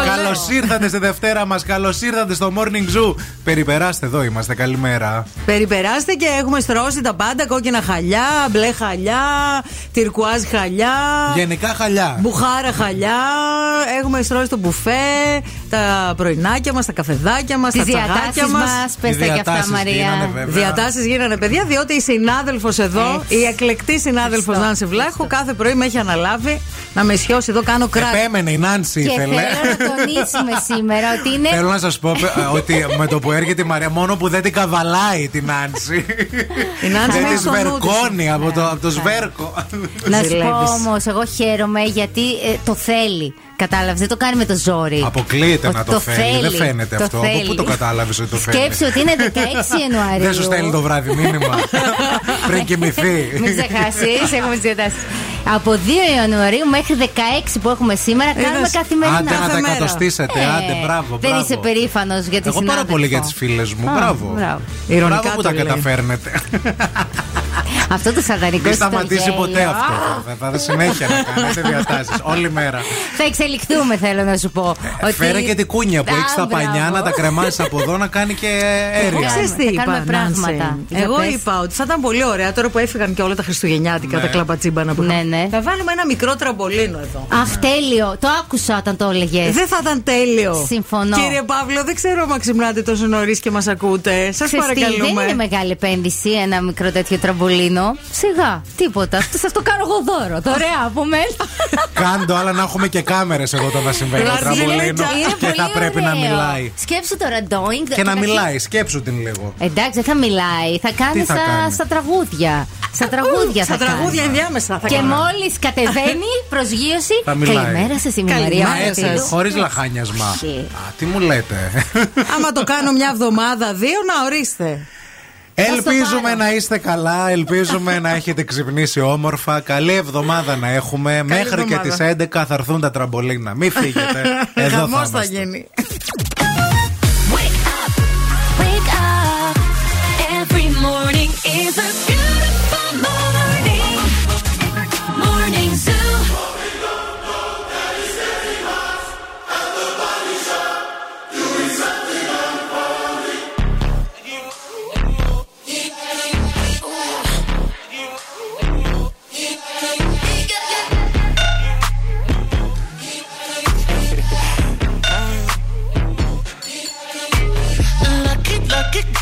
Καλώς ήρθατε στη Δευτέρα μας. Καλώς ήρθατε στο Morning Zoo. Περιπεράστε εδώ είμαστε. Καλημέρα. Περιπεράστε και έχουμε στρώσει τα πάντα. Κόκκινα χαλιά, μπλε χαλιά, τυρκουάζ χαλιά. Γενικά χαλιά. Μπουχάρα χαλιά. Έχουμε στρώσει το μπουφέ, τα πρωινάκια μας, τα καφεδάκια μας, τα τσαγάκια μας. Πες τα και αυτά, Μαρία. Διατάσεις γίνανε, παιδιά, διότι η συνάδελφος εδώ, η εκλεκτή συνάδελφος Νάνση Βλάχου, κάθε πρωί με έχει αναλάβει να με ισιώσει εδώ, κάνω κράτος. Επέμενε η Νάνση, Και ήθελε. Θέλω να τονίσουμε σήμερα ότι είναι. Θέλω να σας πω ε, ότι με το που έρχεται η Μαρία, μόνο που δεν την καβαλάει την Νάνση. Η Νάνση δεν έχει της στο νου της. σβερκώνει από το, από το σβέρκο. Να σου Ζηλεύεις. πω όμως, εγώ χαίρομαι γιατί ε, το θέλει. Κατάλαβες, δεν το κάνει με το ζόρι. Αποκλείεται Ότι να το, θέλει. Δεν φαίνεται το αυτό. Από θέλει. πού το κατάλαβες ότι το θέλει. Σκέψου ότι είναι 16 Ιανουαρίου. Δεν σου στέλνει το βράδυ μήνυμα. Πριν κοιμηθεί. Μην ξεχάσεις, έχουμε τις διατάσεις. Από 2 Ιανουαρίου μέχρι 16 που έχουμε σήμερα, κάνουμε Είδες. καθημερινά. Άντε να τα Κάθε μέρα. εκατοστήσετε. Ε, Άντε, μπράβο. Δεν μπράβο. είσαι περήφανος για τη Εγώ πάρα συνάδελφο. πολύ για τις φίλες μου. Α, Μπράβο. μπράβο. Ηρωνικά Μπράβο που το τα λέει. καταφέρνετε. Αυτό το σατανικό Μην στο σταματήσει γέλιο. ποτέ αυτό. Θα- Θα θα συνέχεια να κάνετε διατάσει. Όλη μέρα. Θα εξελιχθούμε, θέλω να σου πω. Ότι- Φέρε και την κούνια που Α, έχεις στα μπράβο. πανιά να τα κρεμάσεις από εδώ να κάνει και Εγώ αέρια. ξέρεις τι Θα είπα, κάνουμε Νάνση. πράγματα. Για Εγώ πες. είπα ότι θα ήταν πολύ ωραία τώρα που έφυγαν και όλα τα Χριστουγεννιάτικα, Ναι. τα κλαπατσίμπανα που Ναι, είχαμε. ναι. Θα βάλουμε ένα μικρό τραμπολίνο εδώ. Αχ, τέλειο. Το άκουσα όταν το έλεγες. Δεν θα ήταν τέλειο. Συμφωνώ. Κύριε Παύλο, δεν ξέρω αν ξυπνάτε τόσο νωρίς και μας ακούτε. Σας Δεν παρακαλούμε. είναι μεγάλη επένδυση ένα μικρό τέτοιο τραμπολίνο. Σιγά, τίποτα. Σας το κάνω εγώ δώρο. Δωρεά από μένα. Κάντο, αλλά να έχουμε και κάμερες εγώ όταν θα συμβαίνει το Δηλαδή, τραμπολίνο. Είναι Και πολύ θα πρέπει να ωραίο. μιλάει. Σκέψου τώρα, Doing. Και να μιλάει, σκέψου την λίγο. Εντάξει, δεν θα μιλάει. Θα κάνει θα στα, κάνει; στα τραγούδια. Στα τραγούδια Στα θα τραγούδια κάνει. ενδιάμεσα θα Και κάνω. μόλις κατεβαίνει προσγείωση. Θα μιλάει. Καλημέρα σα, είμαι η Καλημέρα Μαρία. σας. Ρατίδου. Χωρίς λαχάνιασμα. Όχι. Α, τι μου λέτε. Άμα το κάνω μια εβδομάδα, δύο, να ορίστε. Ελπίζουμε πάρω. να είστε καλά, ελπίζουμε να έχετε ξυπνήσει όμορφα. Καλή εβδομάδα να έχουμε. Μέχρι και εβδομάδα. τις 11 θα έρθουν τα τραμπολίνα. Μην φύγετε. Εδώ Χαμός θα θα είμαστε. γίνει. Wake up, wake up. Every morning is a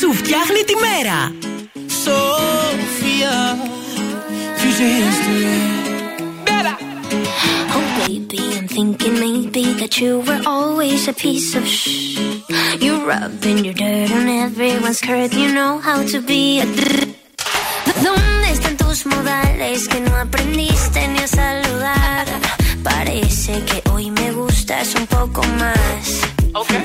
σου φτιάχνει τη μέρα. Sophia, future history. Oh, baby, I'm thinking maybe that you were always a piece of shh. You rubbing your dirt on everyone's skirt. You know how to be a. dr- ¿Dónde están tus modales que no aprendiste ni a saludar? Parece que hoy me gustas un poco más. Hola,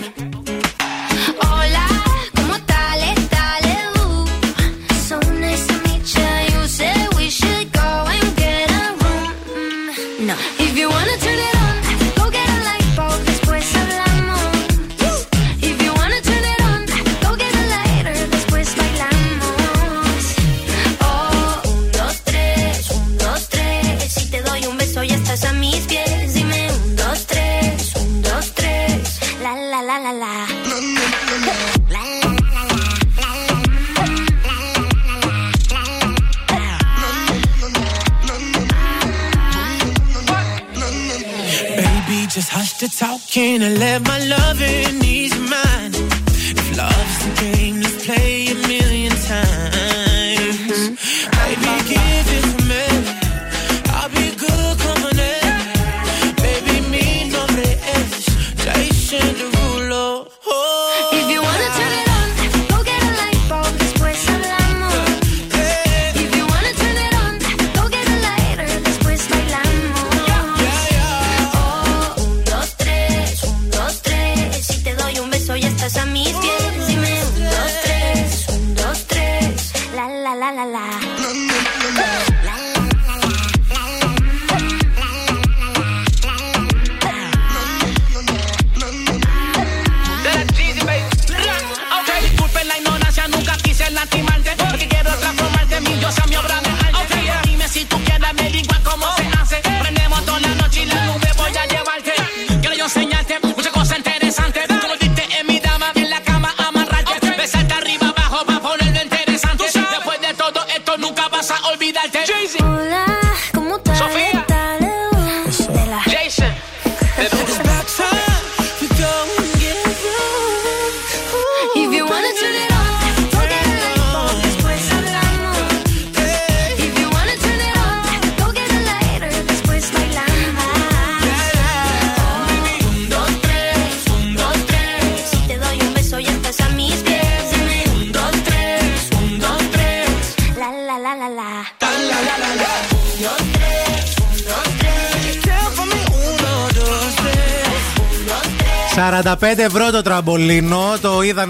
Can't I let my loving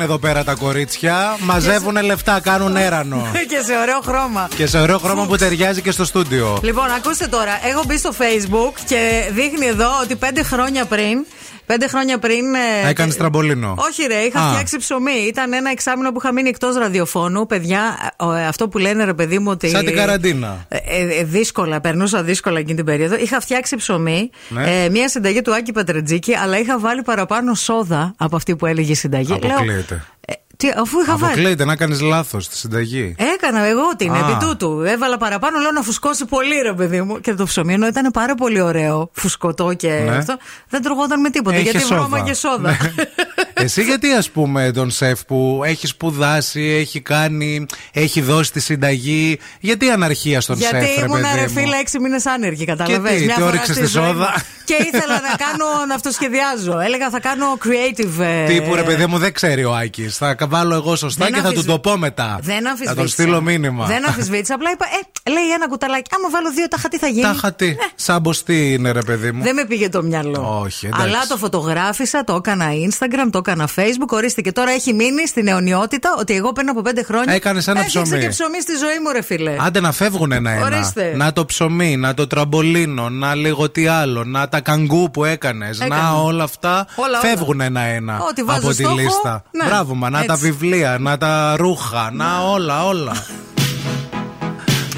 το είδαν εδώ πέρα τα κορίτσια. Μαζεύουν λεφτά, κάνουν έρανο. και σε ωραίο χρώμα. και σε ωραίο χρώμα που ταιριάζει και στο στούντιο. Λοιπόν, ακούστε τώρα. Έχω μπει στο Facebook και δείχνει εδώ ότι πέντε χρόνια πριν. Πέντε χρόνια πριν. ε, Έκανες τραμπολίνο. Όχι, ρε, είχα Α. φτιάξει ψωμί. Ήταν ένα εξάμεινο που είχα μείνει εκτός ραδιοφώνου. Παιδιά, ε, ε, αυτό που λένε ρε παιδί μου ότι. Σαν την καραντίνα. Ε, ε, ε, δύσκολα, περνούσα δύσκολα εκείνη την περίοδο. Είχα φτιάξει ψωμί, Ναι. ε, μία συνταγή του Άκη Πατρετζίκη, αλλά είχα βάλει παραπάνω σόδα από αυτή που έλεγε η συνταγή. Αποκλείεται. ε, τι, αφού είχα βάλει. Αποκλείεται να κάνεις λάθος στη συνταγή. Έκανα εγώ την Α. επί τούτου. Έβαλα παραπάνω, λέω να φουσκώσει πολύ, ρε παιδί μου. Και το ψωμί ενώ ήταν πάρα πολύ ωραίο, φουσκωτό και Ναι. αυτό. Δεν τρωγόταν με τίποτα. Είχε γιατί σόδα. βρώμα και σόδα. Ναι. Εσύ γιατί ας πούμε τον σεφ που έχει σπουδάσει, έχει κάνει, έχει δώσει τη συνταγή, γιατί αναρχία στον Γιατί σεφ, ρε ήμουν παιδί ρε μου; φίλε έξι μήνες άνεργη, κατάλαβε. Και τι, τι όριξες τη σόδα; Και ήθελα να κάνω, να αυτοσχεδιάζω. Έλεγα θα κάνω creative. ε, Τύπου ρε παιδί μου δεν ξέρει ο Άκης. Θα βάλω εγώ σωστά Δεν και θα του αμφισβη- το πω μετά. Δεν Θα αμφισβήτησα. τον στείλω μήνυμα. Δεν αμφισβήτησα. Απλά είπα, ε, λέει ένα κουταλάκι. Άμα βάλω δύο, τα χατί θα γίνει; Τα χατί. Σαν μποστή είναι ρε παιδί μου. Δεν με πήγε το μυαλό. Όχι, εντάξει. Αλλά το φωτογράφησα, το έκανα Instagram, το έκανα Facebook. Ορίστε και τώρα έχει μείνει στην αιωνιότητα ότι εγώ πριν από πέντε χρόνια. Έκανες ένα έφτιαξα ψωμί. και ψωμί στη ζωή μου, ρε φίλε. Άντε να φεύγουν ένα-ένα. Ορίστε. Να το ψωμί, να το τραμπολίνο, να λίγο τι άλλο, να τα καγκού που έκανες. Έκανα. Να όλα αυτά Όλα, φεύγουν όλα. ένα-ένα Ό,τι βάζω από τη στόχο, λίστα. ναι. Μπράβο, μα να Έτσι. τα βιβλία, να τα ρούχα, να όλα, όλα.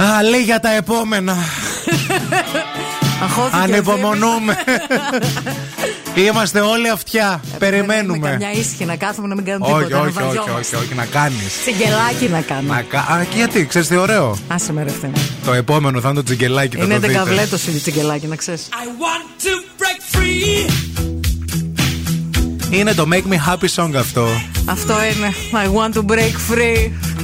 Α, λέει για τα επόμενα. Αγχώθηκε ο Ανυπομονούμε. Είμαστε όλοι αυτιά. Ε, Περιμένουμε. Μια ήσυχη να κάθομαι να μην κάνουμε τίποτα. Όχι, όχι, όχι, όχι, όχι, να κάνεις. Τσιγκελάκι να κάνω. Να κα... Α, και γιατί, ξέρεις τι ωραίο; Α σε με Το επόμενο θα είναι το τσιγκελάκι. Είναι δεκαβλέτο είναι τσιγκελάκι, να ξέρεις. Είναι το Make Me Happy Song αυτό. Αυτό είναι. I want to break free.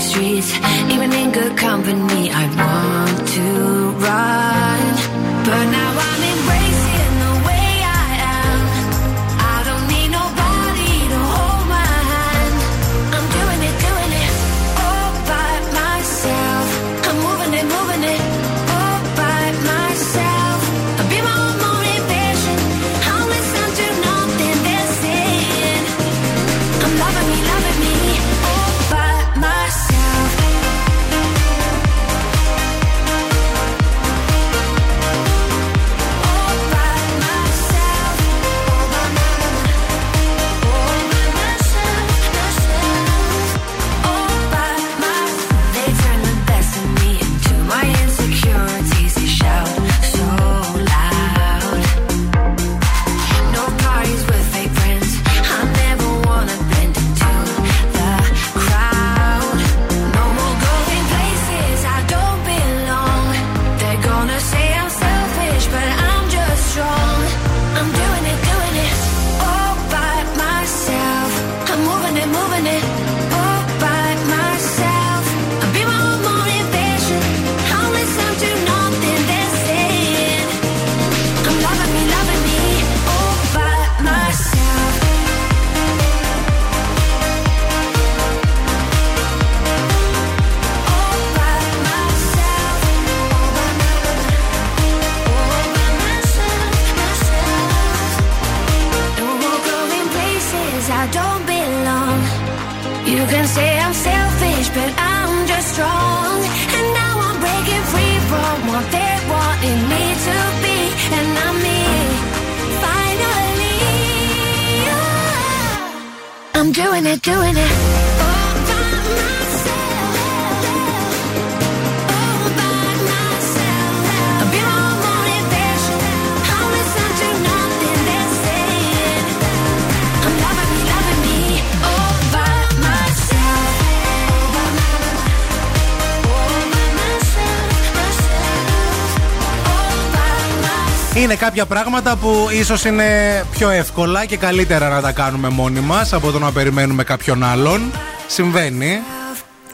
streets, even in good company, I won't. Κάποια πράγματα που ίσως είναι πιο εύκολα και καλύτερα να τα κάνουμε μόνοι μας από το να περιμένουμε κάποιον άλλον. Συμβαίνει.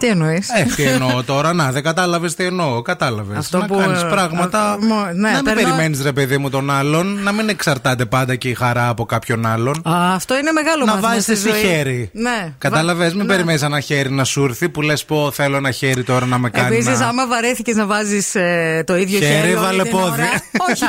Τι εννοείς; Ε, τι εννοώ τώρα, να, δεν κατάλαβες τι εννοώ. Κατάλαβες. Αυτό να που, κάνεις ε, πράγματα. ε, μο- ναι, να μην περνάω- περιμένεις, ρε παιδί μου, τον άλλον. Να μην εξαρτάται πάντα και η χαρά από κάποιον άλλον. Α, αυτό είναι μεγάλο να μάθημα βάζεις στη εσύ ζωή. χέρι. Ναι. Κατάλαβες, μην ναι. περιμένεις ένα χέρι να σου έρθει που λες πω θέλω ένα χέρι τώρα να με κάνει. Επίσης, να... άμα βαρέθηκες να βάζεις το ίδιο Χέρι, χέρι. όλη βάλε την πόδι. ώρα- Όχι.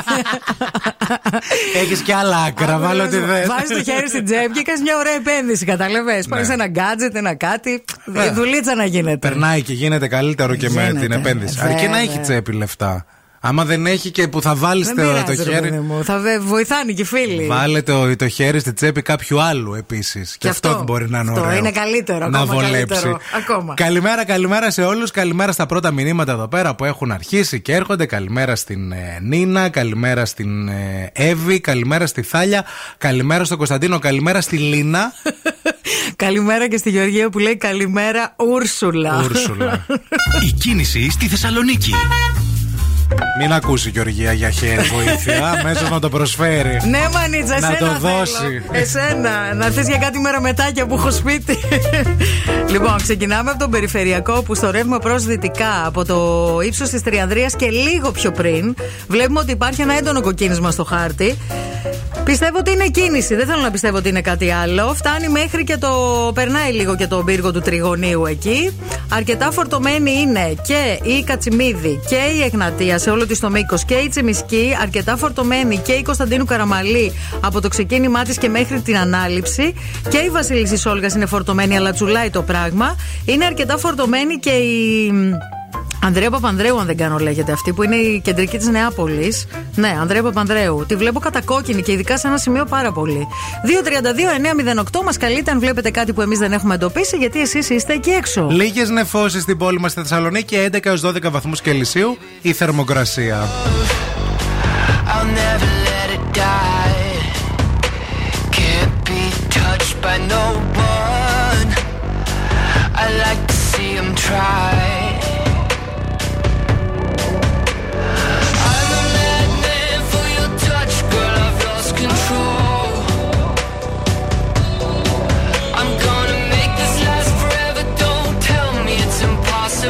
Έχεις και άλλα άκρα, βάλε ό,τι θες. Βάζεις το χέρι στην τσέπη και κάνεις μια ωραία επένδυση. Καταλαβέ. Πάρεις ένα γκάτζετ, ένα κάτι. Ναι. Δουλίτσα να γίνεται. Περνάει και γίνεται καλύτερο και με Γίνεται, την επένδυση. βέβαια. Αρκεί να έχει τσέπη λεφτά. Άμα δεν έχει και που θα βάλεις Δεν το, πειράζει, το ρε παιδί χέρι. μου. Θα βε- βοηθάνε και οι φίλοι. Βάλε το, το χέρι στη τσέπη κάποιου άλλου επίσης. Και, αυτό, αυτό. μπορεί να είναι Αυτό ωραίο. είναι καλύτερο, Να ακόμα βολέψει. καλύτερο. Ακόμα. Καλημέρα, καλημέρα σε όλους. Καλημέρα στα πρώτα μηνύματα εδώ πέρα που έχουν αρχίσει και έρχονται. Καλημέρα στην ε, Νίνα, καλημέρα στην ε, Εύη, καλημέρα στη Θάλια, καλημέρα στον Κωνσταντίνο, καλημέρα στη Λίνα. Καλημέρα και στη Γεωργία που λέει Καλημέρα Ούρσουλα. Ούρσουλα. Η κίνηση στη Θεσσαλονίκη. Μην ακούσει Γεωργία για χέρι βοήθεια, αμέσως να το προσφέρει. Ναι, μανίτσα, Να εσένα το θέλω. δώσει. Εσένα, να έρθει για κάτι μεραμετάκια που έχω σπίτι. λοιπόν, ξεκινάμε από τον περιφερειακό που στο ρεύμα προς δυτικά από το ύψος της Τριανδρίας και λίγο πιο πριν. Βλέπουμε ότι υπάρχει ένα έντονο κοκκίνισμα στο χάρτη. Πιστεύω ότι είναι κίνηση, δεν θέλω να πιστεύω ότι είναι κάτι άλλο. Φτάνει μέχρι και το. περνάει λίγο και το πύργο του Τριγωνίου εκεί. Αρκετά φορτωμένη είναι και η Κατσιμίδη και η Εγνατία σε όλο της το μήκος και η Τσιμισκή. Αρκετά φορτωμένη και η Κωνσταντίνου Καραμαλή από το ξεκίνημά της και μέχρι την ανάληψη. Και η Βασίλισσα Όλγα είναι φορτωμένη, αλλά τσουλάει το πράγμα. Είναι αρκετά φορτωμένη και η. Ανδρέα Παπανδρέου, αν δεν κάνω, λέγεται αυτή, που είναι η κεντρική της Νεάπολης. Ναι, Ανδρέα Παπανδρέου. Τη βλέπω κατακόκκινη και ειδικά σε ένα σημείο πάρα πολύ. 232-908 μας καλείτε αν βλέπετε κάτι που εμείς δεν έχουμε εντοπίσει, γιατί εσείς είστε εκεί έξω. Λίγες νεφώσεις στην πόλη μας στη Θεσσαλονίκη, 11 έως 12 βαθμούς Κελσίου η θερμοκρασία. I'll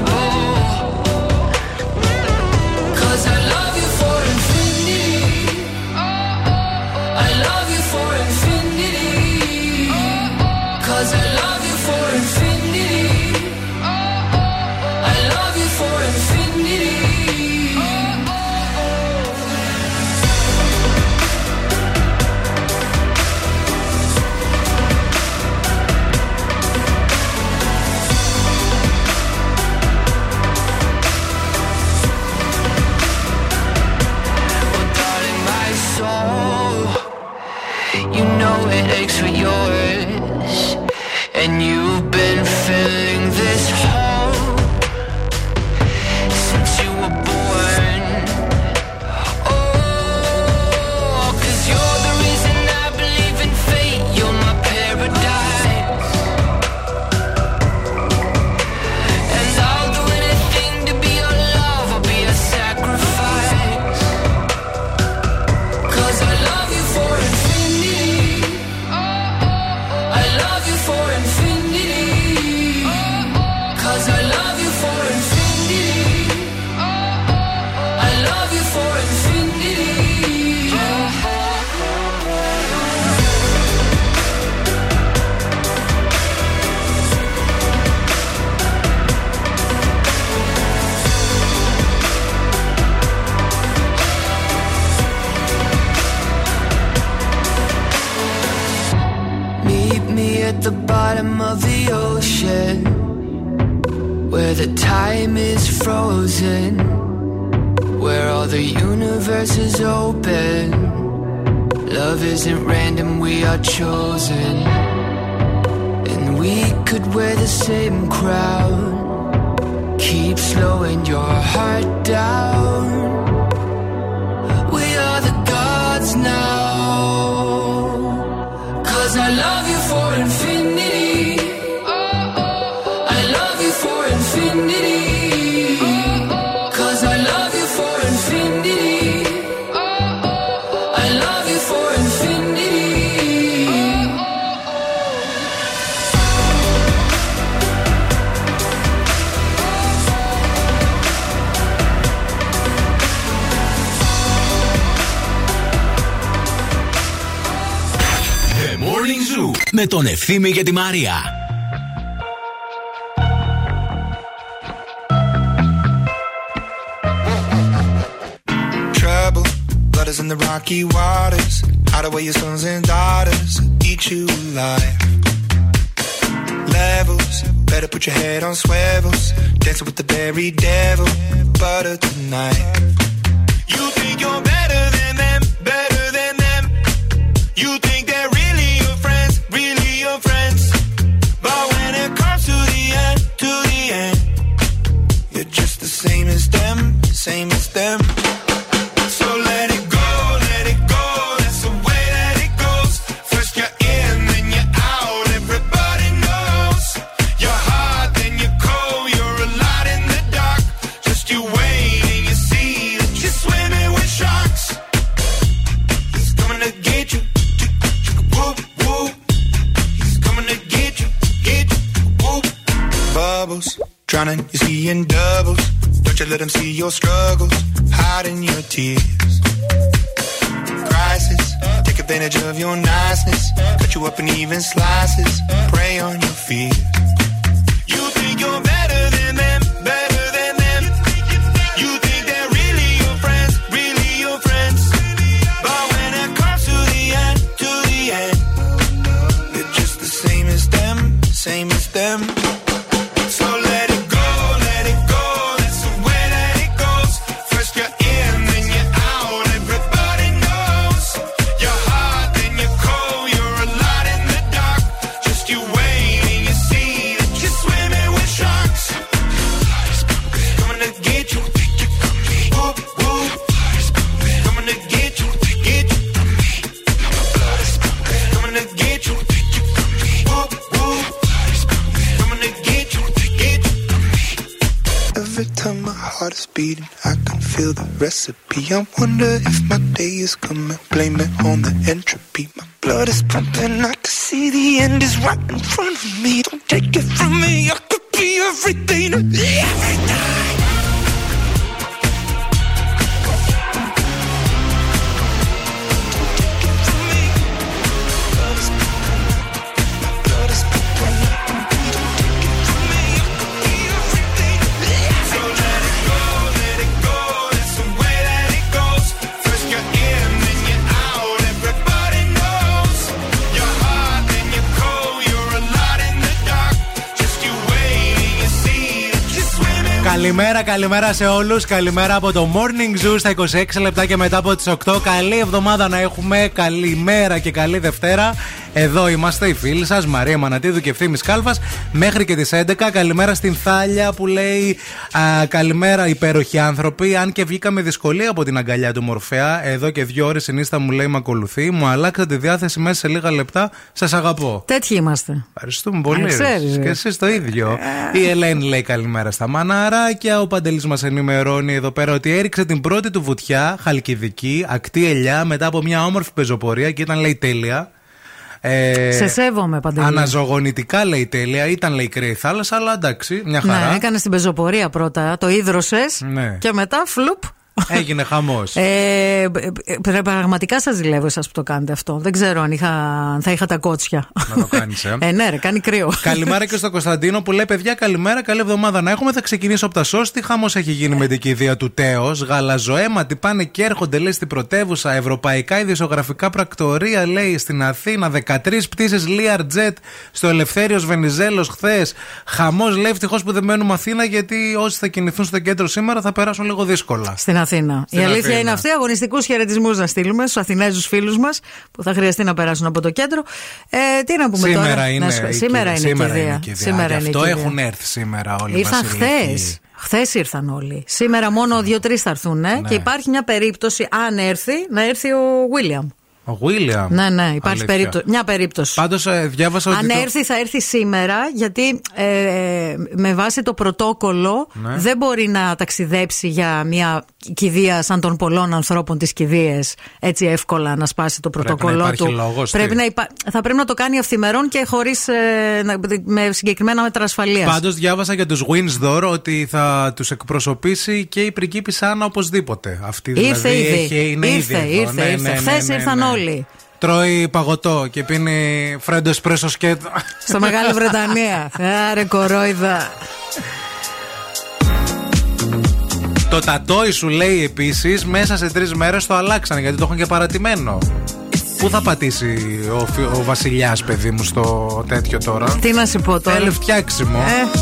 Oh. Di Maria. καλημέρα σε όλους. Καλημέρα από το Morning Zoo στα 26 λεπτά και μετά από τις 8. Καλή εβδομάδα να έχουμε. Καλημέρα και καλή Δευτέρα. Εδώ είμαστε οι φίλοι σας, Μαρία Μανατίδου και ευθύνη Κάλφας, μέχρι και τις 11. Καλημέρα στην Θάλια που λέει α, Καλημέρα, υπέροχοι άνθρωποι. Αν και βγήκαμε δυσκολία από την αγκαλιά του Μορφέα, εδώ και δύο ώρες συνίστα μου λέει Μα ακολουθεί. Μου αλλάξατε τη διάθεση μέσα σε λίγα λεπτά. Σας αγαπώ. Τέτοιοι είμαστε. Ευχαριστούμε πολύ. Ε, και εσείς το ίδιο. Η Ελένη λέει Καλημέρα στα μαναράκια. Ο Παντελής μας ενημερώνει εδώ πέρα ότι έριξε την πρώτη του βουτιά, χαλκιδική, ακτή ελιά, μετά από μια όμορφη πεζοπορία και ήταν λέει τέλεια. Ε, σε σέβομαι παντελή. Αναζωογονητικά λέει τέλεια, ήταν λέει κρύη θάλασσα, αλλά εντάξει, μια χαρά. Ναι, έκανε την πεζοπορία πρώτα, το ίδρωσες ναι. και μετά φλουπ Έγινε χαμός. Ε, ε, ε, πραγματικά σας ζηλεύω εσάς που το κάνετε αυτό. Δεν ξέρω αν, είχα, αν θα είχα τα κότσια. Να το κάνεις, ε. Ε, ναι, ρε, κάνει κρύο. Καλημέρα και στο Κωνσταντίνο που λέει: Παιδιά, καλημέρα, καλή εβδομάδα να έχουμε. Θα ξεκινήσω από τα σώστη. Χαμός έχει γίνει με την κηδεία του Τέος. Γαλαζοαίματι πάνε και έρχονται, λέει, στην πρωτεύουσα. Ευρωπαϊκά ειδησιογραφικά πρακτορία, λέει, στην Αθήνα. 13 πτήσεις Learjet στο Ελευθέριος Βενιζέλος χθες. Χαμός, λέει, ευτυχώς που δεν μένουμε Αθήνα γιατί όσοι θα κινηθούν στο κέντρο σήμερα θα περάσουν λίγο δύσκολα. Στην Αθήνα. Στην Η αλήθεια Αθήνα. είναι αυτή. Αγωνιστικούς χαιρετισμούς να στείλουμε στους Αθηνέζου φίλους μας που θα χρειαστεί να περάσουν από το κέντρο. Ε, τι να πούμε Σήμερα τώρα. είναι, Να σου- η σήμερα κηδεία. είναι η σήμερα κηδεία. είναι η κηδεία. Σήμερα Γι' είναι η αυτό κηδεία. έχουν έρθει σήμερα όλοι οι Ήρθαν βασιλικοί. χθες. Χθες ήρθαν όλοι. Σήμερα μόνο δύο-τρεις θα έρθουν. Ναι. Ε; Και υπάρχει μια περίπτωση, αν έρθει, να έρθει ο Βίλιαμ. Ο Βίλιαμ. Ναι, ναι, υπάρχει περίπτωση, μια περίπτωση. Πάντως διάβασα ότι. Αν το- έρθει, θα έρθει σήμερα, γιατί ε, με βάση το πρωτόκολλο Ναι. δεν μπορεί να ταξιδέψει για μια κηδεία σαν των πολλών ανθρώπων τη κηδείες έτσι εύκολα να σπάσει το Πρέπει να πρωτόκολλο υπάρχει του. λόγος, τι; πρέπει να υπά... Θα πρέπει να το κάνει αυθημερών και χωρίς. με συγκεκριμένα μέτρα ασφαλείας. Πάντως διάβασα για τους Windsor ότι θα τους εκπροσωπήσει και η πριγκίπισσα Άννα οπωσδήποτε. Αυτή Ήρθε δηλαδή ήδη. έχει, είναι Ήρθε, ήδη εδώ. ήρθε, Ναι, ήρθε. ναι, Χθες ναι, ναι, ήρθαν ναι. Όλοι. Τρώει παγωτό και πίνει φρέντο εσπρέσο σκέτο. Στο Μεγάλη Βρετανία. Άρε κορόιδα. Το τατόι σου λέει επίσης μέσα σε τρεις μέρες το αλλάξανε γιατί το έχουν και παρατημένο. Πού θα πατήσει ο, φι- ο βασιλιάς, παιδί μου, στο τέτοιο τώρα; Τι να σου πω τώρα. Θέλει φτιάξιμο. Ε,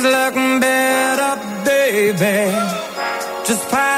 things look better, baby. Just pass.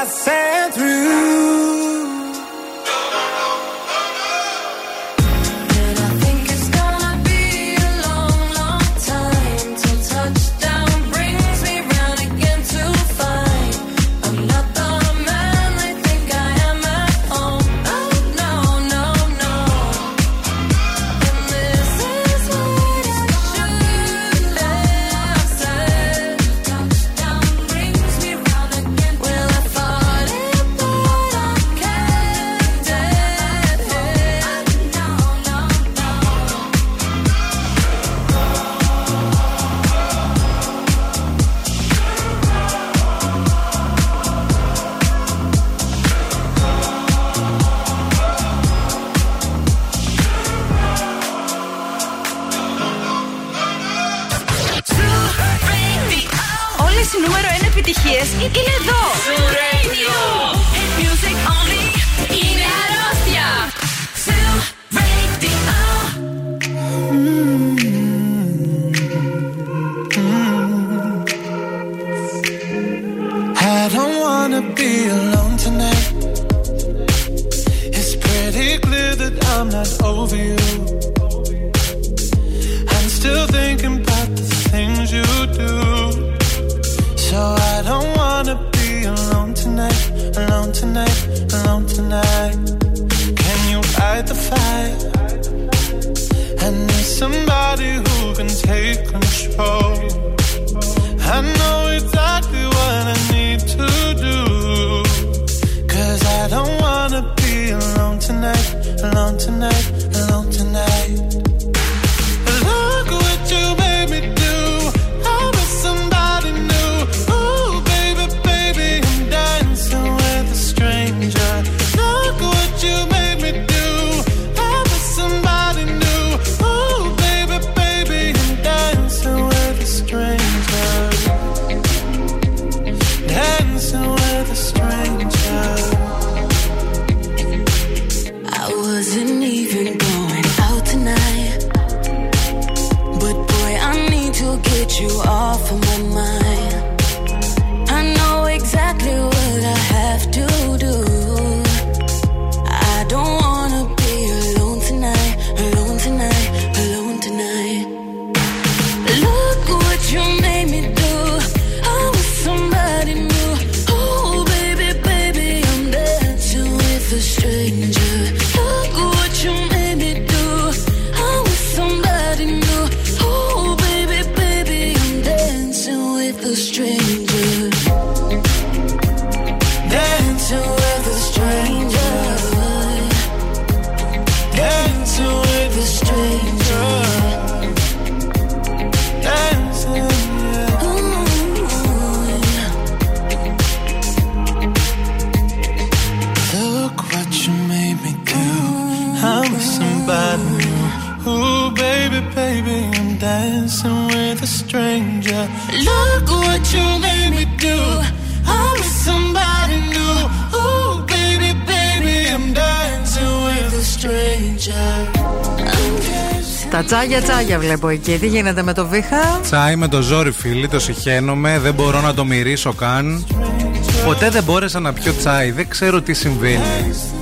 Βλέπω εκεί. Τι γίνεται με το βήχα; Τσάι με το ζόρι, φίλοι, το συχαίνομαι. Δεν μπορώ να το μυρίσω καν. Ποτέ δεν μπόρεσα να πιω τσάι. Δεν ξέρω τι συμβαίνει.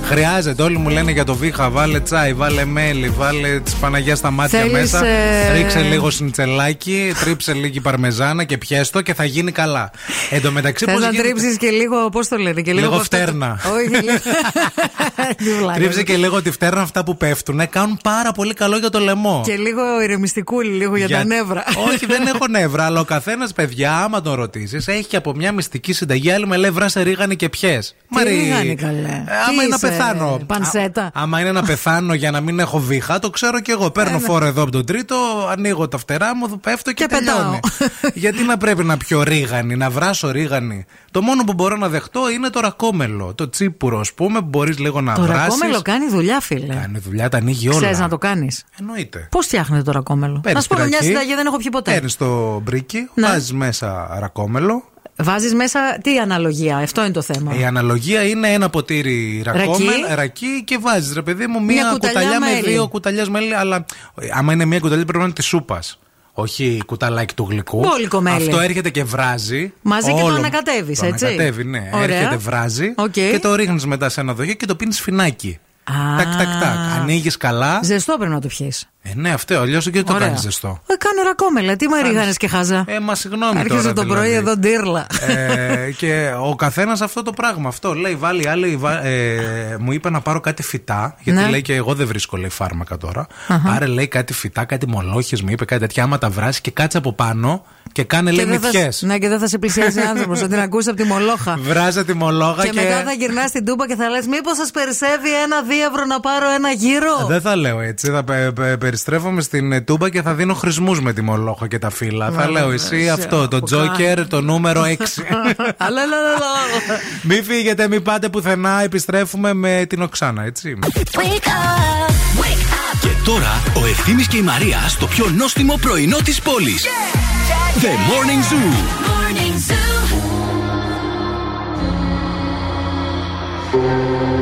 Χρειάζεται. Όλοι μου λένε για το βήχα. Βάλε τσάι, βάλε μέλι, βάλε τη Παναγία στα μάτια Θέλεις, μέσα. ε, Ρίξε λίγο σνιτσελάκι, τρίψε λίγη παρμεζάνα και πιέστο και θα γίνει καλά. Εν τω μεταξύ, Θες πώς να γίνεται- τρίψεις και λίγο, πώς το λένε, και λίγο. Λίγο από αυτό το- φτέρνα. Όχι, λίγο. Τι βλάκα. Τρίψε και λίγο τη φτέρνα αυτά που πέφτουν. Κάνουν πάρα πολύ καλό για το λαιμό. Και λίγο ηρεμιστικούλη, λίγο για, τα νεύρα. Όχι, δεν έχω νεύρα, αλλά ο καθένας, παιδιά, άμα τον ρωτήσεις, έχει και από μια μυστική συνταγή. Άλλη με λέει βράσε ρίγανη και πιέ. Τι ρίγανη, καλέ. Ε, Τι άμα είναι να είσαι, πεθάνω. πανσέτα; Α- άμα είναι να πεθάνω για να μην έχω βήχα, το ξέρω κι εγώ. Παίρνω φόρο εδώ από τον τρίτο, ανοίγω τα φτερά μου, πέφτω και, Και πετάω. τελειώνει. Γιατί να πρέπει να πιω ρίγανη, να βράσω ρίγανη. Το μόνο που μπορώ να δεχτώ είναι το ρακόμελο. Το τσίπουρο, ας πούμε, που μπορείς λίγο να Το βράσεις. ρακόμελο κάνει δουλειά, φίλε. Κάνει δουλειά, τα ανοίγει όλα. Ξέρεις να το κάνεις. Εννοείται. Πώς φτιάχνετε το ρακόμελο. Παίρνεις Να σου πω μια πυρακή, συνταγή, δεν έχω πιει ποτέ. Παίρνεις το μπρίκι, Ναι. βάζεις μέσα ρακόμελο. Βάζεις μέσα τι αναλογία, αυτό είναι το θέμα. Η αναλογία είναι ένα ποτήρι ρακόμελο, Ρακί. ρακί και βάζεις ρε παιδί μου Μια μία κουταλιά κουταλιά με μέλι. δύο κουταλιές μέλι. Αλλά ε, άμα είναι μία κουταλιά πρέπει να είναι της σούπας. Όχι κουταλάκι του γλυκού. Μπόλικο μέλι. Αυτό έρχεται και βράζει. Μαζί και το όλο- ανακατεύεις, το έτσι. ανακατεύει, ναι. Ωραία. Έρχεται, βράζει Οκ. και το ρίχνεις μετά σε ένα δοχείο και το πίνεις φινάκι. Τακ, τακ, τακ. Ανοίγεις καλά. Ζεστό πρέπει να το πιεις. Ε, ναι, αυτό. Αλλιώς και το Ωραία. κάνεις ζεστό; Ε, κάνω ρακόμελα, τι με ρίγανε και χάζα. Ε, μα συγγνώμη Άρχισε τώρα. το πρωί δηλαδή. εδώ ντίρλα. ε, και ο καθένας αυτό το πράγμα. Αυτό λέει, βάλει άλλη. βα- ε, μου είπε να πάρω κάτι φυτά. Γιατί Ναι. λέει και εγώ δεν βρίσκω λέει φάρμακα τώρα. Πάρε λέει κάτι φυτά, κάτι μολόχες, μου είπε κάτι τέτοια. Άμα τα βράσει και κάτσε από πάνω και κάνε λέει δεν θα, μυθιές. ναι, και δεν θα σε πλησιάζει άνθρωπος, θα την ακούσει από τη μολόχα. Βράζε τη μολόγα Και, και. μετά θα γυρνάς στην τούμπα και θα λες: Μήπως σας περισσεύει ένα δίευρο να πάρω ένα γύρο; Δεν θα λέω έτσι. Θα πε- πε- περιστρέφομαι στην ε, τούμπα και θα δίνω χρησμούς με τη μολόχα και τα φύλλα. θα λέω εσύ εσύ, αυτό, το που Τζόκερ, το νούμερο 6. Αλλά, αλλά, αλλά, αλλά. Μην φύγετε, μην πάτε πουθενά. Επιστρέφουμε με την Οξάνα, έτσι. Και τώρα ο Ευθύμης και η Μαρία στο πιο νόστιμο πρωινό της πόλης. The Morning Zoo. One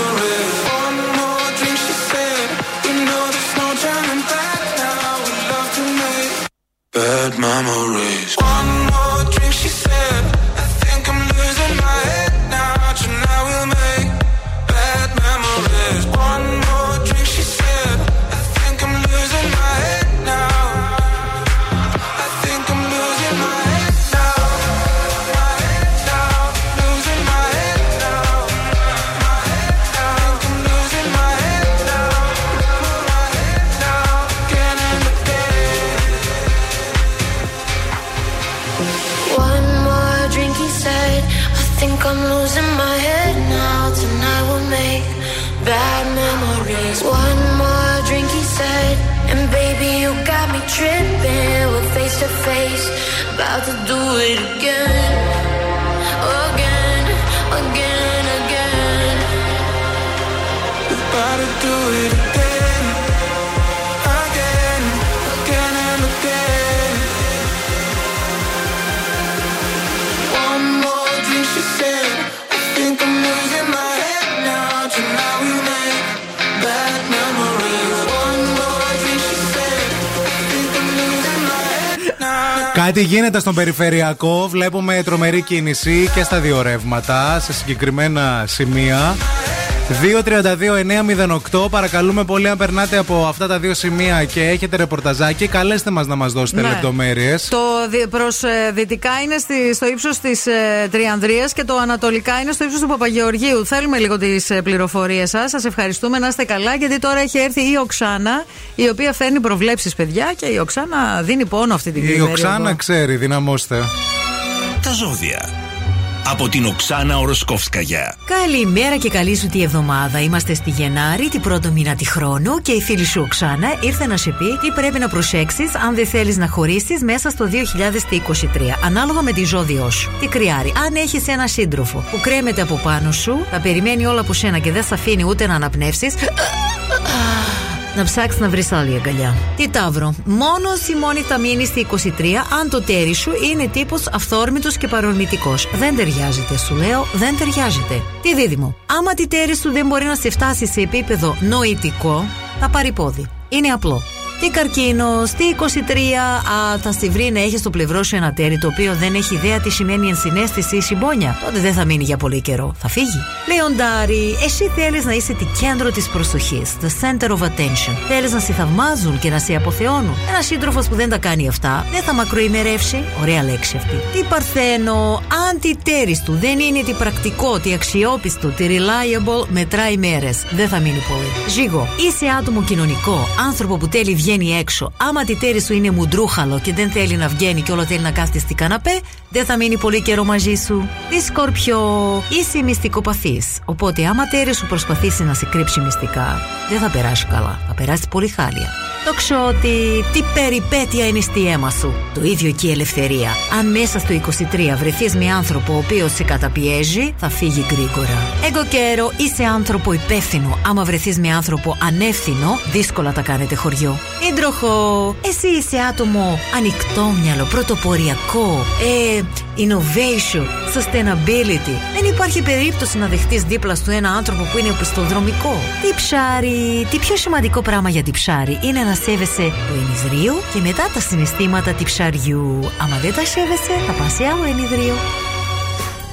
Bad memories. One about to do it again. Again, again, again. About to do it Κάτι γίνεται στον περιφερειακό. Βλέπουμε τρομερή κίνηση και στα δύο ρεύματα σε συγκεκριμένα σημεία. 2-32-908. Παρακαλούμε πολύ, αν περνάτε από αυτά τα δύο σημεία και έχετε ρεπορταζάκι, καλέστε μας να μας δώσετε Ναι. λεπτομέρειες. Το προς δυτικά είναι στη, στο ύψος της ε, Τριανδρίας και το ανατολικά είναι στο ύψος του Παπαγεωργίου. Θέλουμε λίγο τις ε, πληροφορίες σας. Σας ευχαριστούμε να είστε καλά, γιατί τώρα έχει έρθει η Οξάνα, η οποία φέρνει προβλέψεις, παιδιά, και η Οξάνα δίνει πόνο αυτή την Η περίοδο. Οξάνα ξέρει, δυναμώστε. Τα ζώδια. Από την Οξάνα Οροσκόφσκαγια. Καλημέρα και καλή σου τη εβδομάδα. Είμαστε στη Γενάρη, την πρώτο μήνα τη χρόνου και η φίλη σου Οξάνα ήρθε να σε πει τι πρέπει να προσέξεις αν δεν θέλεις να χωρίσεις μέσα στο 2023. Ανάλογα με τη ζώδιό σου. Τι κρυάρι. Αν έχεις ένα σύντροφο που κρέμεται από πάνω σου, θα περιμένει όλα από σένα και δεν θα αφήνει ούτε να αναπνεύσεις. Να ψάξεις να βρεις άλλη αγκαλιά. Τι ταύρο. Μόνος η μόνη θα μείνεις στη 23 αν το τέρι σου είναι τύπος αυθόρμητος και παρορμητικός. Δεν ταιριάζεται, σου λέω, δεν ταιριάζεται. Τι δίδυμο. Άμα τη τέρι σου δεν μπορεί να σε φτάσει σε επίπεδο νοητικό, θα πάρει πόδι. Είναι απλό. Τι καρκίνο, τι 23, α, θα στη βρει να έχει στο πλευρό σου ένα τέρι το οποίο δεν έχει ιδέα τι σημαίνει ενσυναίσθηση ή συμπόνια. Τότε δεν θα μείνει για πολύ καιρό. Θα φύγει. Λεοντάρι, εσύ θέλεις να είσαι το κέντρο της προσοχής. The center of attention. Θέλεις να σε θαυμάζουν και να σε αποθεώνουν. Ένας σύντροφος που δεν τα κάνει αυτά δεν θα μακροημερεύσει. Ωραία λέξη αυτή. Τι παρθένο, αν τη τέρι του δεν είναι τι πρακτικό, τι αξιόπιστο, τι reliable, μετράει μέρες. Δεν θα μείνει πολύ. Ζήγο, είσαι άτομο κοινωνικό, άνθρωπο που θέλει βγαίνει έξω. Άμα τη τέρι σου είναι μουντρούχαλο και δεν θέλει να βγαίνει και όλο θέλει να κάθεται στην καναπέ, δεν θα μείνει πολύ καιρό μαζί σου. Τι σκορπιό, είσαι μυστικοπαθής. Οπότε, άμα τέρι σου προσπαθήσει να σε κρύψει μυστικά, δεν θα περάσει καλά. Θα περάσει πολύ χάλια. Το ξότι, τι περιπέτεια είναι στη αίμα σου. Το ίδιο και η ελευθερία. Αν μέσα στο 23 βρεθείς με άνθρωπο ο οποίος σε καταπιέζει, θα φύγει γρήγορα. Εγώ καιρό, είσαι άνθρωπο υπεύθυνο. Άμα βρεθείς με άνθρωπο ανεύθυνο, δύσκολα τα κάνετε χωριό. Ήντροχο, εσύ είσαι άτομο ανοιχτόμυαλο, πρωτοποριακό, ε, innovation, sustainability. Δεν υπάρχει περίπτωση να δεχτείς δίπλα σου ένα άνθρωπο που είναι οπισθοδρομικό. Τι ψάρι, τι πιο σημαντικό πράγμα για τη ψάρι είναι να σέβεσαι το ενιδρίο και μετά τα συναισθήματα τη ψαριού. Άμα δεν τα σέβεσαι, θα πας σε άλλο ενιδρίο.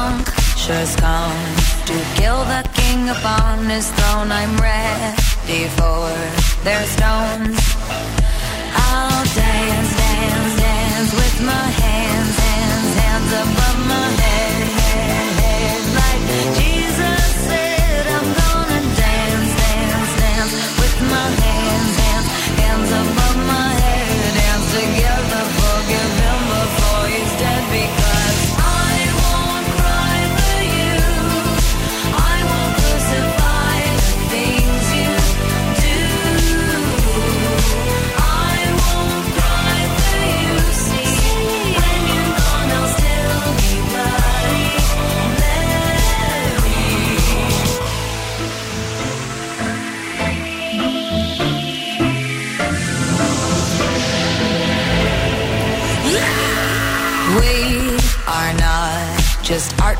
When punctures come to kill the king upon his throne, I'm ready for their stones. I'll dance, dance, dance with my hands,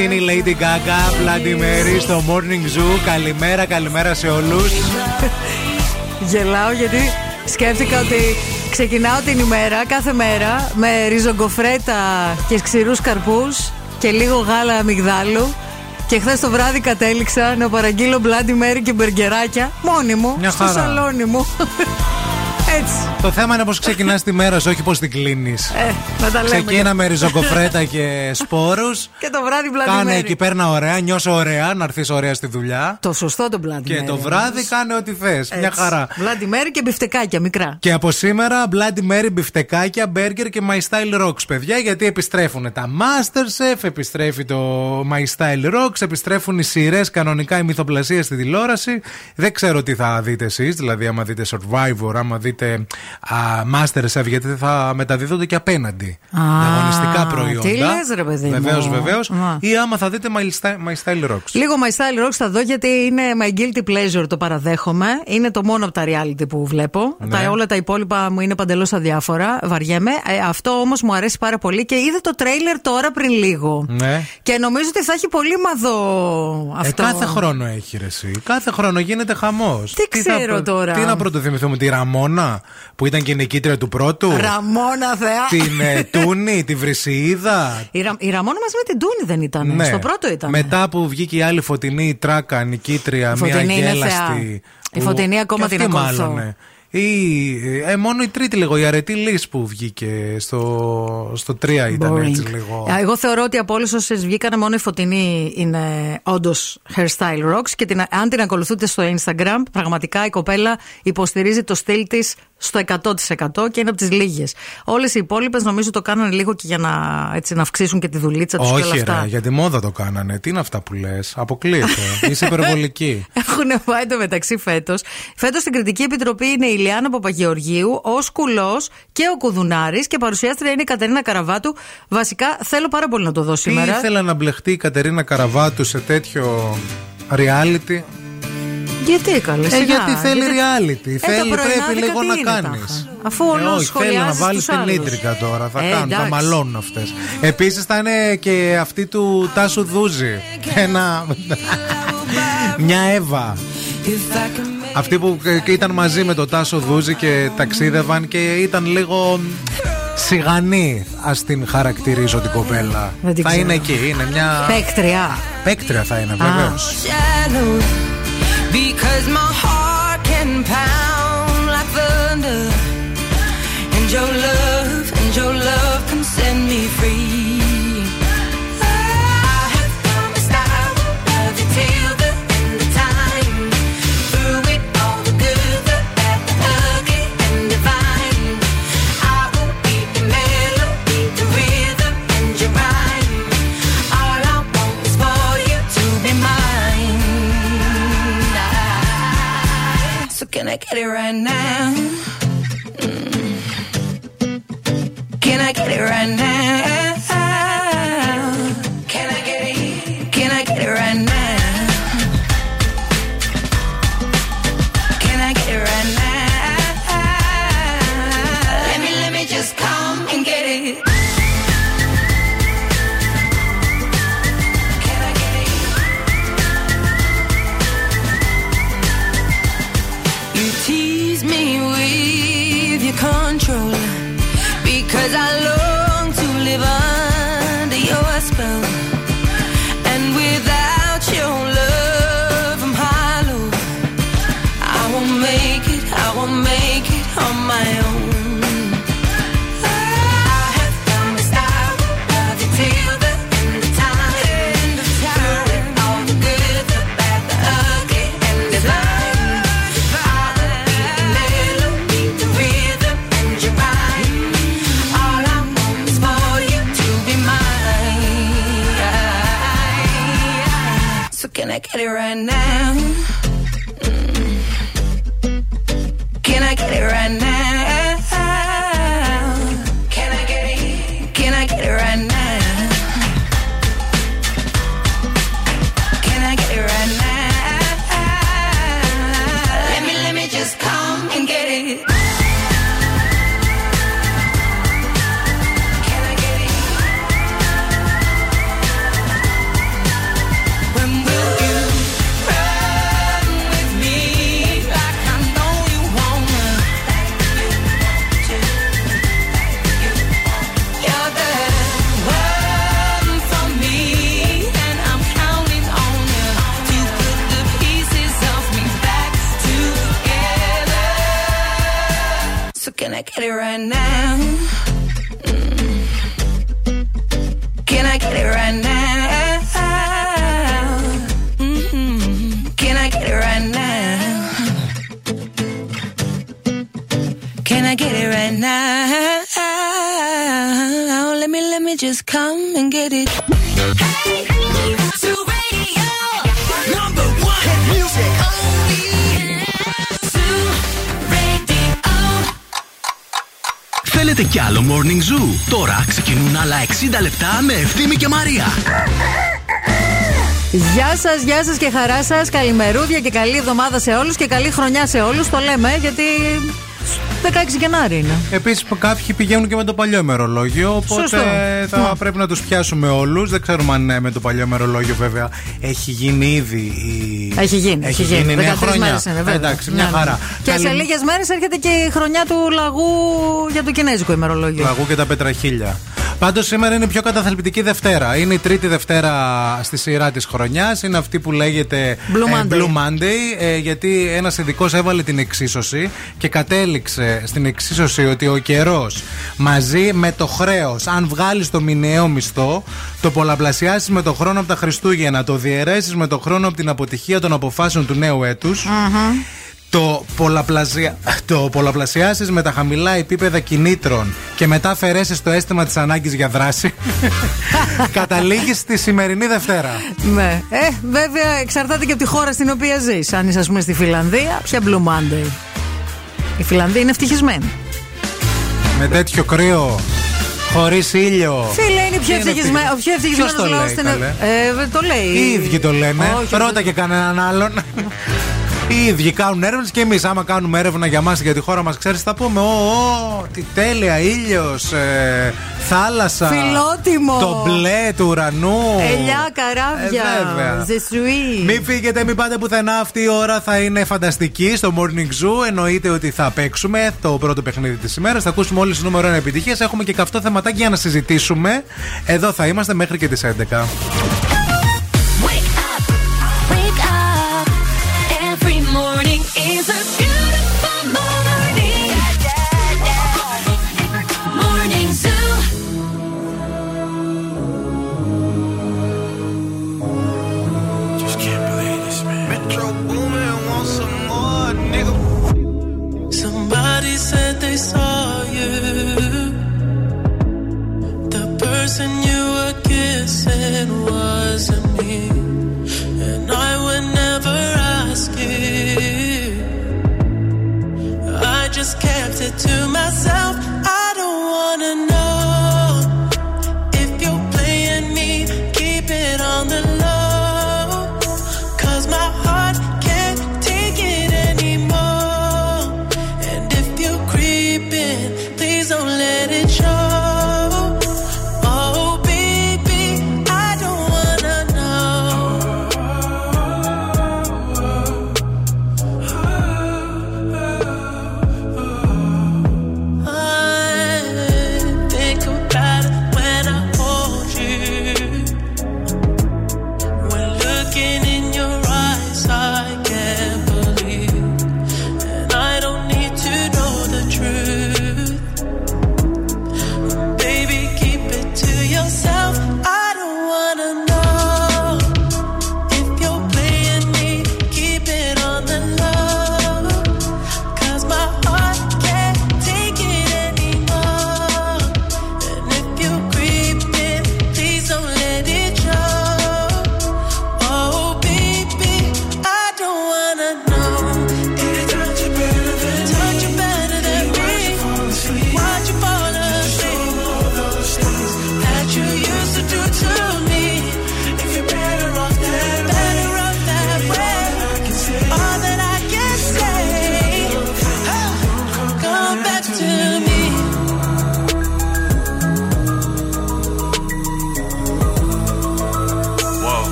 Αυτή είναι η Lady Gaga, Bloody Mary στο Morning Zoo. Καλημέρα, καλημέρα σε όλους. Γελάω γιατί σκέφτηκα ότι ξεκινάω την ημέρα κάθε μέρα με ριζογκοφρέτα και ξηρούς καρπούς και λίγο γάλα αμυγδάλου. Και χθες το βράδυ κατέληξα να παραγγείλω Bloody Mary και μπεργκεράκια μόνη μου Μια στο χαρά. σαλόνι μου. Έτσι. Το θέμα είναι πώ ξεκινάς τη μέρα σου, όχι πώ την κλείνεις. Ε, να τα λέμε. Ξεκίνα με ριζοκοφρέτα και σπόρους. Και το βράδυ Bloody Κάνε Mary. εκεί, πέρνα ωραία, νιώσω ωραία, να έρθεις ωραία στη δουλειά. Το σωστό το Bloody Και Mary, το όμως. βράδυ κάνε ό,τι θες. Μια Έτσι. χαρά. Bloody Mary και μπιφτεκάκια μικρά. Και από σήμερα Bloody Mary, μπιφτεκάκια, μπέργκερ και My Style Rocks, παιδιά, γιατί επιστρέφουν τα Masterchef, επιστρέφει το My Style Rocks, επιστρέφουν οι σειρές κανονικά η μυθοπλασία στη τηλεόραση. Δεν ξέρω τι θα δείτε εσείς, δηλαδή άμα δείτε Survivor, άμα δείτε α, Masterchef, γιατί θα μεταδίδονται και απέναντι. Α, αγωνιστικά προϊόντα. τι λες, ρε παιδί μου. Βεβαίως, βεβαίως. Α. Ή άμα θα δείτε My Style, My Style Rocks. Λίγο My Style Rocks θα δω γιατί είναι my guilty pleasure, το παραδέχομαι. Είναι το μόνο από τα reality που βλέπω. Ναι. Τα, όλα τα υπόλοιπα μου είναι παντελώς αδιάφορα. Βαριέμαι. Ε, αυτό όμως μου αρέσει πάρα πολύ και είδα το τρέιλερ τώρα πριν λίγο. Ναι. Και νομίζω ότι θα έχει πολύ μαδό Ε, αυτό. κάθε χρόνο έχει ρε εσύ. Κάθε χρόνο γίνεται χαμός. Τι ξέρω τώρα. Τι να πρωτοθυμηθούμε, τη Ραμόνα που ήταν και η νικήτρια του πρώτου. Ραμόνα Θεά. την ε, Τούνη, τη Βρυσιίδα. Η, Ρα, η Ραμόνα μαζί με την Τούνη δεν ήταν. Ναι. Στο πρώτο ήταν. Μετά που βγήκε η άλλη φωτεινή η τράκα, νικήτρια, Η μια Φωτεινή είναι θεά. γέλαστη. Η που- Φωτεινή ακόμα και την αυτή ακολουθώ. μάλλον, ναι. Ή, ε, μόνο η τρίτη λίγο, η αρετή Λύς που βγήκε στο, στο 3 ήταν Boring. έτσι λίγο. Α, Εγώ θεωρώ ότι από όλες όσες βγήκαν, μόνο η φωτεινή είναι όντως hairstyle rocks και την, αν την ακολουθείτε στο Instagram, πραγματικά η κοπέλα υποστηρίζει το στυλ της στο 100% και είναι από τις λίγες. Όλες οι υπόλοιπες νομίζω το κάνανε λίγο και για να, έτσι, να αυξήσουν και τη δουλίτσα τους και όλα Όχι, αυτά. ρε, για τη μόδα το κάνανε. Τι είναι αυτά που λες, αποκλείεται. Είσαι υπερβολική. Έχουν πάει το μεταξύ φέτος. Φέτος στην κριτική επιτροπή είναι η Λιάννα Παπαγεωργίου, ο Κουλό και ο Κουδουνάρης και παρουσιάστρια είναι η Κατερίνα Καραβάτου. Βασικά θέλω πάρα πολύ να το δω Τι σήμερα. ήθελε να μπλεχτεί η Κατερίνα Καραβάτου σε τέτοιο reality; Γιατί καλέ, Ε, σιγά, γιατί θέλει γιατί- reality. Ε, τα θέλει, πρωινάδικα πρέπει λίγο τι να είναι κάνεις. τάχα. Αφού όλο όχι, θέλει να σχολιάζεις βάλει τους την άλλους. ήτρικα τώρα. Θα Ε, κάνουν, θα εντάξει. μαλώνουν αυτές. Επίσης θα είναι και αυτή του Τάσου Δούζη. Ένα. Μια Εύα. Αυτή που ε, ήταν μαζί με τον Τάσο Δούζη και ταξίδευαν και ήταν λίγο σιγανή. Α την χαρακτηρίζω την κοπέλα. Δεν την θα ξέρω. είναι εκεί. Είναι μια. Παίκτρια. Παίκτρια θα είναι, βεβαίως. Because my heart can pound like thunder. And your love get it right now? Mm. Can I get it right now? Come and get it. Number one hit music. Θέλετε κι άλλο Morning Zoo; Τώρα ξεκινούν άλλα 60 λεπτά με Ευθύμη και Μαρία. Γεια σας, γεια σας και χαρά σας. Καλημερούδια και καλή εβδομάδα σε όλους και καλή χρονιά σε όλους. Το λέμε γιατί 16 Γενάρη είναι. Επίσης, κάποιοι πηγαίνουν και με το παλιό ημερολόγιο. Οπότε Σωστό. θα Ναι. πρέπει να τους πιάσουμε όλους. Δεν ξέρουμε αν ε, με το παλιό ημερολόγιο, βέβαια, έχει γίνει ήδη η. Έχει γίνει. Έχει γίνει 13 νέα χρονιά. μέρες είναι, βέβαια. Εντάξει, μια Ναι, ναι. χαρά. Και Καλή- σε λίγες μέρες έρχεται και η χρονιά του λαγού για το κινέζικο ημερολόγιο. Λαγού και τα πετραχίλια. Πάντως σήμερα είναι η πιο καταθλιπτική Δευτέρα. Είναι η τρίτη Δευτέρα στη σειρά της χρονιάς. Είναι αυτή που λέγεται Blue ε, Monday. Blue Monday. ε, γιατί ένας ειδικός έβαλε την εξίσωση και κατέληξε στην εξίσωση ότι ο καιρός μαζί με το χρέος, αν βγάλεις το μηνιαίο μισθό, το πολλαπλασιάσεις με το χρόνο από τα Χριστούγεννα, το διαιρέσεις με το χρόνο από την αποτυχία των αποφάσεων του νέου έτους. Το, πολλαπλασια... το πολλαπλασιάσεις με τα χαμηλά επίπεδα κινήτρων και μετά αφαιρέσεις το αίσθημα της ανάγκης για δράση, καταλήγεις στη σημερινή Δευτέρα. Ναι. Ε, βέβαια εξαρτάται και από τη χώρα στην οποία ζεις. Αν είσαι, ας πούμε, στη Φιλανδία, ποια Blue Monday; Η Φιλανδία είναι ευτυχισμένη. Με τέτοιο κρύο, χωρίς ήλιο. Φίλε, είναι πιο Είναι ευτυχισμένο. Ο πιο ευτυχισμένος Ποιος το λαός λέει, στην καλέ; Ε, το λέει. Οι ίδιοι το λένε. Όχι, Ρώτα δεν- και κανέναν άλλον. Οι ίδιοι κάνουν έρευνες και εμείς, άμα κάνουμε έρευνα για μας για τη χώρα μας, ξέρεις, θα πούμε: Ω, ω, τι τέλεια, ήλιος, ε, θάλασσα. Φιλότιμο. Το μπλε του ουρανού. Ελιά, καράβια. Ε, βέβαια. Ζεσουί. Μην φύγετε, μην πάτε πουθενά. Αυτή η ώρα θα είναι φανταστική στο Morning Zoo. Εννοείται ότι θα παίξουμε το πρώτο παιχνίδι της ημέρας. Θα ακούσουμε όλες τις νούμερο 1 επιτυχίες. Έχουμε και καυτό θεματάκι για να συζητήσουμε. Εδώ θα είμαστε μέχρι και τις 11.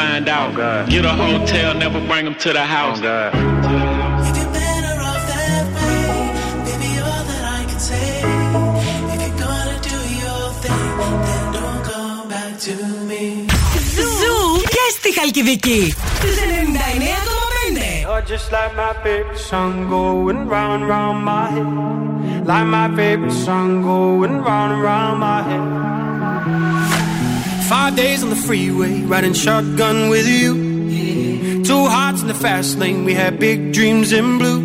Find out. Get a hotel, never bring them to the house. If you're better off that way, baby, all that I can say. If you're gonna do your thing, then don't come back to me. Ζου και στη Χαλκιδική. Στους 99,5. You're just like my favorite song going round and round my head. Like my favorite song going round and round my head. Five days on the freeway, riding shotgun with you. Two hearts in the fast lane, we had big dreams in blue.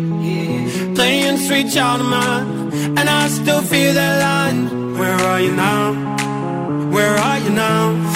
Playing sweet child of mine, and I still feel that line. Where are you now? Where are you now?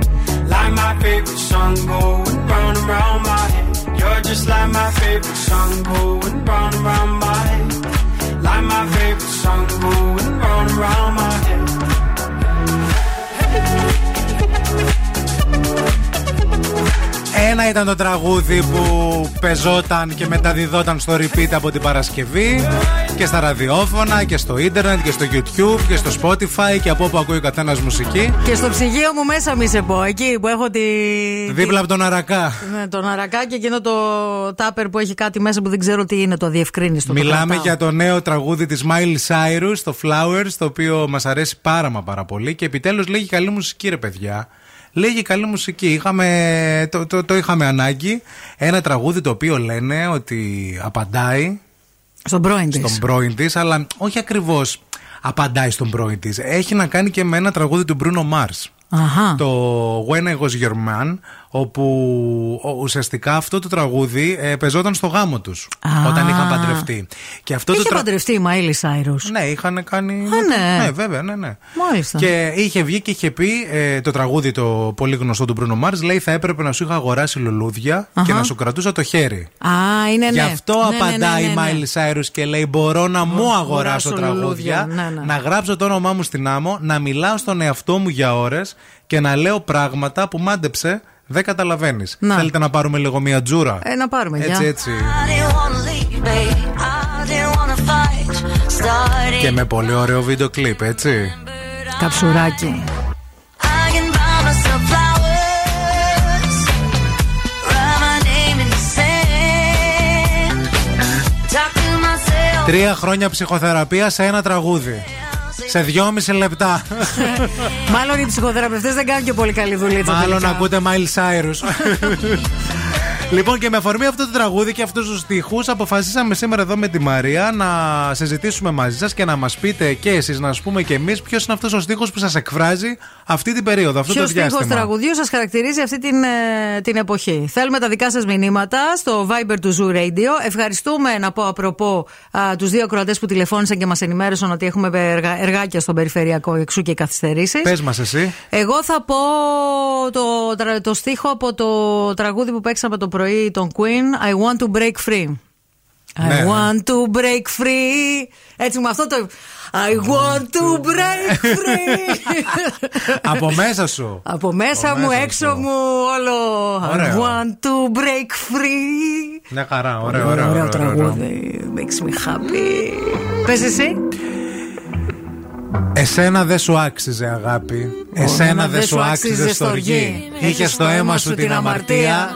Like my favorite song going round and round my head. You're just like my favorite song going round and round my head. Like my favorite song going round and round my head. Ένα ήταν το τραγούδι που πεζόταν και μεταδιδόταν στο repeat από την Παρασκευή και στα ραδιόφωνα και στο ίντερνετ και στο YouTube και στο Spotify και από όπου ακούει ο καθένας μουσική. Και στο ψυγείο μου μέσα μη σε πω, εκεί που έχω τη. Δίπλα από τον Αρακά. Ναι, τον αρακά και εκείνο το τάπερ που έχει κάτι μέσα που δεν ξέρω τι είναι, το διευκρίνηστο. το Μιλάμε κρατάω. για το νέο τραγούδι της Miley Cyrus, το Flowers, το οποίο μας αρέσει πάρα μα πάρα πολύ και επιτέλους λέγει καλή μουσική ρε παιδιά. Λέγει καλή μουσική. Είχαμε, το, το, το είχαμε ανάγκη. Ένα τραγούδι το οποίο λένε ότι απαντάει Στον πρώην της. στον πρώην της, αλλά όχι ακριβώς απαντάει στον πρώην της. Έχει να κάνει και με ένα τραγούδι του Bruno Mars. Αχα. Το When I Was Your Man, όπου ο- ουσιαστικά αυτό το τραγούδι ε, παιζόταν στο γάμο τους Α. όταν είχαν παντρευτεί. Και αυτό Είχε το τρα- παντρευτεί η Μάιλι Σάιρους. Ναι, είχαν κάνει. ναι. ναι, βέβαια, ναι, ναι. Μάλιστα. Και είχε βγει και είχε πει ε, το τραγούδι το πολύ γνωστό του Bruno Mars. Λέει θα έπρεπε να σου είχα αγοράσει λουλούδια και Αχα. να σου κρατούσα το χέρι. Α, είναι ναι. Γι' αυτό Ναι, ναι, ναι, απαντάει ναι, η ναι. Miley Cyrus και λέει: Μπορώ να μου αγοράσω αγοράσω τραγούδια, λουλούδια, ναι, ναι. να γράψω το όνομά μου στην άμμο, να μιλάω στον εαυτό μου για ώρες και να λέω πράγματα που μάντεψε δεν καταλαβαίνεις. Να. Θέλετε να πάρουμε λίγο μία τζούρα; Ε, να πάρουμε, Έτσι, γεια. έτσι. I didn't wanna leave, babe. I didn't wanna the fight started. Και με πολύ ωραίο βίντεο κλιπ, έτσι. Καψουράκι. I can buy myself flowers, write my name in the sand, talk to myself. Τρία χρόνια ψυχοθεραπείας σε ένα τραγούδι. Σε δυόμιση λεπτά. Μάλλον οι ψυχοθεραπευτές δεν κάνουν και πολύ καλή δουλίτσα. Μάλλον τελικά. ακούτε Miles Cyrus. Λοιπόν, και με αφορμή αυτό το τραγούδι και αυτούς τους στίχους, αποφασίσαμε σήμερα εδώ με τη Μαρία να συζητήσουμε μαζί σας και να μας πείτε και εσείς, να σας πούμε και εμείς, ποιος είναι αυτός ο στίχος που σας εκφράζει αυτή την περίοδο, αυτό Ποιος το στίχος διάστημα. τραγουδιού σας χαρακτηρίζει αυτή την, ε, την εποχή; Θέλουμε τα δικά σας μηνύματα στο Viber του Zoo Radio. Ευχαριστούμε να πω απροπό τους δύο κροατέ που τηλεφώνησαν και μας ενημέρωσαν ότι έχουμε εργα- εργάκια στον περιφερειακό εξού και καθυστερήσεις. Πες μας, εσύ. Εγώ θα πω το, τρα- το στίχο από το τραγούδι που παίξαμε το πρωί των Queen I want to break free. I Ναι. want to break free. Έτσι με αυτό το. I want to break free. Από μέσα σου. Από μέσα μου, έξω μου, όλο. I Ωραίο. want to break free. Μια χαρά, ωραίο, Ωραίο, ωραίο. ωραίο ωραίο, τραγούδι. Makes me happy. Πες εσύ. Εσένα δεν σου άξιζε αγάπη Εσένα δεν σου άξιζε στοργή Είχε στο αίμα σου την αμαρτία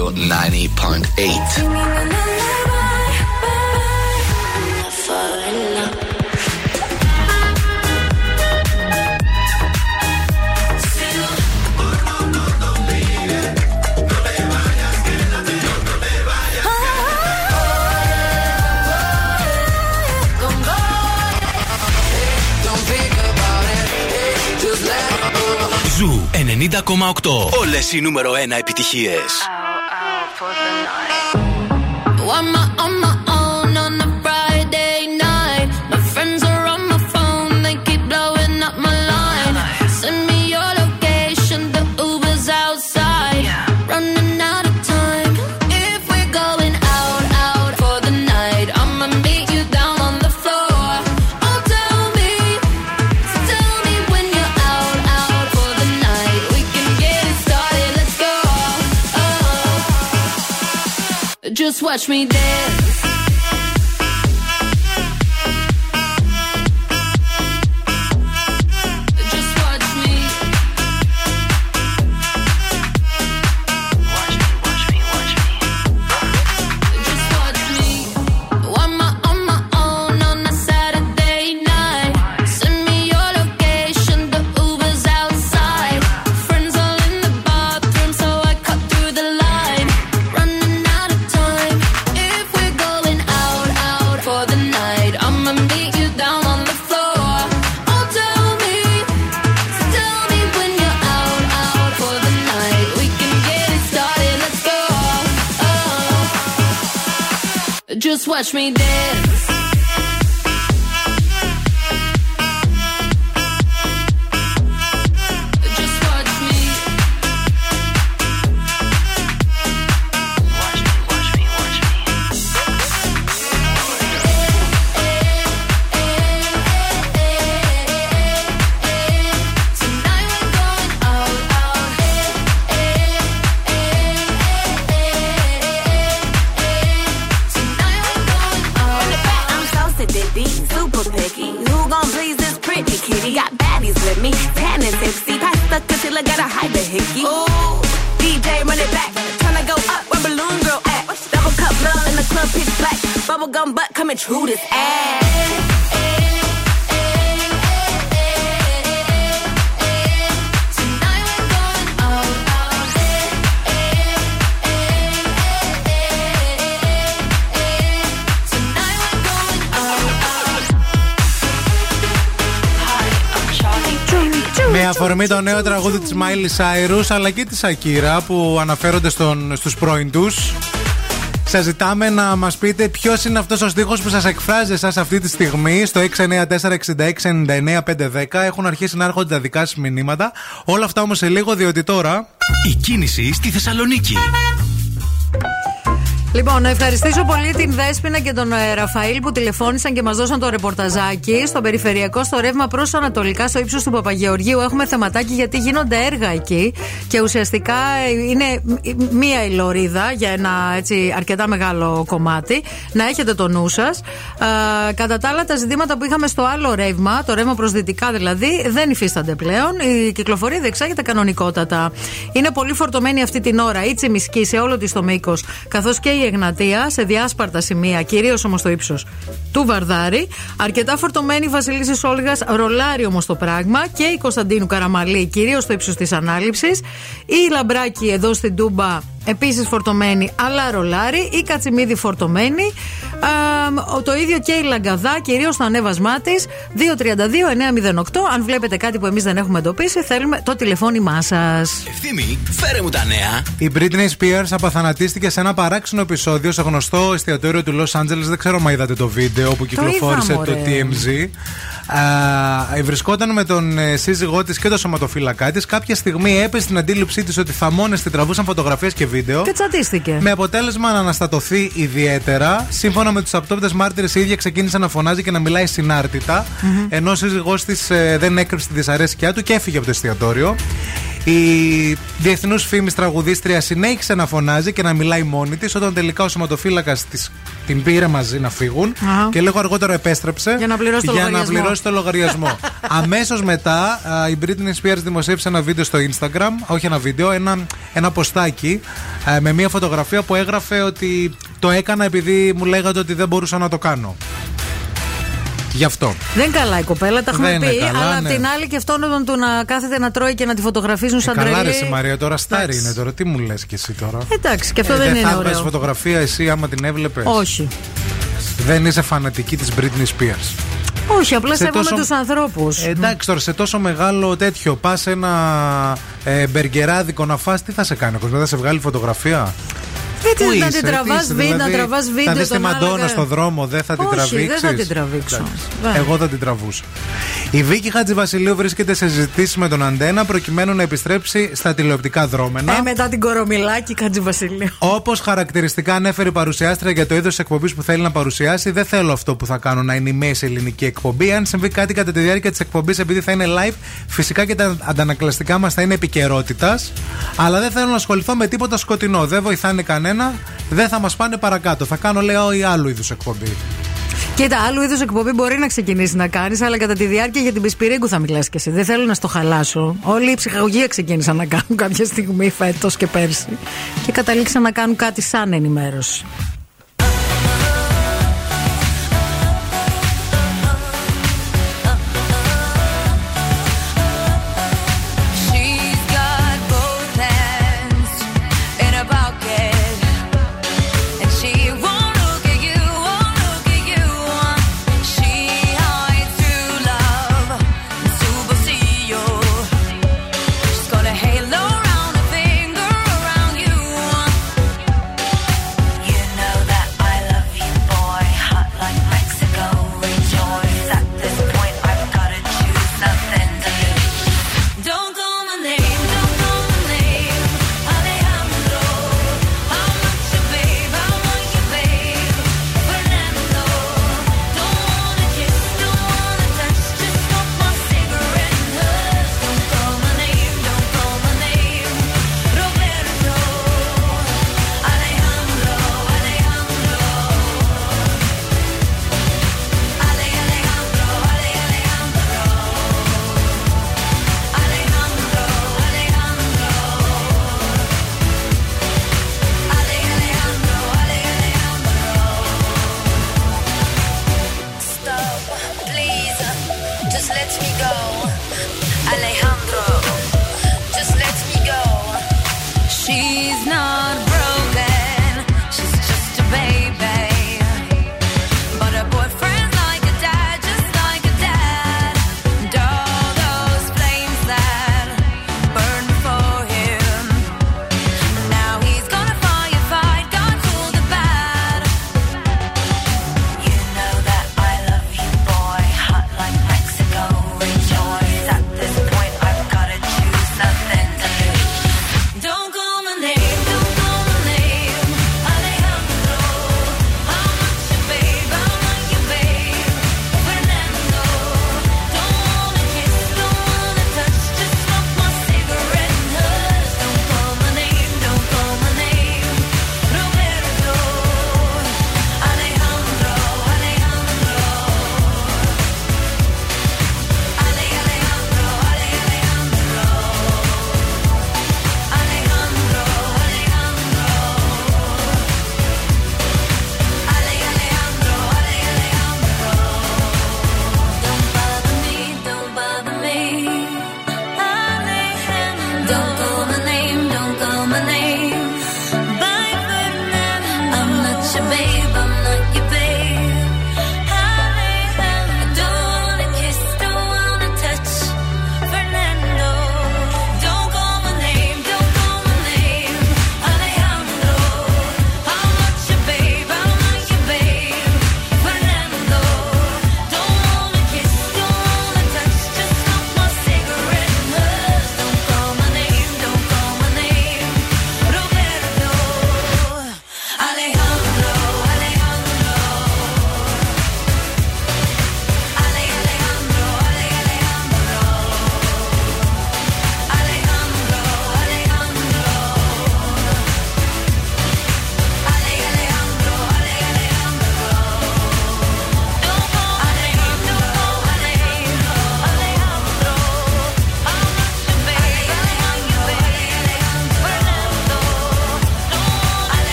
Radio 90.8. Ζου 90,8. Όλες οι νούμερο 1 επιτυχίες. Watch me dance. Bubblegum butt coming true this ass. Με αφορμή το νέο τραγούδι της Miley Cyrus αλλά και της Akira που αναφέρονται στον, στους πρώην τους. Σας ζητάμε να μας πείτε ποιος είναι αυτός ο στίχος που σας εκφράζει εσάς αυτή τη στιγμή στο 694-6699-510. Έχουν αρχίσει να έρχονται τα δικά σας μηνύματα. Όλα αυτά όμως σε λίγο διότι τώρα... Η κίνηση στη Θεσσαλονίκη. Λοιπόν, να ευχαριστήσω πολύ την Δέσποινα και τον ε, Ραφαήλ που τηλεφώνησαν και μας δώσαν το ρεπορταζάκι στο περιφερειακό στο ρεύμα προς Ανατολικά, στο ύψος του Παπαγεωργίου. Έχουμε θεματάκι γιατί γίνονται έργα εκεί και ουσιαστικά ε, είναι μ- μία η λωρίδα για ένα έτσι, αρκετά μεγάλο κομμάτι. Να έχετε το νου σας. κατά τα άλλα, τα ζητήματα που είχαμε στο άλλο ρεύμα, το ρεύμα προς δυτικά δηλαδή, δεν υφίστανται πλέον. Η κυκλοφορία διεξάγεται κανονικότατα. Είναι πολύ φορτωμένη αυτή την ώρα η Τσιμισκή σε όλο της το μήκος, καθώς και η Εγνατία σε διάσπαρτα σημεία, κυρίως όμως στο ύψος του Βαρδάρη. Αρκετά φορτωμένη η Βασιλίση Όλγα, ρολάρι όμως το πράγμα και η Κωνσταντίνου Καραμαλή, κυρίως στο ύψος της ανάληψης. Η Λαμπράκη εδώ στην Τούμπα Επίσης φορτωμένη, αλλά ρολάρι. Η Κατσιμίδη φορτωμένη. Α, ο- το ίδιο και η Λαγκαδά, κυρίως στο ανέβασμά της. 232-908. Αν βλέπετε κάτι που εμείς δεν έχουμε εντοπίσει, θέλουμε το τηλεφώνημά σας. Ευθύμη, φέρε μου τα νέα. Η Britney Spears απαθανατίστηκε σε ένα παράξενο επεισόδιο στο γνωστό εστιατόριο του Los Angeles. Δεν ξέρω αν είδατε το βίντεο που κυκλοφόρησε είδα, το μωρέ. TMZ. Α, βρισκόταν με τον ε, σύζυγό της και το σωματοφύλακά της. Κάποια στιγμή έπεσε στην αντίληψή της ότι θαμώνε την τραβούσαν φωτογραφίες και βίντεο. Και τσατίστηκε. Με αποτέλεσμα να αναστατωθεί ιδιαίτερα. Σύμφωνα με τους απτόπτες μάρτυρες, η ίδια ξεκίνησε να φωνάζει και να μιλάει συνάρτητα. Μμμ. Ενώ ο σύζυγός της δεν έκρυψε τη δυσαρέσκειά του και έφυγε από το εστιατόριο. Η διεθνούς φήμης τραγουδίστρια συνέχισε να φωνάζει και να μιλάει μόνη της, όταν τελικά ο σωματοφύλακας την πήρε μαζί να φύγουν Αχα. και λίγο αργότερα επέστρεψε Για να πληρώσει το για να λογαριασμό. πληρώσει το λογαριασμό. Αμέσως μετά α, η Britney Spears δημοσίευσε ένα βίντεο στο Instagram, όχι ένα βίντεο, ένα, ένα ποστάκι α, με μια φωτογραφία που έγραφε ότι το έκανα επειδή μου λέγατε ότι δεν μπορούσα να το κάνω. Γι' αυτό. Δεν καλά η κοπέλα, τα έχουμε Δεν πει. είναι καλά, αλλά απ' ναι. την άλλη και αυτόν τον του να κάθεται να τρώει και να τη φωτογραφίζουν σαν Καλά ρε τρελή. εσύ, Μαρία, τώρα στάρι Εντάξει. είναι τώρα. Τι μου λες και εσύ τώρα; Εντάξει, και αυτό Ε, δεν είναι θα ωραίο. έβγαζες φωτογραφία εσύ άμα την έβλεπες; Όχι. Δεν είσαι φανατική της Britney Spears. Όχι, απλά Σε σέβομαι τόσο- τους ανθρώπους. Ε, εντάξει τώρα σε τόσο μεγάλο τέτοιο πας ένα ε, μπεργκεράδικο να φας τι θα σε κάνει ο κόσμος, δεν θα σε βγάλει φωτογραφία; Γιατί Πού να είσαι, την τι τραβά είσαι, βίντεο, να δηλαδή, τραβά βίντεο. Θα δεις τη τον Μαντόνα άλλο, στο δρόμο, δεν θα την Όχι, τραβήξεις δεν θα την τραβήξω. Εντάξει. Ναι. Εγώ θα την τραβούσα. Η Βίκη Χατζηβασιλείου βρίσκεται σε συζητήσεις με τον Αντένα προκειμένου να επιστρέψει στα τηλεοπτικά δρόμενα. Ε, μετά την κορομιλάκη Χατζη Βασιλείου. Όπως χαρακτηριστικά ανέφερε η παρουσιάστρια για το είδος εκπομπής που θέλει να παρουσιάσει, δεν θέλω αυτό που θα κάνω να είναι η μέση ελληνική εκπομπή. Αν συμβεί κάτι κατά τη διάρκεια της εκπομπής, επειδή θα είναι live, φυσικά και τα αντανακλαστικά μας θα είναι επικαιρότητας. Αλλά δεν θέλω να ασχοληθώ με τίποτα σκοτεινό. Δεν βοηθάνε κανένα, δεν θα μας πάνε παρακάτω. Θα κάνω, λέω, ή άλλου είδους εκπομπή. Κοίτα, άλλου είδους εκπομπή μπορεί να ξεκινήσεις να κάνεις, αλλά κατά τη διάρκεια για την Πισπυρίγκου θα μιλάς και εσύ. Δεν θέλω να στο χαλάσω. Όλη η ψυχαγωγία ξεκίνησαν να κάνουν κάποια στιγμή φέτος και πέρσι. Και καταλήξαν να κάνουν κάτι σαν ενημέρωση.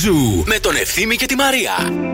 Morning Zoo με τον Ευθύμη και τη Μαρία.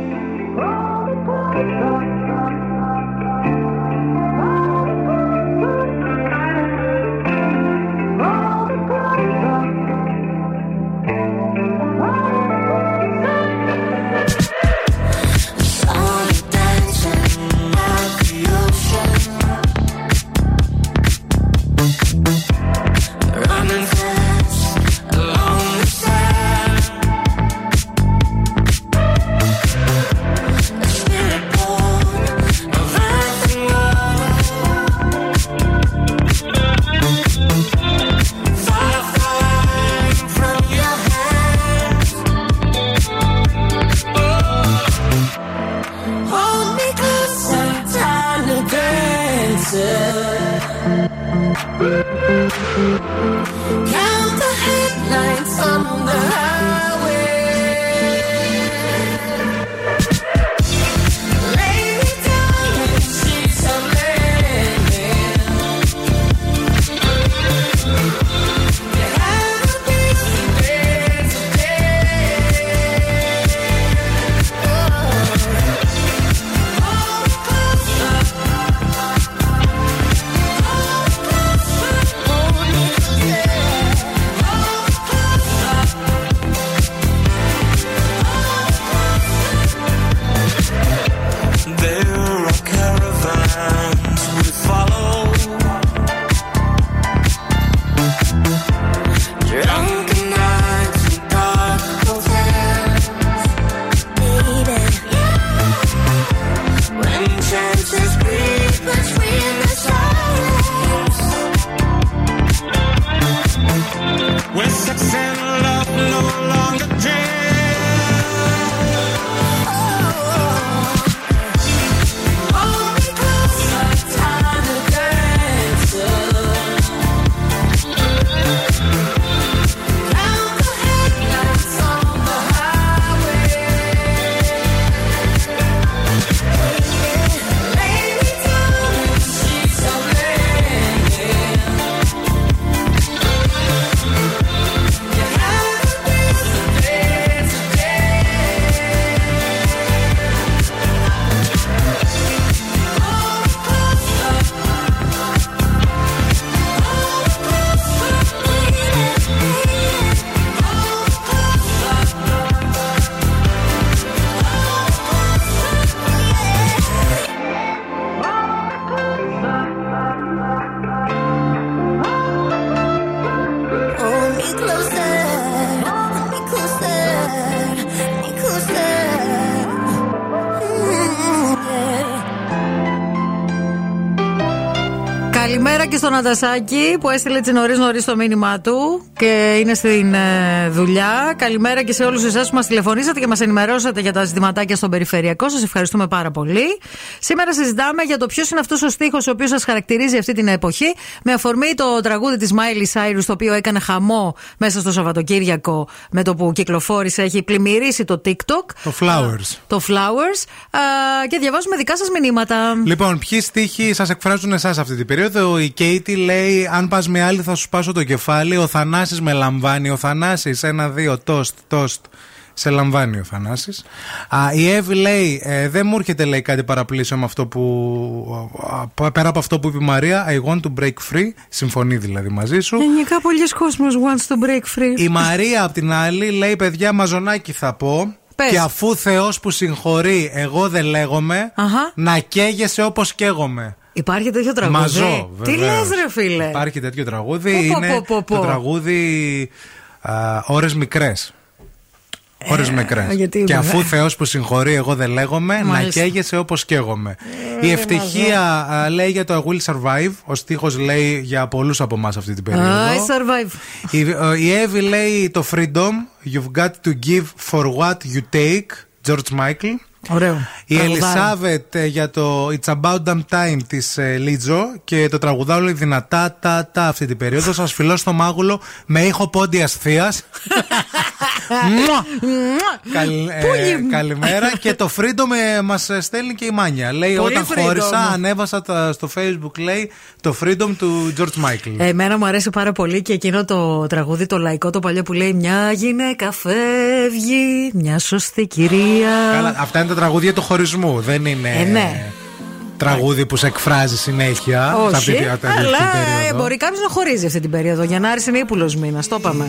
Καλημέρα και στον Αντασάκη που έστειλε έτσι νωρί νωρί το μήνυμά του και είναι στην ε, δουλειά. Καλημέρα και σε όλους εσάς που μας τηλεφωνήσατε και μας ενημερώσατε για τα ζητηματάκια στον περιφερειακό. Σας ευχαριστούμε πάρα πολύ. Σήμερα συζητάμε για το ποιος είναι αυτός ο στίχος ο οποίος σας χαρακτηρίζει αυτή την εποχή με αφορμή το τραγούδι της Miley Cyrus το οποίο έκανε χαμό μέσα στο Σαββατοκύριακο με το που κυκλοφόρησε. Έχει πλημμυρίσει το TikTok. Το Flowers. Το Flowers. Α, και διαβάζουμε δικά σας μηνύματα. Λοιπόν, ποιοι στίχοι σας εκφράζουν εσάς αυτή την περίοδο; Η Κέιτι λέει: Αν πας με άλλη, θα σου σπάσω το κεφάλι. Ο Θανάσης με λαμβάνει. Ο Θανάσης, ένα-δύο, τόστ, τόστ. Σε λαμβάνει ο Θανάσης. Α, η Εύη λέει: ε, Δεν μου έρχεται λέει κάτι παραπλήσιο με αυτό που. α, πέρα από αυτό που είπε η Μαρία. I want to break free. Συμφωνεί δηλαδή μαζί σου. Γενικά πολλοί κόσμος wants to break free. Η Μαρία απ' την άλλη λέει: Παιδιά, μαζονάκι θα πω. Πες. Και αφού Θεός που συγχωρεί, εγώ δεν λέγομαι, Αχα. να καίγεσαι όπως καίγομαι. Υπάρχει τέτοιο τραγούδι; Μαζό, Τι λες, βεβαίως. ρε φίλε; Υπάρχει τέτοιο τραγούδι. Πω, πω, είναι πω, πω, πω. το τραγούδι α, Ώρες μικρές. Ώρες μικρές. Ε, γιατί και βέβαια. αφού Θεός που συγχωρεί, εγώ δεν λέγομαι, να Μάλιστα. καίγεσαι όπως καίγομαι. Ε, Η ευτυχία α, λέει για το I will survive. Ο στίχος λέει για πολλούς από εμάς αυτή την περίοδο. I survive. Η, ε, η Εύη λέει το freedom. You've got to give for what you take. George Michael. Ωραίο. Η Τραγουδάρι. Ελισάβετ ε, για το It's About Damn Time της Λίτζο και το τραγουδάω λέει δυνατά τα τα αυτή την περίοδο. Σας φιλώ στο μάγουλο με ήχο πόντια θεία. καλημέρα. και το Freedom ε, μας στέλνει και η Μάνια. Λέει Πολύ όταν freedom. χώρισα, ανέβασα τα- στο Facebook λέει το Freedom του George Michael. Εμένα μου αρέσει πάρα πολύ και εκείνο το τραγούδι το λαϊκό το παλιό που λέει Μια γυναίκα φεύγει, μια σωστή κυρία. Καλά, αυτά είναι τα τραγούδια του χωρισμού. Δεν είναι Ε, ναι. Τραγούδι που σε εκφράζει συνέχεια. σε αυτή Όχι, τη- αυτή την αλλά ε, περίοδο. μπορεί κάποιος να χωρίζει αυτή την περίοδο. Γενάρη είναι ύπουλος μήνας, το είπαμε.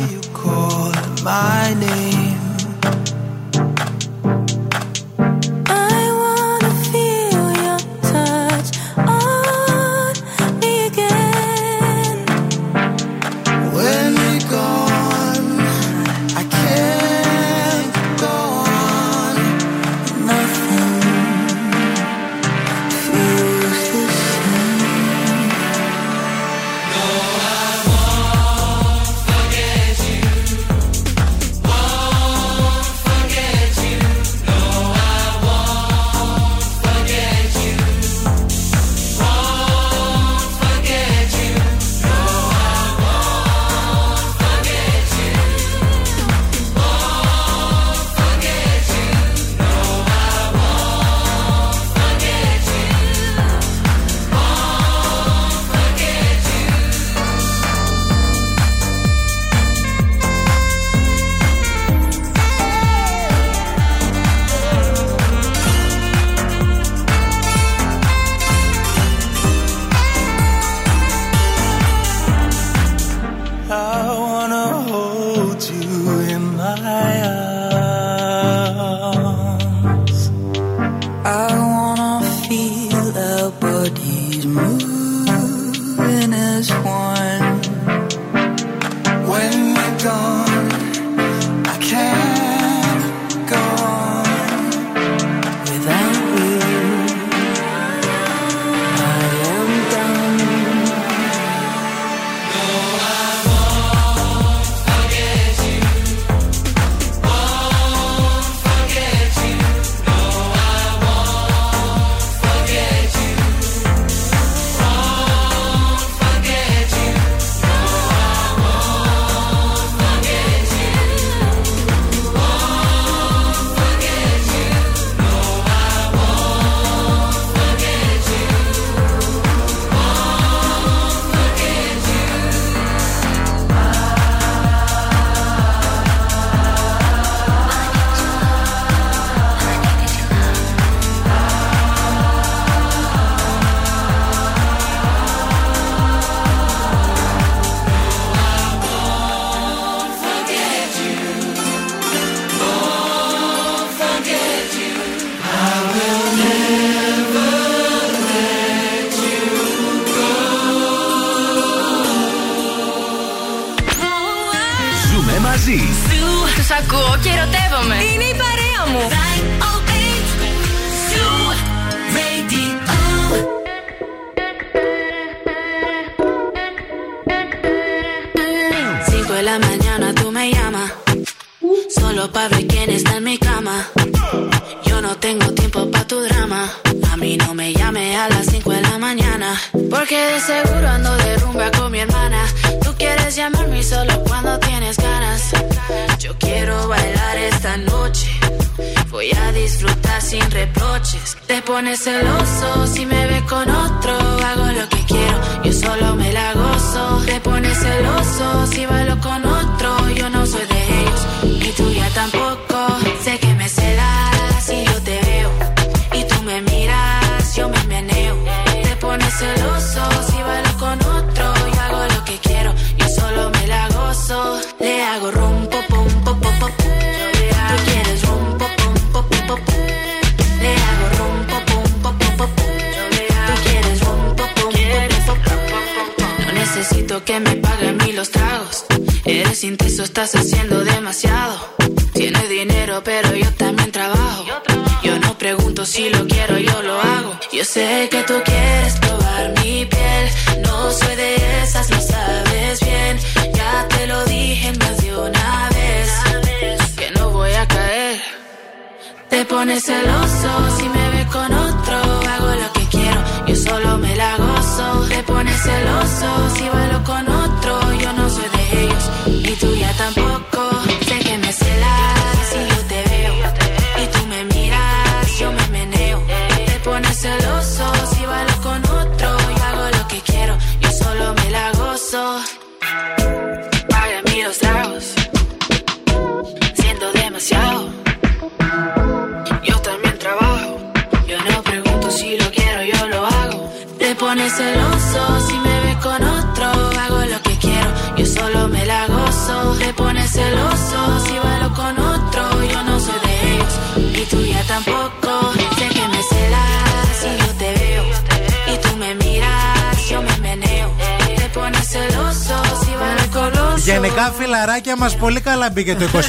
μπήκε το 23.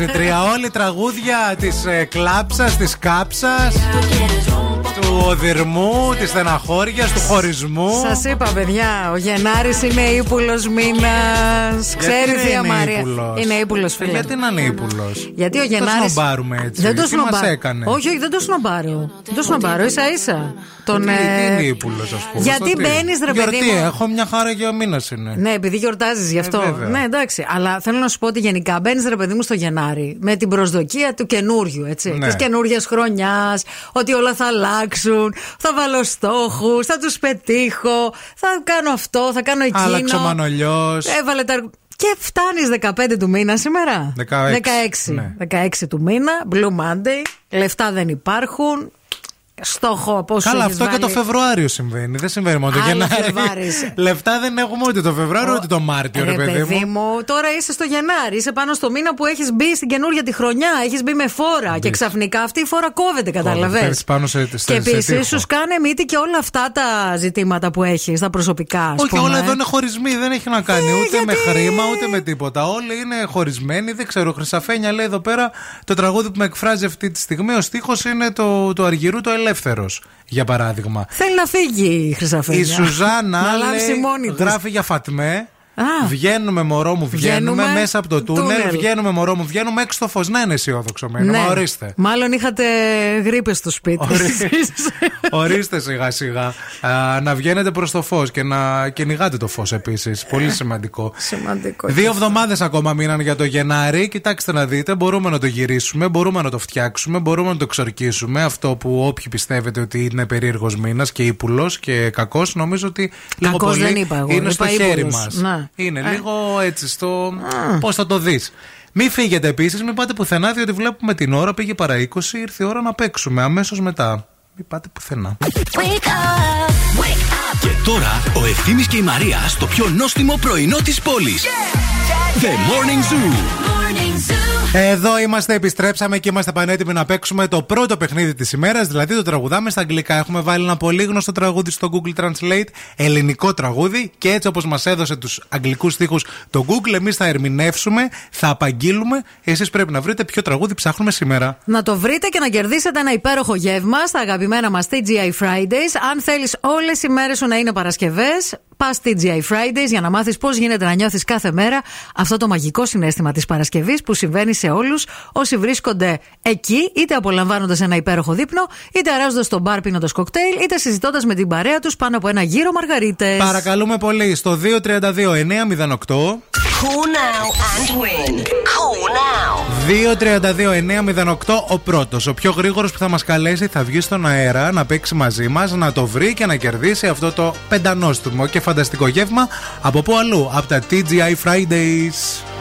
Όλοι τραγούδια της ε, κλάψας, της κάψας. Του οδυρμού, της στεναχώριας, του χωρισμού. Σας είπα, παιδιά, ο Γενάρης είναι ύπουλος μήνας. Ξέρει η Αμαρία. Είναι ύπουλος, ε, φίλε. Γιατί να είναι ύπουλος; Γιατί ο Γενάρη. Δεν το σνομπάρουμε έτσι. Δεν το σνομπά... Όχι, όχι, δεν το σνομπάρω. Δεν το σνομπάρω, ίσα ίσα τον. Τι, τι ε, είναι η ύπουλο, ας πούμε; Γιατί μπαίνεις, ρε παιδί. Γιατί έχω μια χαρά για μήνας είναι. Ναι, επειδή γιορτάζεις γι' ε, αυτό. Ε, ναι, εντάξει. Αλλά θέλω να σου πω ότι γενικά μπαίνεις, ρε παιδί μου, στο Γενάρη με την προσδοκία του καινούριου, έτσι. Ναι. Της καινούργια χρονιάς, ότι όλα θα αλλάξουν, θα βάλω στόχους, θα τους πετύχω, θα κάνω αυτό, θα κάνω εκείνο. Άλλαξε ο Μανολιός. Έβαλε τα. Και φτάνεις 15 του μήνα σήμερα. 16. 16, ναι. 16 του μήνα, Blue Monday. Λεφτά δεν υπάρχουν στόχο πόσο Καλά, έχεις αυτό και βάλει. το Φεβρουάριο συμβαίνει. Δεν συμβαίνει μόνο το Άλλο Γενάρη. Φλεβάρης. Λεφτά δεν έχουμε ούτε το Φεβρουάριο ούτε το Μάρτιο, ρε παιδί μου. τώρα είσαι στο Γενάρη. Είσαι πάνω στο μήνα που έχεις μπει στην καινούργια τη χρονιά. Έχεις μπει με φόρα. Και ξαφνικά αυτή η φόρα κόβεται, κατάλαβες; Πέφτεις πάνω σε, σε, Και σε επίσης τείχο. σου σκάνε μύτη και όλα αυτά τα ζητήματα που έχεις, τα προσωπικά. ας Όχι, πούμε. όλα εδώ είναι χωρισμοί. Δεν έχει να κάνει ούτε με χρήμα ούτε με τίποτα. Όλοι είναι χωρισμένοι. Δεν ξέρω. Χρυσαφένια λέει εδώ πέρα το τραγούδι που με εκφράζει αυτή τη στιγμή. Ο στίχος είναι το, το Αργυρού το Ελεύθερο, για παράδειγμα. Θέλει να φύγει η Χρυσαφένια. Η Σουζάνα να λάμψει λέει, μόνη της. γράφει για Φατμέ. Α. Βγαίνουμε, μωρό μου, βγαίνουμε, Βγαίνουμε μέσα από το τούνελ. τούνελ. Βγαίνουμε, μωρό μου, βγαίνουμε έξω στο φως. Να είναι αισιόδοξο μήνυμα. Ναι. Ορίστε. Μάλλον είχατε γρήπες στο σπίτι. Ορίστε. Ορίστε σιγά σιγά. Α, να βγαίνετε προς το φως και να κυνηγάτε το φως επίσης. Πολύ σημαντικό. Σημαντικό. Δύο εβδομάδες ακόμα μείναν για το Γενάρη. Κοιτάξτε να δείτε, μπορούμε να το γυρίσουμε, μπορούμε να το φτιάξουμε, μπορούμε να το εξορκίσουμε. Αυτό που όποιοι πιστεύετε ότι είναι περίεργος μήνας και ύπουλος και κακός, νομίζω ότι λίγο Κακός πολύ δεν είπα εγώ, είναι είπα στο χέρι ύπουλος. μας. Ναι. Είναι Ε. λίγο έτσι στο. Πώς θα το δεις. Μην φύγετε επίσης, μην πάτε πουθενά, διότι βλέπουμε την ώρα, πήγε παρά 20, ήρθε η ώρα να παίξουμε αμέσως μετά. Μην πάτε πουθενά. Και τώρα ο Ευθύμης και η Μαρία στο πιο νόστιμο πρωινό της πόλης. The Morning Zoo. Εδώ είμαστε, επιστρέψαμε και είμαστε πανέτοιμοι να παίξουμε το πρώτο παιχνίδι της ημέρας, δηλαδή το τραγουδάμε στα αγγλικά. Έχουμε βάλει ένα πολύ γνωστό τραγούδι στο Google Translate, ελληνικό τραγούδι, και έτσι όπως μας έδωσε τους αγγλικούς στίχους το Google, εμείς θα ερμηνεύσουμε, θα απαγγείλουμε. Εσείς πρέπει να βρείτε ποιο τραγούδι ψάχνουμε σήμερα. Να το βρείτε και να κερδίσετε ένα υπέροχο γεύμα στα αγαπημένα μας TGI Fridays. Αν θέλεις όλες οι μέρες σου να είναι Παρασκευές, πας TGI Fridays για να μάθεις πώς γίνεται να νιώθεις κάθε μέρα αυτό το μαγικό συνέστημα της Παρασκευής που συμβαίνει σε όλους όσοι βρίσκονται εκεί, είτε απολαμβάνοντας ένα υπέροχο δείπνο, είτε αράζοντας τον μπαρ πίνοντας κοκτέιλ, είτε συζητώντας με την παρέα τους πάνω από ένα γύρο μαργαρίτες. Παρακαλούμε πολύ στο 232-908. Call now and win. Call now. 2-32-908 ο πρώτος. Ο πιο γρήγορος που θα μας καλέσει θα βγει στον αέρα να παίξει μαζί μας, να το βρει και να κερδίσει αυτό το πεντανόστιμο και φανταστικό γεύμα από πού αλλού, από τα TGI Fridays.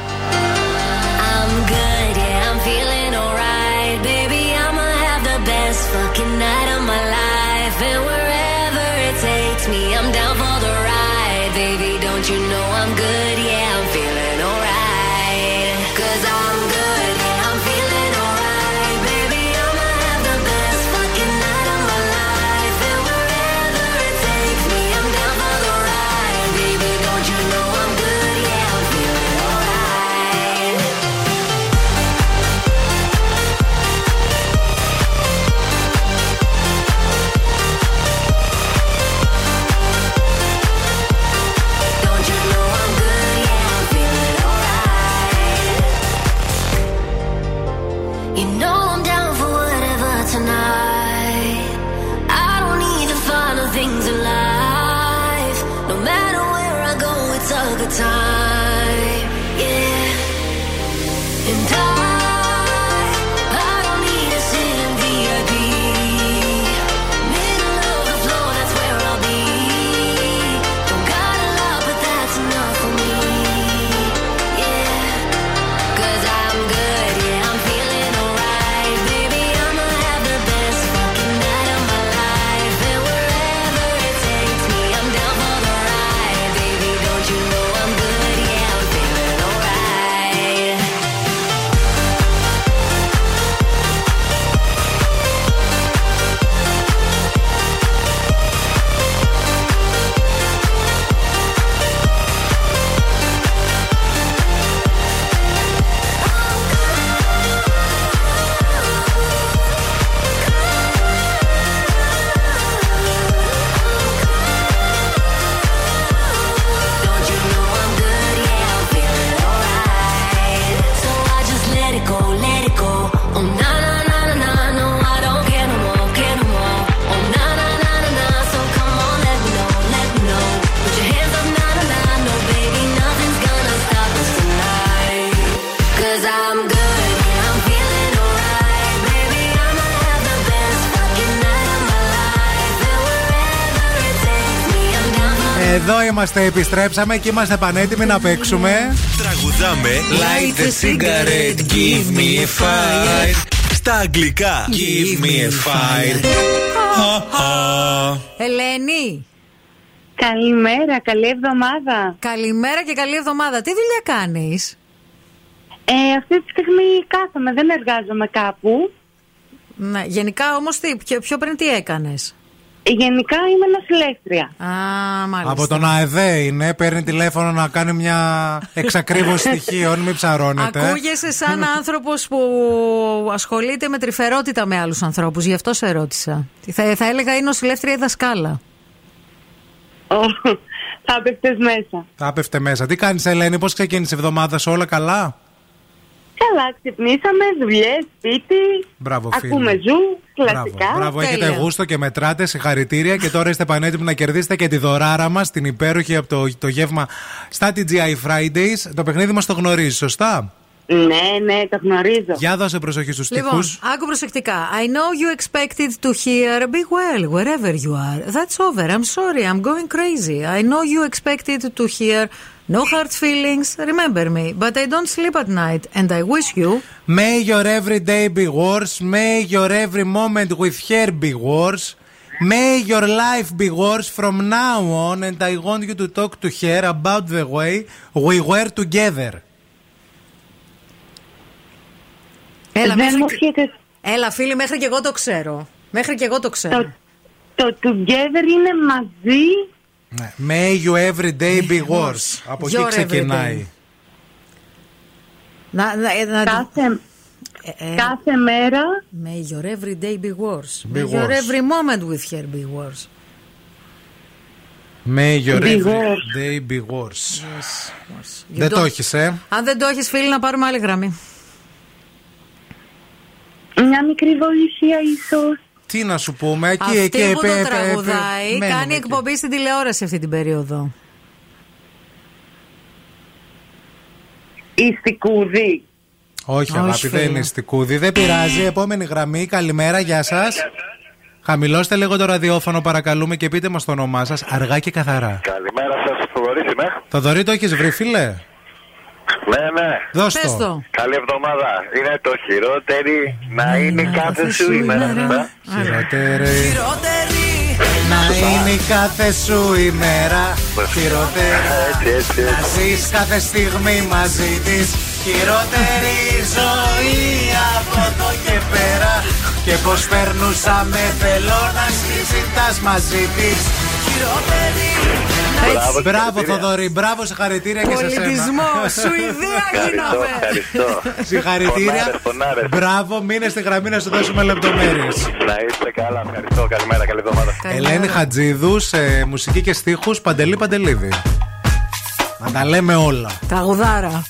Εδώ είμαστε, επιστρέψαμε και είμαστε πανέτοιμοι να παίξουμε. Τραγουδάμε Light the cigarette, give me a fight. Στα αγγλικά. Give me a fire. Ελένη. Καλημέρα, καλή εβδομάδα. Καλημέρα και καλή εβδομάδα. Τι δουλειά κάνεις; Ε, αυτή τη στιγμή κάθομαι, δεν εργάζομαι κάπου. Ναι, γενικά όμως πιο, πιο πριν τι έκανες; Ε, Γενικά είμαι νοσηλεύτρια. Α, μάλιστα. Από τον ΑΕΔΕ είναι, παίρνει τηλέφωνο να κάνει μια εξακρίβωση στοιχείων, μην ψαρώνετε. Ακούγεσαι σαν άνθρωπος που ασχολείται με τρυφερότητα με άλλους ανθρώπους. Γι' αυτό σε ρώτησα. Θα, θα έλεγα είναι νοσηλεύτρια ή δασκάλα. Θα έπεφτε μέσα. Θα έπεφτε μέσα. Τι κάνεις, Ελένη, πώς ξεκίνησε η εβδομάδα σου, όλα καλά; Καλά, ξυπνήσαμε, δουλειές, σπίτι. Μπράβο, φίλε. Ακούμε ζου, κλασικά. Μπράβο, μπράβο έχετε γούστο και μετράτε. Συγχαρητήρια και τώρα είστε πανέτοιμοι να κερδίσετε και τη δωράρα μας, την υπέροχη από το, το γεύμα στα TGI Fridays. Το παιχνίδι μας το γνωρίζεις, σωστά; Ναι, ναι, το γνωρίζω. Για δώσε προσοχή στους Λοιπόν, τυχούς άκου προσεκτικά. I know you expected to hear be well wherever you are. That's over. I'm sorry. I'm going crazy. I know you expected to hear no hard feelings. Remember me. But I don't sleep at night. And I wish you. May your every day be worse. May your every moment with her be worse. May your life be worse from now on. And I want you to talk to her about the way we were together. Έλα, Δεν μέχρι... μου έρχεται- Έλα, φίλοι, μέχρι και εγώ το ξέρω. Μέχρι και εγώ το ξέρω. Το together είναι μαζί. Ναι. May you every day be worse. Από εκεί Your ξεκινάει. Να, να, να... Κάθε, ε. κάθε μέρα. May your every day be worse. Be May your worse. every moment with her be worse. May your Be every worse. day be worse. You Δεν το don't- έχεις, ε. Αν δεν το έχει, φίλοι, να πάρουμε άλλη γραμμή. Μια μικρή βοήθεια, ίσω. Τι να σου πούμε, εκεί, Αυτή εκεί, που επέ- το επέ- τραγουδάει μένουμε κάνει εκεί. εκπομπή στην τηλεόραση αυτή την περίοδο. Η Στικούδη. Όχι, Όχι, αγάπη, δεν φίλε. είναι στικούδι. Δεν πειράζει. Επόμενη γραμμή. Καλημέρα, γεια σας. Χαμηλώστε λίγο το ραδιόφωνο, παρακαλούμε, και πείτε μας το όνομά σας αργά και καθαρά. Καλημέρα σας, Θοδωρή είμαι. Το δωρή το έχεις βρει, φίλε; Ναι, ναι. Δώσ' Πες το. το. Καλή εβδομάδα. Είναι το χειρότερη να είναι κάθε σου ημέρα. Ναι. Χειρότερη. Να είναι η κάθε σου ημέρα. Χειρότερη. Έτσι, έτσι, Να έτσι. ζεις κάθε στιγμή μαζί της. Χειρότερη ζωή από εδώ και πέρα. Και πως περνούσαμε θέλω να συζητάς μαζί της. Μπράβο, Μπράβο, συγχαρητήρια. Θοδωρή, μπράβο, συγχαρητήρια και σε σένα. Πολιτισμός, Σουηδία Ευχαριστώ, γίναμε. ευχαριστώ. Συγχαρητήρια. Φωνάρες, φωνάρες. Μπράβο, μείνε στη γραμμή να σου δώσουμε λεπτομέρειες. Να είστε καλά, ευχαριστώ. Καλημέρα, καλή εβδομάδα. Ελένη Χατζίδου, σε μουσική και στίχους Παντελή Παντελίδη. Να τα λέμε όλα. Τραγουδάρα.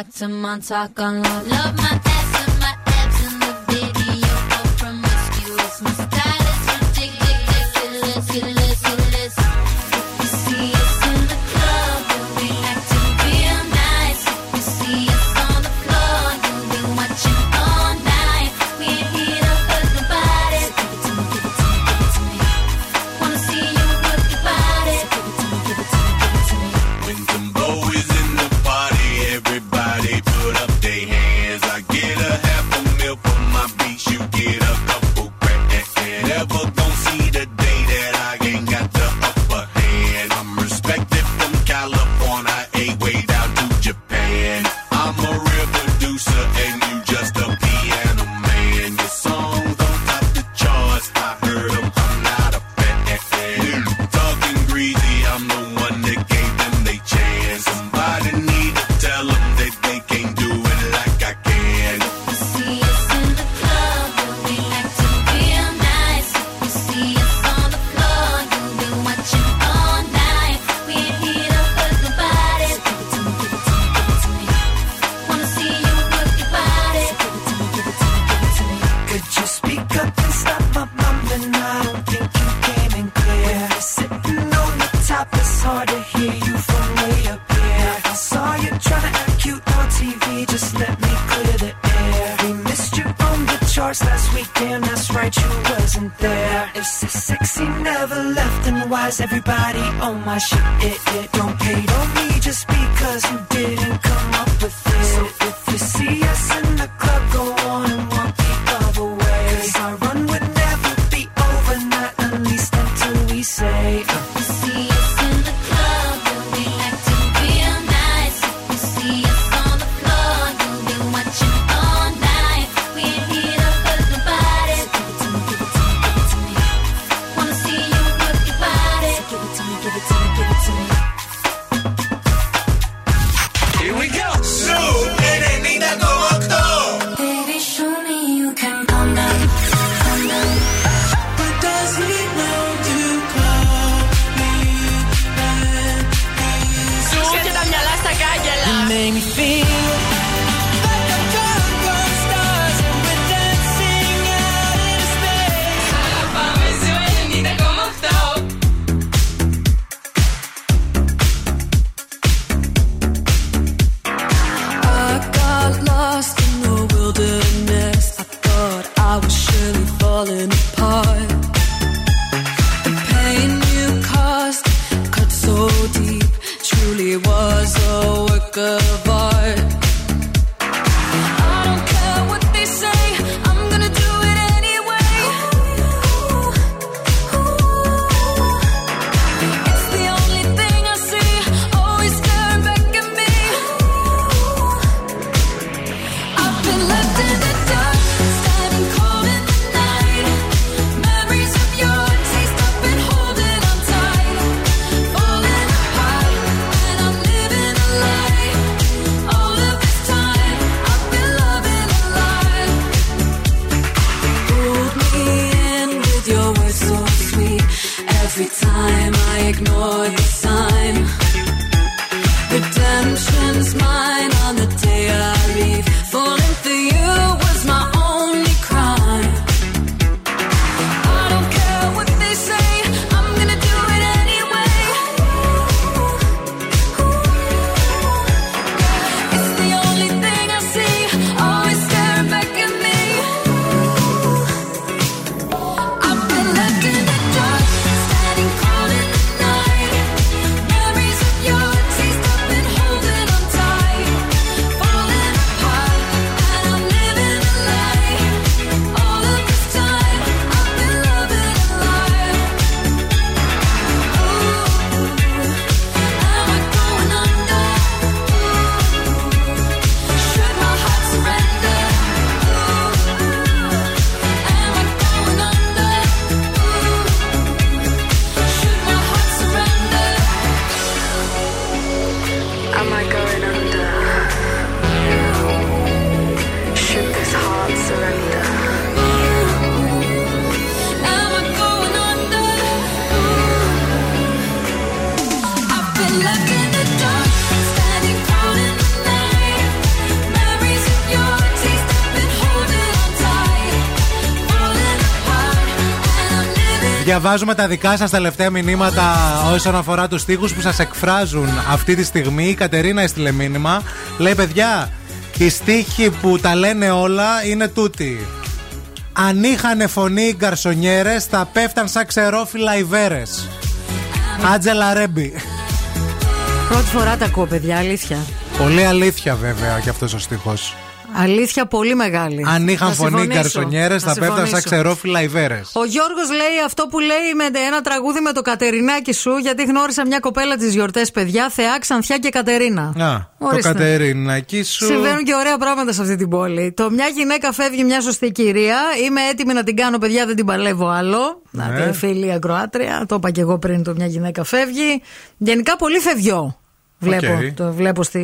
Bangkok to Montauk on low. Love my Give it to me, Διαβάζουμε τα δικά σας τελευταία μηνύματα όσον αφορά τους στίχους που σας εκφράζουν αυτή τη στιγμή. Η Κατερίνα έστειλε μήνυμα. Λέει, παιδιά, οι στίχοι που τα λένε όλα είναι τούτοι. Αν είχαν φωνή οι γκαρσονιέρες, θα πέφταν σαν ξερόφυλλα οι βέρες. Άτζελα Ρέμπι. Πρώτη φορά τα ακούω, παιδιά, αλήθεια. Πολύ αλήθεια βέβαια και αυτός ο στίχος. Αλήθεια πολύ μεγάλη. Αν είχαν Θα φωνή οι συμφωνήσω. γκαρσονιέρε, θα πέφταν σαν συμφωνήσω. ξερόφυλλα οι βέρες. Ο Γιώργος λέει αυτό που λέει με ένα τραγούδι με το Κατερινάκι σου, γιατί γνώρισα μια κοπέλα τις γιορτές, παιδιά, Θεά, Ξανθιά και Κατερίνα. Α, το Ορίστε. Κατερινάκι σου. Συμβαίνουν και ωραία πράγματα σε αυτή την πόλη. Το μια γυναίκα φεύγει, μια σωστή κυρία. Είμαι έτοιμη να την κάνω, παιδιά, δεν την παλεύω άλλο. Να Ναι. τη φίλη ακροάτρια. Το είπα και εγώ πριν, το μια γυναίκα φεύγει. Γενικά πολύ φευγιό. Βλέπω, Οκ. το βλέπω στη,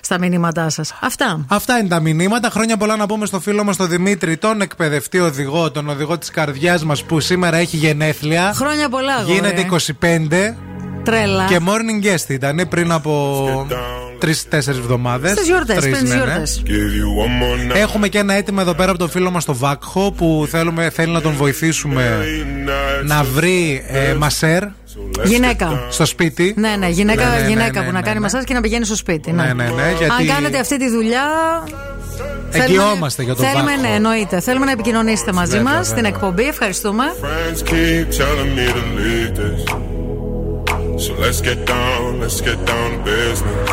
στα μηνύματά σας. Αυτά. Αυτά είναι τα μηνύματα. Χρόνια πολλά να πούμε στο φίλο μας τον Δημήτρη, τον εκπαιδευτή οδηγό, τον οδηγό της καρδιάς μας που σήμερα έχει γενέθλια. Χρόνια πολλά, αγόρι. Γίνεται 25 Τρέλα. και morning guest ήταν πριν από τρει-τέσσερι εβδομάδες. Στις γιορτές, πριν τι γιορτές. Έχουμε και ένα αίτημα εδώ πέρα από τον φίλο μας τον Βάκχο που θέλουμε, θέλει να τον βοηθήσουμε να βρει ε, μασέρ Γυναίκα. στο σπίτι. Ναι, ναι, γυναίκα, Ναι, ναι, ναι, γυναίκα ναι, που να ναι, κάνει ναι. μασάζ και να πηγαίνει στο σπίτι. Ναι, ναι, ναι, γιατί- Αν κάνετε αυτή τη δουλειά, Εγγυόμαστε για τον Θέλουμε, Βάκο. ναι, εννοείται. Θέλουμε να επικοινωνήσετε μαζί Βέβαια, μας στην βέβαια. εκπομπή. Ευχαριστούμε. Friends keep telling me to leave this. So let's get down, let's get down to business.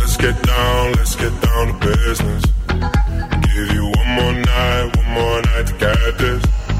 Let's get down, let's get down to business. Give you one more night, one more night to get this.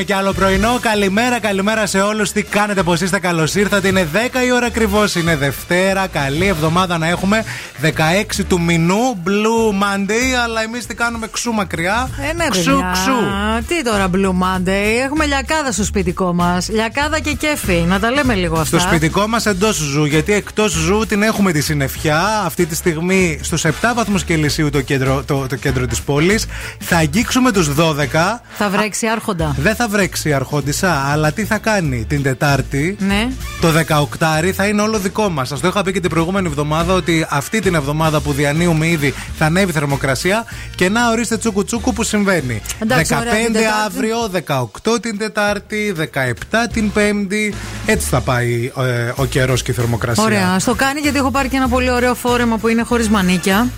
Έχουμε κι άλλο πρωινό. Καλημέρα, καλημέρα σε όλους. Τι κάνετε, πώς είστε, καλώς ήρθατε. Είναι 10 η ώρα ακριβώς. Είναι Δευτέρα. Καλή εβδομάδα να έχουμε. 16 του μηνού. Blue Monday. Αλλά εμείς τι κάνουμε ξού μακριά. Ε, ναι, ξού, παιδιά. ξού. Τι τώρα Blue Monday; Έχουμε λιακάδα στο σπιτικό μας. Λιακάδα και κέφι. Να τα λέμε λίγο αυτά. Στο σπιτικό μας εντός ζου, γιατί εκτός ζου την έχουμε τη συννεφιά. Αυτή τη στιγμή στους 7 βαθμού Κελσίου το κέντρο, το, το κέντρο της πόλης. Θα αγγίξουμε τους 12. Θα βρέξει άρχοντα. Δεν θα βρέξει αρχόντισα, αλλά τι θα κάνει την Τετάρτη. Ναι. Το 18 θα είναι όλο δικό μας. Σας το είχα πει και την προηγούμενη εβδομάδα ότι αυτή την εβδομάδα που διανύουμε ήδη θα ανέβει η θερμοκρασία και να ορίστε τσούκου τσούκου που συμβαίνει. Εντάξει, 15 ωραία, την Τετάρτη. αύριο, 18 την Τετάρτη, 17 την Πέμπτη. Έτσι θα πάει ε, ο καιρός και η θερμοκρασία. Ωραία. Στο κάνει γιατί έχω πάρει και ένα πολύ ωραίο φόρεμα που είναι χωρίς μανίκια.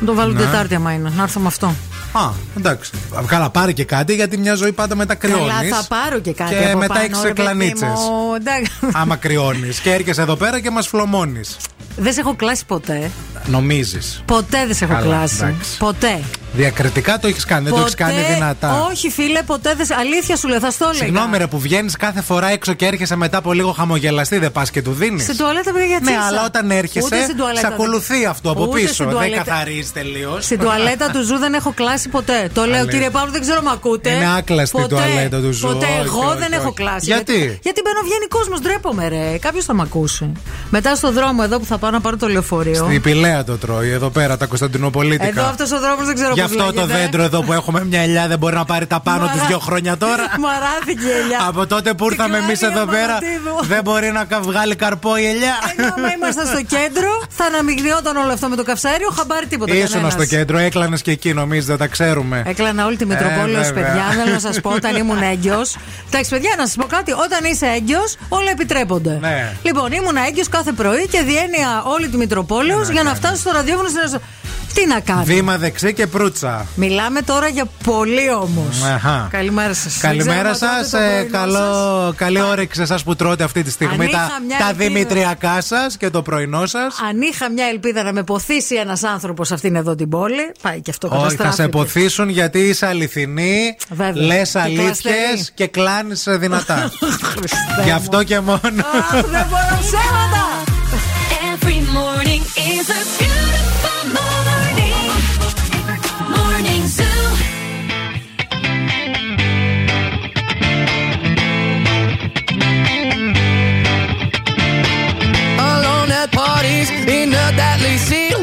Να το βάλω Ναι. Τετάρτη άμα είναι. Να έρθω με αυτό. Α, εντάξει. Καλά, πάρει και κάτι γιατί μια ζωή πάντα μετά κρυώνει. Καλά, θα πάρω και κάτι. Και από μετά πάνω, έχεις ρε παιδί κλανίτσες. μου. Εντάξει. Άμα κρυώνεις. και έρχεσαι εδώ πέρα και μας φλωμώνεις. Δεν σε έχω κλάσει ποτέ. Νομίζεις. Ποτέ δεν σε έχω Καλά, κλάσει. εντάξει. Ποτέ. Διακριτικά το έχεις κάνει, δεν το έχεις κάνει δυνατά. Όχι, φίλε, ποτέ δεν. σε- Αλήθεια σου λέω, θα στο έλεγα. Συγγνώμη, ρε, που βγαίνεις κάθε φορά έξω και έρχεσαι μετά από λίγο χαμογελαστή, δεν πας και του δίνεις. Στην τουαλέτα, παιδιά, για Ναι, τσίσα. αλλά όταν Ούτε έρχεσαι, στην τουαλέτα σε δεν- ακολουθεί αυτό από Ούτε πίσω. στην Δεν τουαλέτα. καθαρίζεις τελείως. Στην τουαλέτα του Ζου δεν έχω κλάσει ποτέ. Το λέω, Αλήθεια. κύριε Παύλο, δεν ξέρω αν ακούτε. Είναι άκλαστη η Ποτέ. τουαλέτα του Ζου. Ποτέ. Όχι, Εγώ όχι, δεν όχι. έχω κλάσει. Γιατί; Γιατί μπαίνω βγαίνει κόσμος, ντρέπομαι, ρε. Κάποιος θα με ακούσει. Μετά στο δρόμο εδώ που θα πάω να πάρω το λεωφορείο. Στην Πυλαία το τρώει, εδώ πέρα τα Κωνσταντινοπολίτικα. Εδώ αυτός ο δρόμος δεν ξέρω Γι' πώς αυτό το λέγεται. δέντρο εδώ που έχουμε μια ελιά δεν μπορεί να πάρει τα πάνω τους Μαρά- δύο χρόνια τώρα. Μαράθηκε η ελιά. Από τότε που ήρθαμε εμείς κλάδια εδώ πέρα, Μαρατίδου. δεν μπορεί να κα- βγάλει καρπό η ελιά. Ενώ άμα ήμασταν στο κέντρο, θα αναμειγνιόταν όλο αυτό με το καυσαέριο, χαμπάρι τίποτα. Ήσουν κανένας. στο κέντρο, έκλανες και εκεί, νομίζεις, δεν τα ξέρουμε. Έκλανα όλη τη Μητροπόλεως, Ε, βέβαια. παιδιά. Θέλω να σας πω όταν ήμουν έγκυος. Εντάξει, παιδιά, να σας πω κάτι. Όταν είσαι έγκυος, όλα επιτρέπονται. Ναι. Λοιπόν, ήμουν έγκυος κάθε πρωί και διένυα όλη τη Μητροπόλεως για να φτάσω στο ραδιόφωνο στην Τι να κάνω; Βήμα δεξί και προύτσα. Μιλάμε τώρα για πολύ όμως. Αχα. Καλημέρα σας. Καλημέρα σας. καλό, καλή όρεξη εσάς που τρώτε αυτή τη στιγμή Αν τα, είχα μια τα ελπίδα. δημητριακά σας και το πρωινό σας. Αν είχα μια ελπίδα να με ποθήσει ένας άνθρωπος σε αυτήν εδώ την πόλη, πάει και αυτό Όχι, θα σε καταστράφηκε. ποθήσουν γιατί είσαι αληθινή, Βέβαια. λες Και αλήθειες κλαστερή. και κλάνεις δυνατά. Χριστέ Γι' μου. αυτό και μόνο. Αχ, δεν μπορώ ψέματα! It's a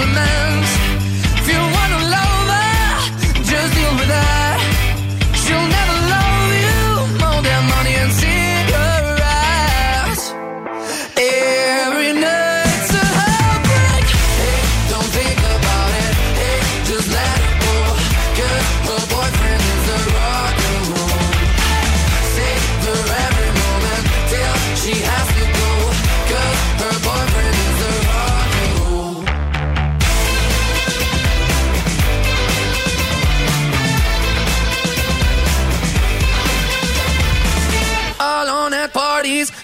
Superman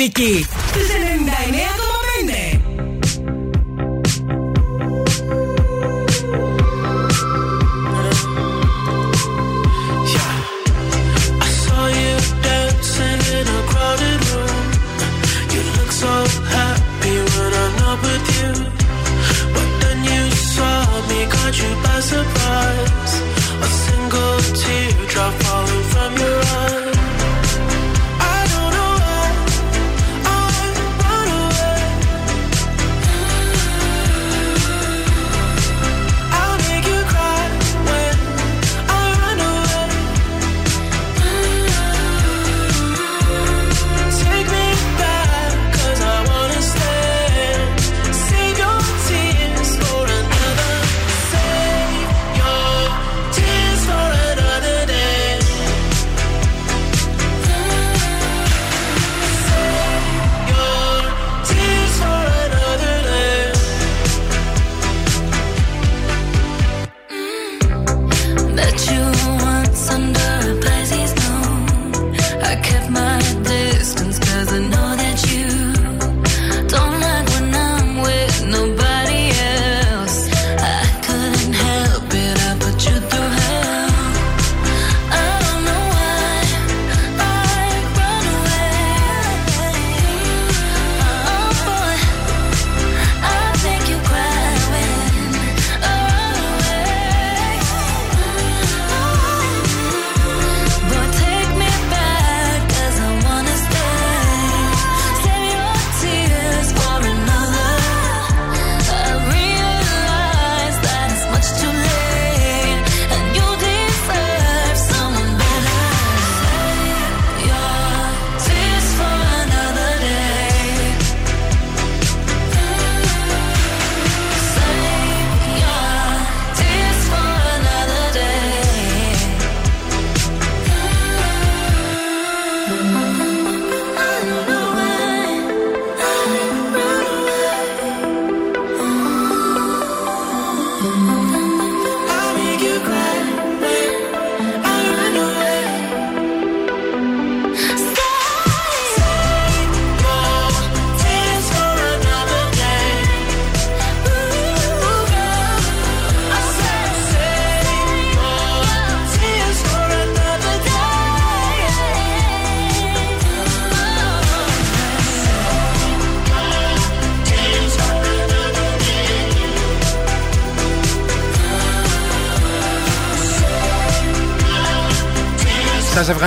Στη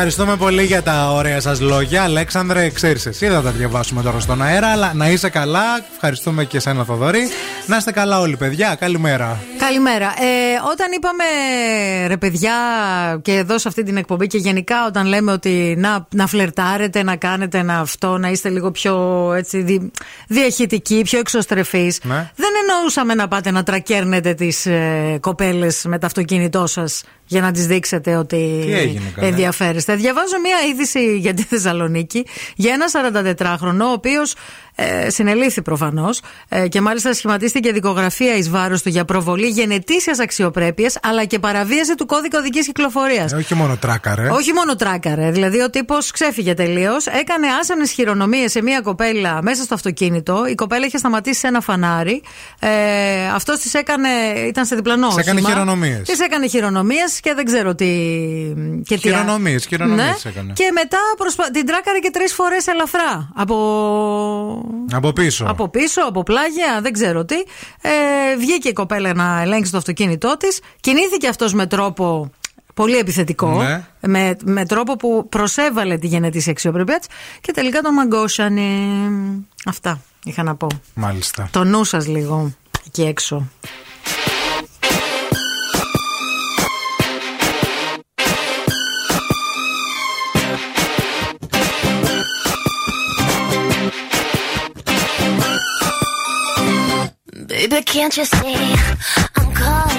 ευχαριστούμε πολύ για τα ωραία σας λόγια. Αλέξανδρε, ξέρεις εσύ, δεν θα τα διαβάσουμε τώρα στον αέρα, αλλά να είσαι καλά. Ευχαριστούμε και εσένα, Θοδωρή. Να είστε καλά όλοι, παιδιά. Καλημέρα. Καλημέρα. Ε, όταν είπαμε ρε παιδιά και εδώ σε αυτή την εκπομπή και γενικά όταν λέμε ότι να, να φλερτάρετε, να κάνετε ένα αυτό, να είστε λίγο πιο έτσι, δι, διαχειτικοί, πιο εξωστρεφείς Ναι. δεν εννοούσαμε να πάτε να τρακέρνετε τις ε, κοπέλες με το αυτοκίνητό σας για να τις δείξετε ότι Τι έγινε, καλέ; ενδιαφέρεστε. Διαβάζω μία είδηση για τη Θεσσαλονίκη για ένα 44χρονο, ο οποίος ε, συνελήφθη προφανώς ε, και μάλιστα σχηματίστηκε δικογραφία εις βάρος του για προβολή γενετήσιας αξιοπρέπειας αλλά και παραβίαση του κώδικα οδικής κυκλοφορίας. Ε, όχι μόνο τράκαρε. Όχι μόνο τράκαρε. Δηλαδή ο τύπος ξέφυγε τελείως. Έκανε άσανε χειρονομίες σε μία κοπέλα μέσα στο αυτοκίνητο. Η κοπέλα είχε σταματήσει σε ένα φανάρι. Ε, Αυτός της έκανε. ήταν σε διπλανό Της έκανε όχημα. χειρονομίες. Της έκανε χειρονομίες και δεν ξέρω τι. Και τι Χειρονομίες, χειρονομίες Ναι. έκανε. Και μετά προσπα... την τράκαρε και τρεις φορές ελαφρά. Από Από πίσω. από πίσω, από πλάγια, δεν ξέρω τι. Ε, βγήκε η κοπέλα να ελέγξει το αυτοκίνητό της. Κινήθηκε αυτός με τρόπο πολύ επιθετικό. Ναι. Με, με τρόπο που προσέβαλε τη γενετήσια αξιοπρέπειά της και τελικά τον μαγκώσανε. Αυτά είχα να πω. Μάλιστα. Το νου σας λίγο εκεί έξω. Can't you see I'm calling?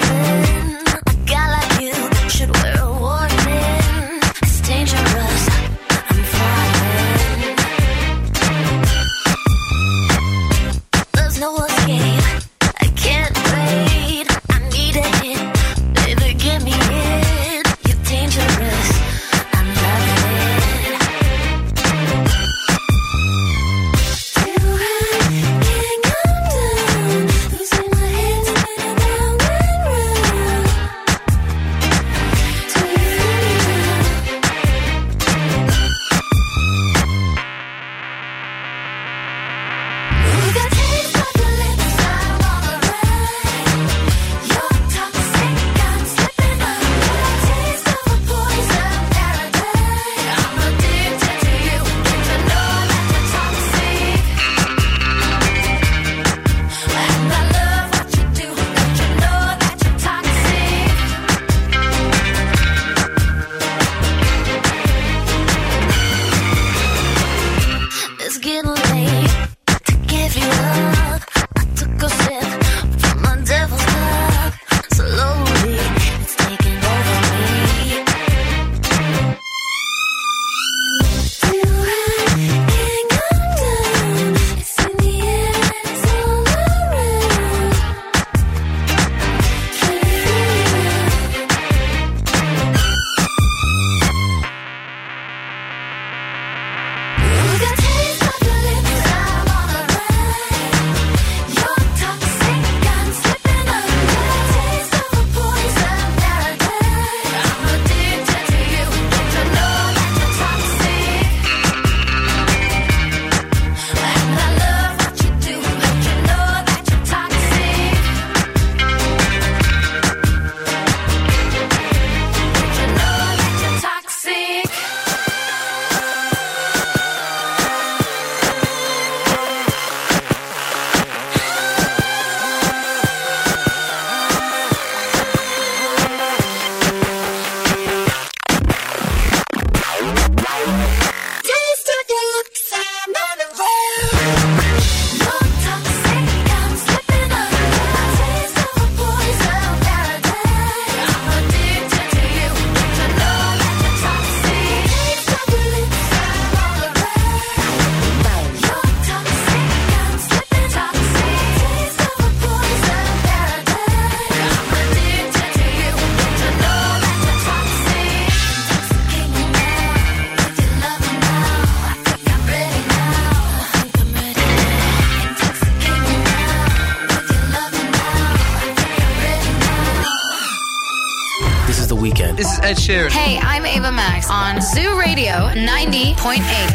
101.8.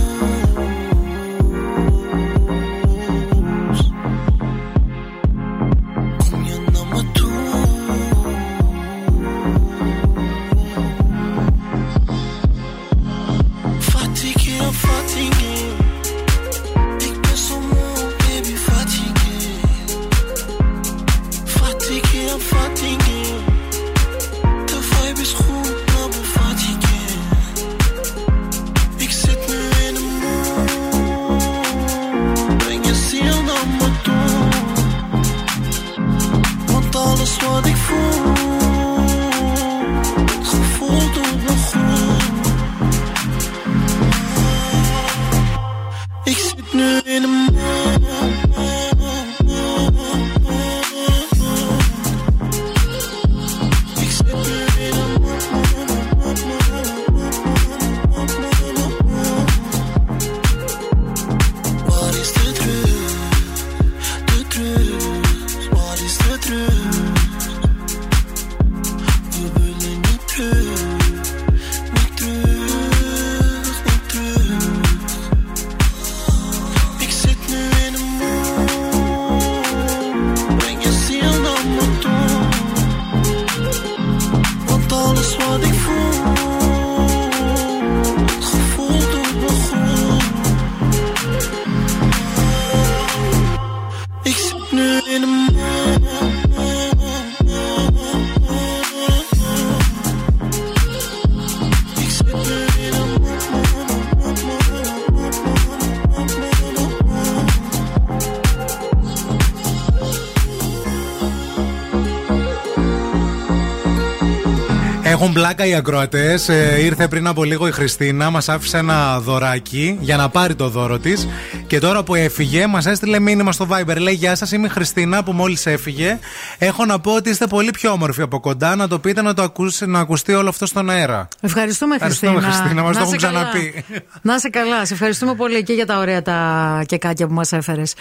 Πλάκα οι ακροατές. ήρθε πριν από λίγο η Χριστίνα, μας άφησε ένα δωράκι για να πάρει το δώρο της. Και τώρα που έφυγε, μας έστειλε μήνυμα στο Viber. Λέει: Γεια σας, είμαι η Χριστίνα που μόλις έφυγε. Έχω να πω ότι είστε πολύ πιο όμορφοι από κοντά. Να το πείτε να, το ακούσει, να ακουστεί όλο αυτό στον αέρα. Ευχαριστούμε, Χριστίνα. Ευχαριστούμε, Χριστίνα, μας Να το έχουν είσαι καλά. ξαναπεί. Να είσαι καλά. Σε ευχαριστούμε πολύ και για τα ωραία τα κεκάκια που μας έφερες.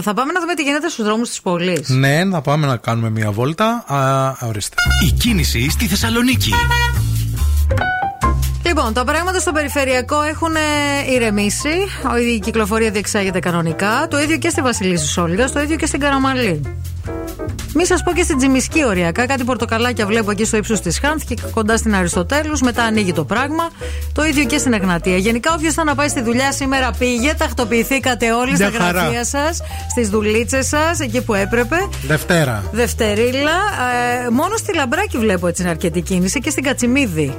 Θα πάμε να δούμε τι γίνεται στους δρόμους της πόλης. Ναι, να πάμε να κάνουμε μια βόλτα. Α, ορίστε. Η κίνηση στη Θεσσαλονίκη. Λοιπόν, τα πράγματα στο περιφερειακό έχουν ε, ηρεμήσει. Η κυκλοφορία διεξάγεται κανονικά. Το ίδιο και στη Βασιλίση Όλγα, το ίδιο και στην Καραμαλή. Μη σας πω και στην Τζιμισκή οριακά. Κάτι πορτοκαλάκια βλέπω εκεί στο ύψος της Χάνθ και κοντά στην Αριστοτέλους. Μετά ανοίγει το πράγμα. Το ίδιο και στην Εγνατία. Γενικά, όποιος θα να πάει στη δουλειά σήμερα πήγε. Τακτοποιηθήκατε όλοι Μια στα χαρά. γραφεία σας, στις δουλίτσες σας, εκεί που έπρεπε. Δευτέρα. Δευτερίλα. Ε, μόνο στη Λαμπράκη βλέπω έτσι είναι αρκετή κίνηση και στην Κατσιμίδη.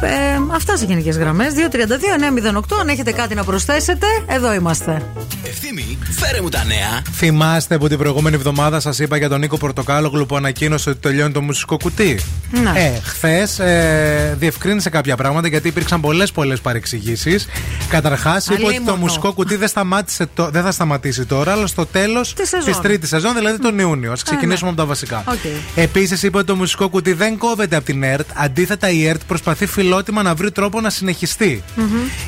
Ε, αυτά σε γενικές γραμμές. 232-908. Αν έχετε κάτι να προσθέσετε, εδώ είμαστε. Ευθύμη, φέρε μου τα νέα. Θυμάστε που την προηγούμενη εβδομάδα σας είπα για τον Νίκο Πορτοκάλογλου που ανακοίνωσε ότι τελειώνει το μουσικό κουτί. Ναι. Ε, χθες ε, διευκρίνησε κάποια πράγματα γιατί υπήρξαν πολλές πολλές παρεξηγήσεις. Καταρχάς, είπε ότι το Αλίμονο. μουσικό κουτί δεν, σταμάτησε το, δεν θα σταματήσει τώρα, αλλά στο τέλος σεζόν. της τρίτης σεζόν, δηλαδή τον Ιούνιο. Α ξεκινήσουμε ναι. από τα βασικά. Οκ. Επίσης, είπε ότι το μουσικό κουτί δεν κόβεται από την ΕΡΤ. Αντίθετα, η ΕΡΤ προσπαθεί φιλότιμα να βρει τρόπο να συνεχιστεί.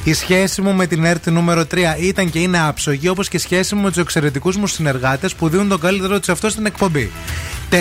Η σχέση μου με την ΕΡΤ νούμερο 3 ήταν και είναι άψογη, όπως και η σχέση μου με τους εξαιρετικούς μου συνεργάτες που δίνουν τον καλύτερό τους εαυτό στην εκπομπή. 4.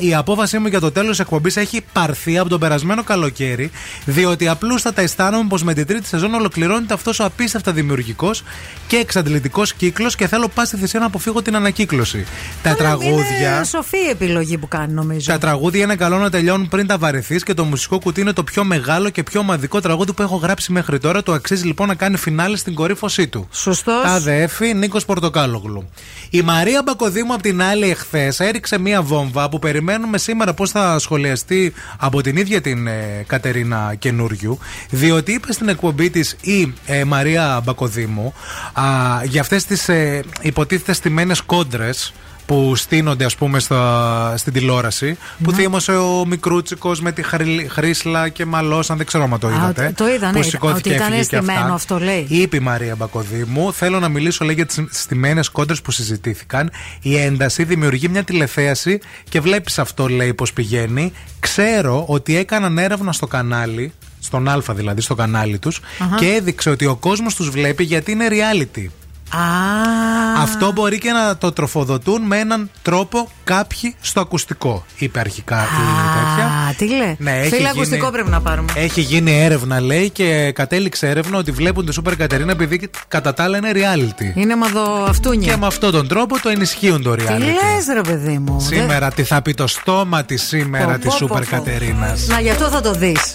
Η απόφασή μου για το τέλος εκπομπής έχει πάρθει από τον περασμένο καλοκαίρι, διότι απλούστατα αισθάνομαι πως με την τρίτη σεζόν ολοκληρώνεται αυτός ο απίστευτα δημιουργικός και εξαντλητικός κύκλος και θέλω πάση θυσία να αποφύγω την ανακύκλωση. Τα τραγούδια. Είναι σοφή η επιλογή που κάνει, νομίζω. Τα τραγούδια είναι καλό να τελειώνουν πριν τα βαρεθείς και το μουσικό κουτί είναι το πιο μεγάλο και πιο ομαδικό τραγούδι που έχω γράψει μέχρι τώρα. Το αξίζει λοιπόν να κάνει φινάλε στην κορύφωσή του. Σωστός. Τάδε Εφη, Νίκος Πορτοκάλογλου. Η Μαρία Μπακοδήμου από την άλλη εχθές έριξε μία βόμβα που περιμένουμε σήμερα πώς θα σχολιαστεί από την ίδια την ε, Κατερίνα Καινούριου. Διότι είπε στην εκπομπή της η ε, Μαρία Μπακοδήμου α, για αυτές τις ε, υποτίθεται στημένε κόντρες που στείνονται ας πούμε στα, στην τηλεόραση που ναι. θύμωσε ο Μικρούτσικος με τη χρύσλα Χρήσλα και Μαλός αν δεν ξέρω αν το είδατε Α, το είδα, ναι, που σηκώθηκε ότι ήταν αισθημένο αυτό λέει. Είπε η Μαρία Μπακοδήμου θέλω να μιλήσω λέει για τις στημένες κόντρες που συζητήθηκαν. Η ένταση δημιουργεί μια τηλεθέαση και βλέπεις αυτό λέει πως πηγαίνει. Ξέρω ότι έκαναν έρευνα στο κανάλι στον Α δηλαδή στο κανάλι τους, και έδειξε ότι ο κόσμος τους βλέπει γιατί είναι reality αυτό μπορεί και να το τροφοδοτούν με έναν τρόπο κάποιοι στο ακουστικό. Είπε αρχικά ah, τέτοια. Τι λέει. Ναι, ακουστικό πρέπει να πάρουμε. Έχει γίνει έρευνα, λέει, και κατέληξε έρευνα ότι βλέπουν τη Σούπερ Κατερίνα επειδή κατά τα άλλα είναι reality. Είναι μαδοαυτούνια. Και με αυτόν τον τρόπο το ενισχύουν το reality. Τι λες, ρε παιδί μου. Σήμερα, τι θα πει το στόμα της σήμερα της Σούπερ Κατερίνα. Να γι' αυτό θα το δεις.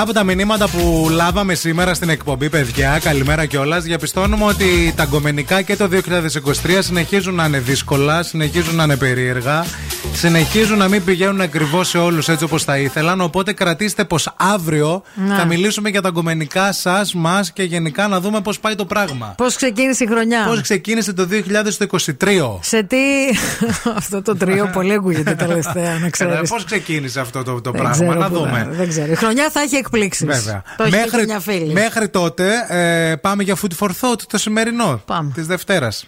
Γενικά από τα μηνύματα που λάβαμε σήμερα στην εκπομπή, παιδιά, καλημέρα κιόλας, διαπιστώνουμε ότι τα γκομενικά και το 2023 συνεχίζουν να είναι δύσκολα, συνεχίζουν να είναι περίεργα, συνεχίζουν να μην πηγαίνουν ακριβώς σε όλους έτσι όπως θα ήθελαν. Οπότε κρατήστε πως αύριο Να. θα μιλήσουμε για τα γκομενικά σας, μας και γενικά να δούμε πώ πάει το πράγμα. Πώς ξεκίνησε η χρονιά; Πώς ξεκίνησε το 2023. Σε τι. Αυτό το τρίο πολύ ακούγεται τελευταία, να ξέρεις. Πώς ξεκίνησε αυτό το, το Δεν πράγμα, ξέρω να που δούμε. θα- Δεν ξέρω. Η χρονιά θα έχει εκπλήξεις. Βέβαια. Το έχει πει και μέχρι, μια φίλη. μέχρι τότε ε, πάμε για food for thought το σημερινό. Πάμε. Της Δευτέρας.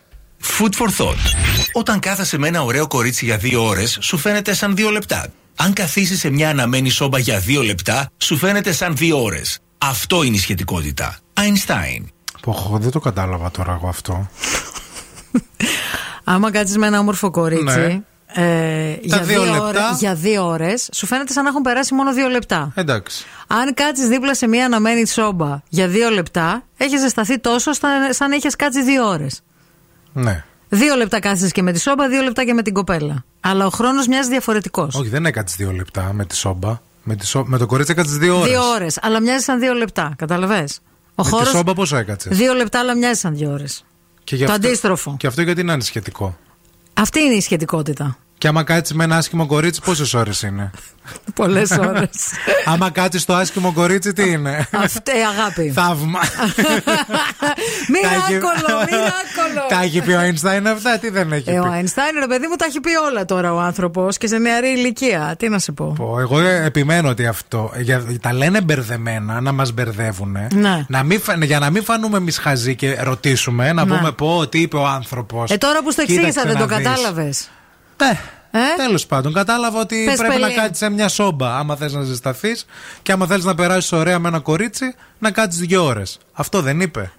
Food for thought. Όταν κάθεσαι με ένα ωραίο κορίτσι για δύο ώρες, σου φαίνεται σαν δύο λεπτά. Αν καθίσεις σε μια αναμένη σόμπα για δύο λεπτά, σου φαίνεται σαν δύο ώρες. Αυτό είναι η σχετικότητα. Einstein. Πω, δεν το κατάλαβα τώρα εγώ αυτό. Άμα κάτσεις με ένα όμορφο κορίτσι. Ναι. Ε, για, δύο λεπτά. ώρες- για δύο ώρες, σου φαίνεται σαν να έχουν περάσει μόνο δύο λεπτά. Εντάξει. Αν κάτσεις δίπλα σε μια αναμένη σόμπα για δύο λεπτά, έχεις ζεσταθεί τόσο στα- σαν να έχεις κάτσει δύο ώρες. Ναι. Δύο λεπτά κάθεσαι και με τη σόμπα, δύο λεπτά και με την κοπέλα. Αλλά ο χρόνος μοιάζει διαφορετικός. Όχι, δεν έκατσε δύο λεπτά με τη σόμπα. Με, τη σο... με το κορίτσι έκατσε δύο ώρες. Δύο ώρες. Αλλά μοιάζει σαν δύο λεπτά. Καταλαβέ. Ο Με χώρος- τη σόμπα πόσο έκατσε; Δύο λεπτά, αλλά μοιάζει σαν δύο ώρες. Και γι' Το αυτό- αντίστροφο. Και αυτό γιατί να είναι σχετικό; Αυτή είναι η σχετικότητα. Και άμα κάτσεις με ένα άσχημο κορίτσι, πόσες ώρες είναι; Πολλές ώρες. άμα κάτσεις στο άσχημο κορίτσι, τι είναι; Αυτή η αγάπη. Θαύμα. Μοιράκολο, μοιράκολο. Τα έχει πει ο Einstein αυτά, τι δεν έχει Ε, ο πει; Αϊνστάιν, ρε παιδί μου, τα έχει πει όλα τώρα ο άνθρωπος και σε νεαρή ηλικία. Τι να σε πω. Πω, Εγώ ε, επιμένω ότι αυτό. Για, τα λένε μπερδεμένα, να μας μπερδεύουν. Ναι. Να μην, φα- για να μην φανούμε εμείς χαζοί και ρωτήσουμε, να Ναι. πούμε πω τι είπε ο άνθρωπος. Ε, τώρα που στο εξήγησα, δεν το κατάλαβες. Ναι. Τέλος πάντων, κατάλαβα ότι Πες, πρέπει να Πελή. κάτσεις σε μια σόμπα. Άμα θες να ζεσταθείς και άμα θέλει να περάσεις ωραία με ένα κορίτσι, να κάτσεις δύο ώρες. Αυτό δεν είπε.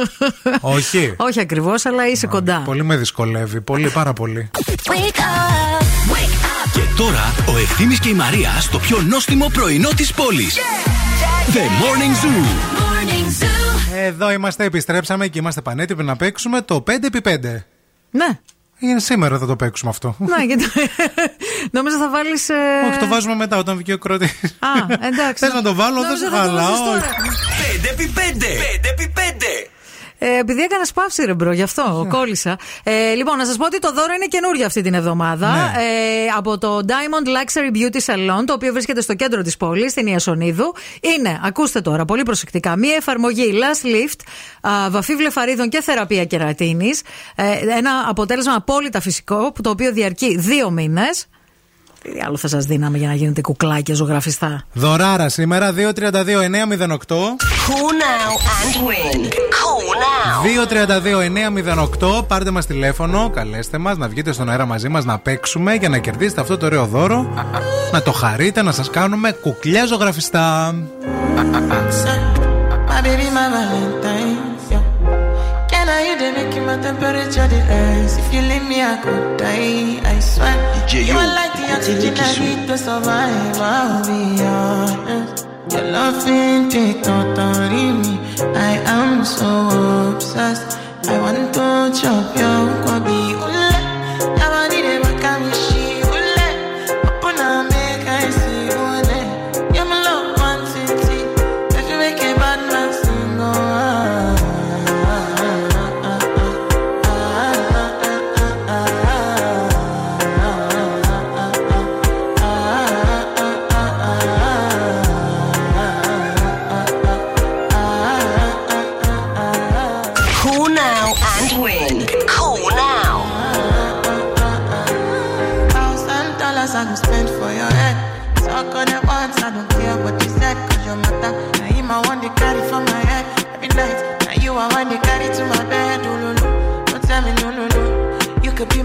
Όχι. Όχι ακριβώς, αλλά είσαι κοντά. Πολύ με δυσκολεύει. Πολύ, πάρα πολύ. Και τώρα ο Ευθύμης και η Μαρία στο πιο νόστιμο πρωινό της πόλης. The Morning Zoo. Εδώ είμαστε, επιστρέψαμε και είμαστε πανέτοιμοι να παίξουμε το 5x5. Ναι. Είναι σήμερα θα το παίξουμε αυτό. Να, γιατί. Νόμιζα θα βάλεις. Όχι, το βάζουμε μετά όταν βγει ο κλότης. Α, εντάξει. Θες να το βάλω, δεν Νόμιζα σε θα το χαλάω. βάζεις τώρα. 5x5. 5x5. Ε, επειδή έκανα παύση, ρε μπρο, γι' αυτό κόλλησα. Ε, λοιπόν, να σας πω ότι το δώρο είναι καινούριο αυτή την εβδομάδα. Ναι. Ε, από το Diamond Luxury Beauty Salon, το οποίο βρίσκεται στο κέντρο της πόλης, στην Ιασονίδου. Είναι, ακούστε τώρα, πολύ προσεκτικά, μία εφαρμογή Lash Lift, α, βαφή βλεφαρίδων και θεραπεία κερατίνης. Ε, ένα αποτέλεσμα απόλυτα φυσικό, που το οποίο διαρκεί δύο μήνες. Τι άλλο θα σας δίναμε για να γίνετε κουκλάκια ζωγραφιστά. Δωράρα σήμερα 232-908. Cool now and win. Cool now. 232-908. Πάρτε μας τηλέφωνο, καλέστε μας, να βγείτε στον αέρα μαζί μας να παίξουμε για να κερδίσετε αυτό το ωραίο δώρο. να το χαρείτε, να σας κάνουμε κουκλιά ζωγραφιστά. My baby, my Valentine. Yeah. Can I you the make my temperature the rise? If you leave me, I could die. I swear. you are like to survive. I'll be honest. Your love ain't take totally me. I am so obsessed. I want to chop your. Ule,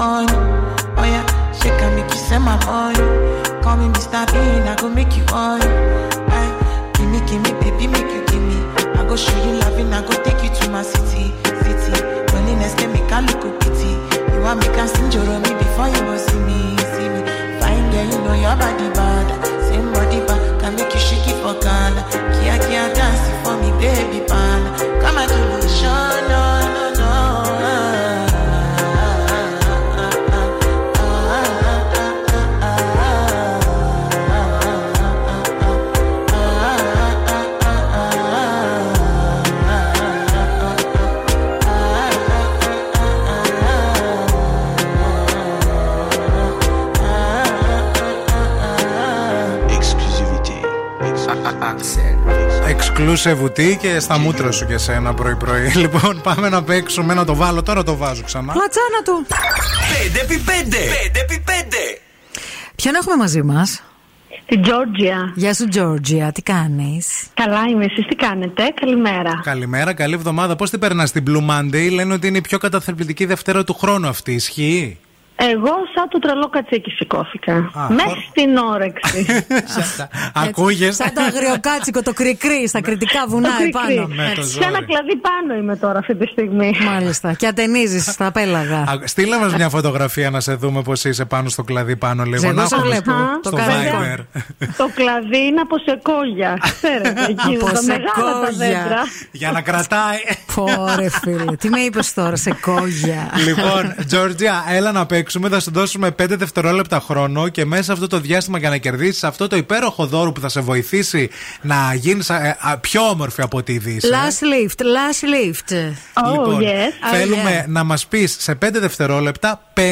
Morning? Oh yeah, shake and make you send my money. Call me Mr. Bean, I go make you on. Hey, eh, give me, give me, baby, make you give me. I go show you loving, I go take you to my city, city. Loneliness can make a look pity. You want me can sing your me before you go see me, see me. Fine girl, you know your body bad. Same body bad, can make you shake it for Ghana. Kia kia dance for me, baby pan. Come and do the oh. Exclusivity και στα μούτρα σου και σένα πρωί-πρωί. Λοιπόν, πάμε να παίξουμε να το βάλω. Τώρα το βάζω ξανά. Κλατσάνα του. 5x5. 5x5. Ποιον έχουμε μαζί μας; Την Τζόρτζια. Γεια σου, Τζόρτζια. Τι κάνεις; Καλά είμαι, εσείς τι κάνετε, καλημέρα. Καλημέρα, καλή εβδομάδα. Πώς την περνάς την Blue Monday, λένε ότι είναι η πιο καταθλιπτική Δευτέρα του χρόνου αυτή. Ισχύει; Εγώ σαν το τρελό κατσίκι σηκώθηκα. Α, Μέσα στην όρεξη. Ακούγες; Σαν το αγριοκάτσικο, το κρικρί, στα κριτικά βουνά Το κρικρί. επάνω. Με το Σε ένα ζόρι. κλαδί πάνω είμαι τώρα αυτή τη στιγμή. Μάλιστα. Και ατενίζεις στα πέλαγα. Α, Στείλε μας μια φωτογραφία να σε δούμε πώς είσαι πάνω στο κλαδί πάνω λίγο. Εγώ Να σε έχουμε βλέπω. στο Το καρδικό. Viber. το κλαδί είναι από σεκόγια. Ξέρετε, εκεί Από τα μεγάλα τα σεκόγια. δέντρα. Για να κρατάει. Πόρε φίλε. Τι με είπες τώρα, σε κόγια. λοιπόν, Τζόρτζια, έλα να παίξουμε. Θα σου δώσουμε 5 δευτερόλεπτα χρόνο και μέσα σε αυτό το διάστημα για να κερδίσεις αυτό το υπέροχο δώρο που θα σε βοηθήσει να γίνεις πιο όμορφη από ό,τι είδη. Last lift, last lift. Oh, Λοιπόν, yes. θέλουμε να μας πεις σε 5 δευτερόλεπτα 5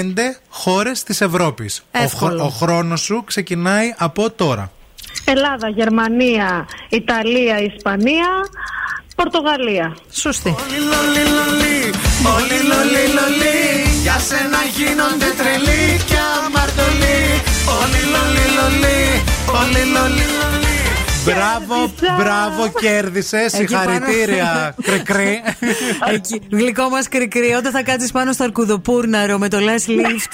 χώρες της Ευρώπης. Ο, Εύκολο. χ- ο χρόνος σου ξεκινάει από τώρα. Ελλάδα, Γερμανία, Ιταλία, Ισπανία, Πορτογαλία. Σωστή. Όλοι λολί λολί Για σένα γίνονται τρελοί και αμαρτωλοί Όλοι λολί λολί Όλοι λολί λολί Μπράβο, μπράβο, κέρδισε. Συγχαρητήρια, κρικρή. Εκεί, γλυκό μας κρικρί, όταν θα κάτσεις πάνω στο αρκουδοπούρναρο με το last lift.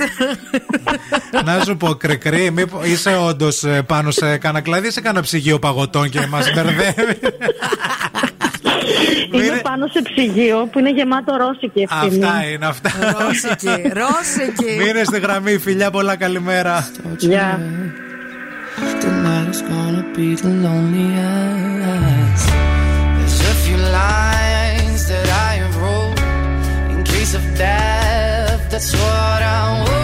να σου πω, κρικρή, μήπω είσαι όντως πάνω σε κάνα κλαδί ή σε κάνα ψυγείο παγωτών και μας μπερδεύει. Είμαι πάνω σε ψυγείο που είναι γεμάτο ρώσικη ευθύνη. Αυτά είναι αυτά. Ρώσικη, ρώσικη. Μείνε στη γραμμή, φιλιά, πολλά καλημέρα. Γεια. Tonight is gonna be the loneliest. There's a few lines that I have wrote in case of death. That's what I want.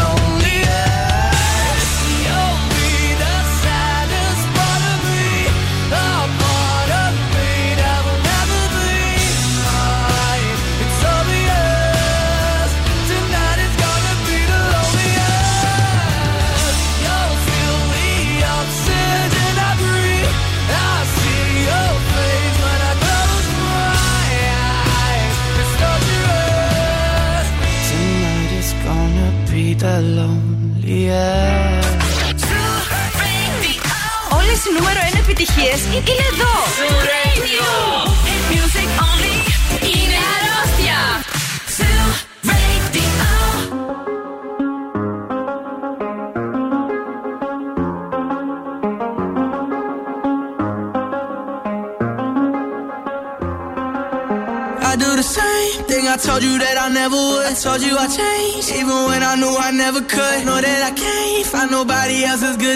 επιτυχίες είναι εδώ. Hit music only. Είναι αρρώστια. Zoo Radio. I do the same thing I told you that I never would. I told you I changed, even when I knew I never could. Know that I can't find nobody else as good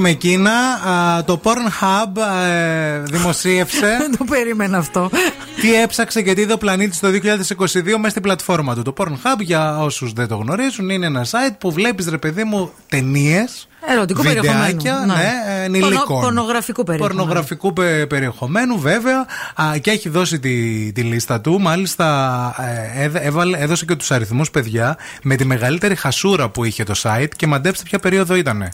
Με τούτα και με εκείνα, α, το Pornhub ε, δημοσίευσε. Δεν το περίμενα αυτό. τι έψαξε και τι είδε ο πλανήτης το 2022 μέσα στην πλατφόρμα του. Το Pornhub, για όσους δεν το γνωρίζουν, είναι ένα site που βλέπεις, ρε παιδί μου, ταινίες. Ερωτικό περιεχομένου. Ναι, ναι, ενηλίκων. Πορνο- πορνογραφικού περιεχομένου. Πορνογραφικού πε- περιεχομένου, βέβαια. Α, και έχει δώσει τη, τη λίστα του. Μάλιστα, ε, έδε- έβαλε, έδωσε και τους αριθμούς, παιδιά, με τη μεγαλύτερη χασούρα που είχε το site και μαντέψτε ποια περίοδο ήτανε.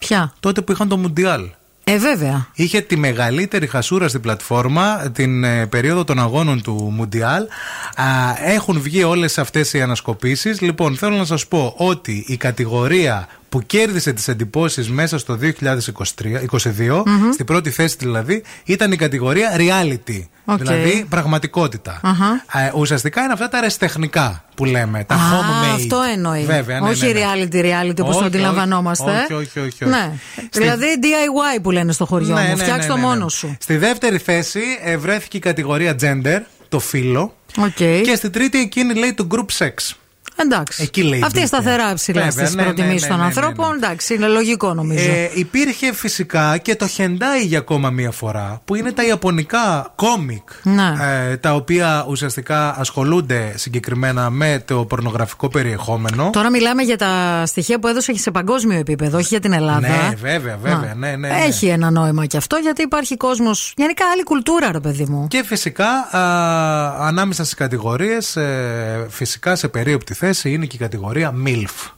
Ποια; Τότε που είχαν το Μουντιάλ. Ε, βέβαια. Είχε τη μεγαλύτερη χασούρα στην πλατφόρμα την ε, περίοδο των αγώνων του Μουντιάλ. Α, έχουν βγει όλες αυτές οι ανασκοπήσεις. Λοιπόν, θέλω να σας πω ότι η κατηγορία που κέρδισε τις εντυπώσεις μέσα στο 2022, Μμμ. στην πρώτη θέση δηλαδή, ήταν η κατηγορία reality. Οκ. Δηλαδή πραγματικότητα. Αχα. Ε, ουσιαστικά είναι αυτά τα ερασιτεχνικά που λέμε, τα Α, homemade. αυτό εννοεί. Βέβαια, ναι, όχι ναι, ναι. reality, reality όπως Όχι, το όχι, αντιλαμβανόμαστε. όχι, όχι, όχι, όχι. Ναι. Στη- Δηλαδή DIY που λένε στο χωριό Ναι, μου. ναι, Φτιάξ' ναι, το ναι, ναι. μόνος σου. Στη δεύτερη θέση ε, βρέθηκε η κατηγορία gender, το φύλο. Οκ. Και στη τρίτη εκείνη λέει το group sex. Εντάξει. Εκεί λέει Αυτή μπήκε. σταθερά ψηλά Βέβαια, στις ναι, ναι, προτιμήσεις ναι, των ναι, ναι, ανθρώπων. Εντάξει, είναι λογικό νομίζω. Ε, υπήρχε φυσικά και το Hentai για ακόμα μία φορά, που είναι τα ιαπωνικά κόμικ, Ναι. ε, τα οποία ουσιαστικά ασχολούνται συγκεκριμένα με το πορνογραφικό περιεχόμενο. Τώρα μιλάμε για τα στοιχεία που έδωσε σε παγκόσμιο επίπεδο, όχι για την Ελλάδα. Ναι, βέβαια, βέβαια. Να. Ναι, ναι, ναι. Έχει ένα νόημα και αυτό, γιατί υπάρχει κόσμος. Γενικά άλλη κουλτούρα, ρε παιδί μου. Και φυσικά α, ανάμεσα στις κατηγορίες ε, φυσικά σε περίοπτη θέση είναι και η κατηγορία MILF.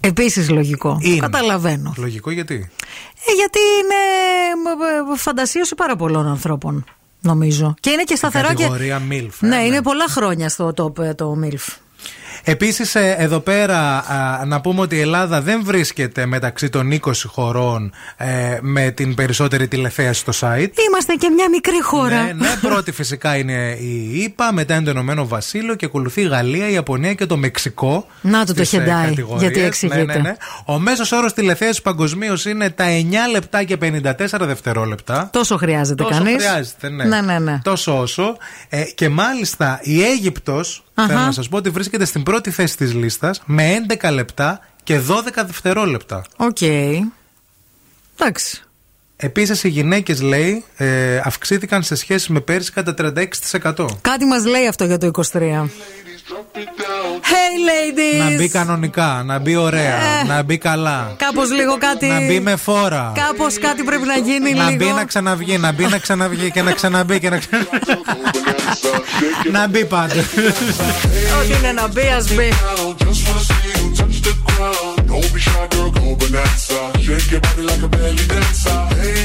Επίσης λογικό. Είναι. Καταλαβαίνω. Λογικό γιατί; Ε, γιατί είναι ε, ε, φαντασίωση πάρα πολλών ανθρώπων, νομίζω. Και είναι και σταθερό και. κατηγορία MILF. ε, Ναι, είναι πολλά χρόνια στο top ε, το MILF. Επίσης, εδώ πέρα α, να πούμε ότι η Ελλάδα δεν βρίσκεται μεταξύ των 20 χωρών ε, με την περισσότερη τηλεθέαση στο site. Είμαστε και μια μικρή χώρα. Ναι, ναι, πρώτη φυσικά είναι η ΙΠΑ, μετά είναι το Ενωμένο Βασίλειο και ακολουθεί η Γαλλία, η Ιαπωνία και το Μεξικό. Να το το στις, ε, χεντάι, κατηγορίες. γιατί εξηγείται. Ναι, ναι, ναι. Ο μέσος όρος τηλεθέασης παγκοσμίως είναι τα 9 λεπτά και 54 δευτερόλεπτα. Τόσο χρειάζεται Τόσο κανείς. χρειάζεται, ναι. Ναι, ναι, ναι. Τόσο όσο. Ε, και μάλιστα η Αίγυπτος, Αχα. Θέλω να σας πω ότι βρίσκεται στην πρώτη θέση της λίστας με 11 λεπτά και 12 δευτερόλεπτα. Οκ. Εντάξει. Επίσης, οι γυναίκες, λέει, ε, αυξήθηκαν σε σχέση με πέρσι κατά 36%. Κάτι μας λέει αυτό για το 23. Hey ladies! Να μπει κανονικά, να μπει ωραία, Ε. να μπει καλά. Κάπως λίγο κάτι. Να μπει με φόρα. Κάπως κάτι πρέπει να γίνει Να λίγο. μπει να ξαναβγεί, να μπει να ξαναβγεί και να ξαναμπεί και να ξαναμπεί. να μπει πάντα. Ό,τι είναι να μπει, ας μπει. Just wanna see you touch the ground. Don't be shy, girl, go bonanza. Shake your body like a belly dancer.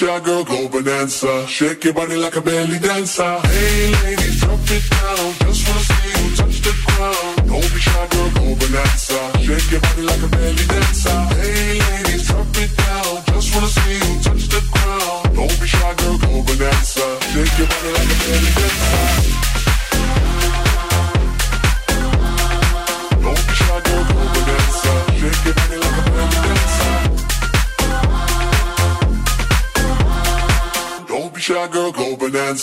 Don't girl, go bonanza. Shake your body like a belly dancer. Hey ladies,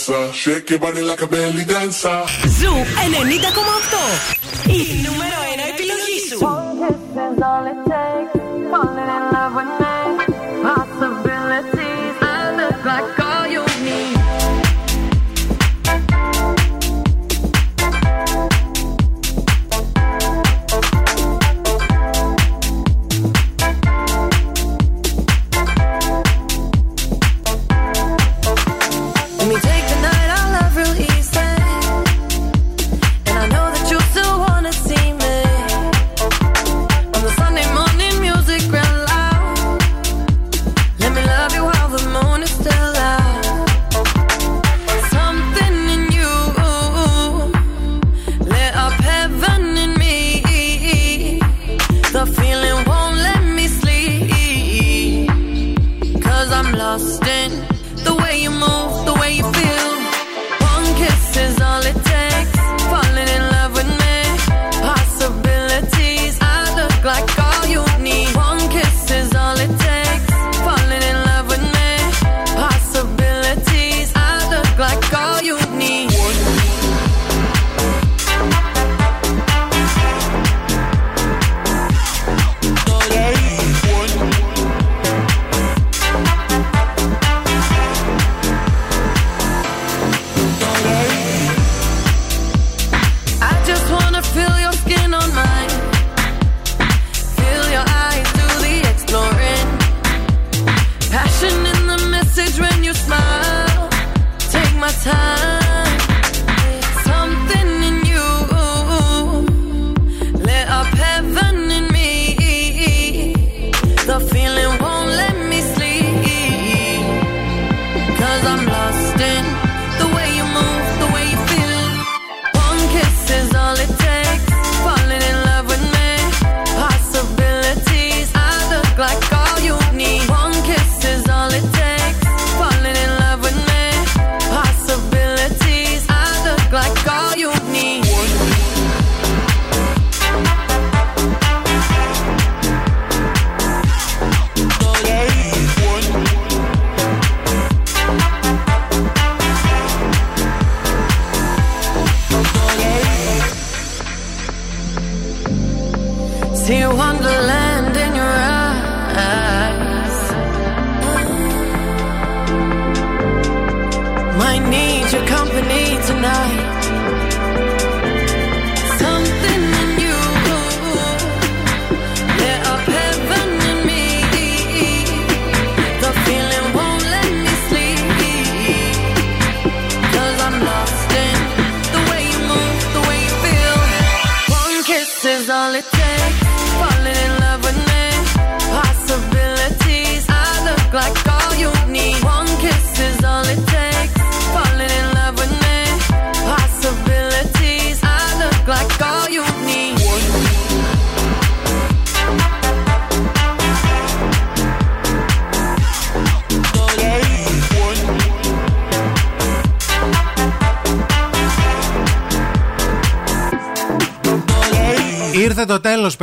bonanza. Shake your body like a belly dancer. Ζου 90,8. Η νούμερο 1 επιλογή σου. Is all it takes.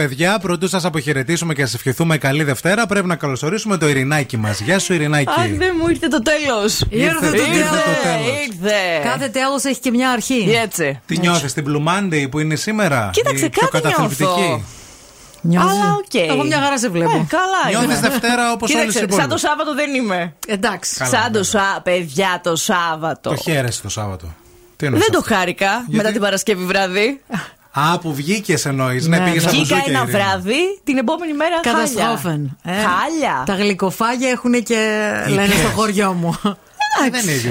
Παιδιά. Πρωτού σας αποχαιρετήσουμε και σας ευχηθούμε καλή Δευτέρα, πρέπει να καλωσορίσουμε το Ειρηνάκι μας. Γεια σου, Ειρηνάκι. Αχ, δεν μου ήρθε το τέλος. Ήρθε το- ήρθε το τέλος. Ήρθε. Κάθε τέλος έχει και μια αρχή. Έτσι. Τι νιώθεις, την Blue Monday που είναι σήμερα. Κοίταξε, η πιο κάτι καταθλιπτική; νιώθω. Νιώθει. Αλλά οκ. Εγώ μια χαρά σε βλέπω. Ε, καλά Νιώθεις είμαι. Δευτέρα όπως Κοίταξε, όλες οι Σαν υπόλοιπες. το Σάββατο δεν είμαι. Εντάξει. Καλά, σαν το Σάββατο. Παιδιά, το Σάββατο. Το χαίρεσαι το Σάββατο. Τι εννοείς Δεν το αυτό; χάρηκα μετά την Παρασκευή βράδυ. Α, που βγήκες εννοείς. Ναι, Ναι, πήγες στα Βγήκα μπουζούκια. ένα Ειρήνη. βράδυ, την επόμενη μέρα χάλια. Καταστρόφεν. Ε, Χάλια. Τα γλυκοφάγια έχουν και λένε Ήπιες. στο χωριό μου. Δεν είχε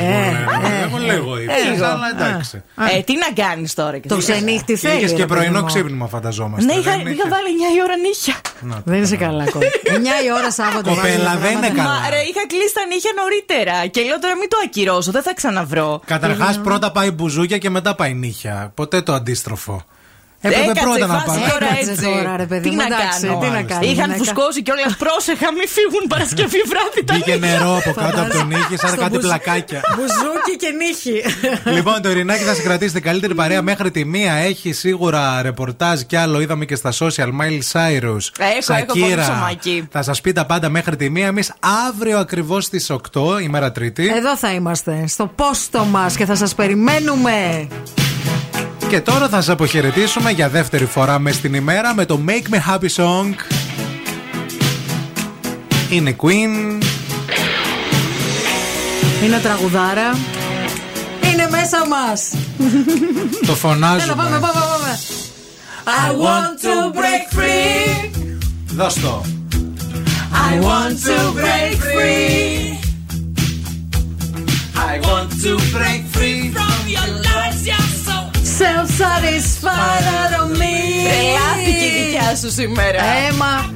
Εγώ λίγο είπα. λίγο. Αλλά εντάξει. Ε, τι να κάνεις τώρα και Το εσύ. ξενύχτη θέλει. Είχε ρε και παιδί πρωινό μου. ξύπνημα, φανταζόμαστε. Ναι, είχα, Δεν είχα είχε- βάλει 9 η ώρα νύχια. Δεν είσαι καλά, κόρη. 9 η ώρα Σάββατο. Κοπέλα, βάζεις δεν είναι πράγματα. καλά. Μα ρε, είχα κλείσει τα νύχια νωρίτερα. Και λέω τώρα μην το ακυρώσω, δεν θα ξαναβρω. Καταρχάς, πρώτα πάει μπουζούκια και μετά πάει νύχια. Ποτέ το αντίστροφο. Έπρεπε Έκατσε πρώτα να φάση πάει. τώρα Έκατσε έτσι. τώρα, ρε παιδί τι μου, να εντάξει, κάνω. τι να κάνει, Είχαν γυναίκα. φουσκώσει κιόλας πρόσεχα, μην φύγουν Παρασκευή βράδυ τα Μπήκε νύχια. νερό από κάτω από τον νύχι, σαν Στο κάτι μπουζ- πλακάκια. Μπουζούκι και νύχι. λοιπόν, το Ειρηνάκι θα σε κρατήσει την καλύτερη παρέα μέχρι τη μία. Έχει σίγουρα ρεπορτάζ κι άλλο. Είδαμε και στα social. Miley Cyrus. Έχω, έχω πολύ ψωμάκι. Θα σας πει τα πάντα μέχρι τη μία. Εμείς αύριο ακριβώς στις 8, ημέρα Τρίτη. Εδώ θα είμαστε, στο πόστο μας και θα σας περιμένουμε. Και τώρα θα σας αποχαιρετήσουμε για δεύτερη φορά μες στην ημέρα με το Make Me Happy Song. Είναι Queen. Είναι τραγουδάρα. Είναι μέσα μας. Το Έλα, φωνάζουμε. πάμε, πάμε, πάμε. I want to break free. Δώσ' το. I want to break free. I want to break free From your lies, you're so self-satisfied out η δικιά σου σήμερα. Έμα.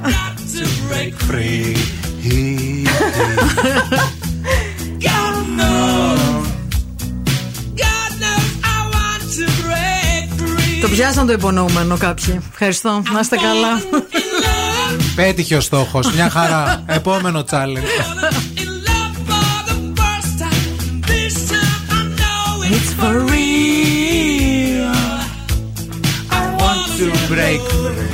Το πιάσαν το υπονοούμενο κάποιοι. Ευχαριστώ. Να είστε καλά. Πέτυχε ο στόχος. Μια χαρά. Επόμενο challenge. Break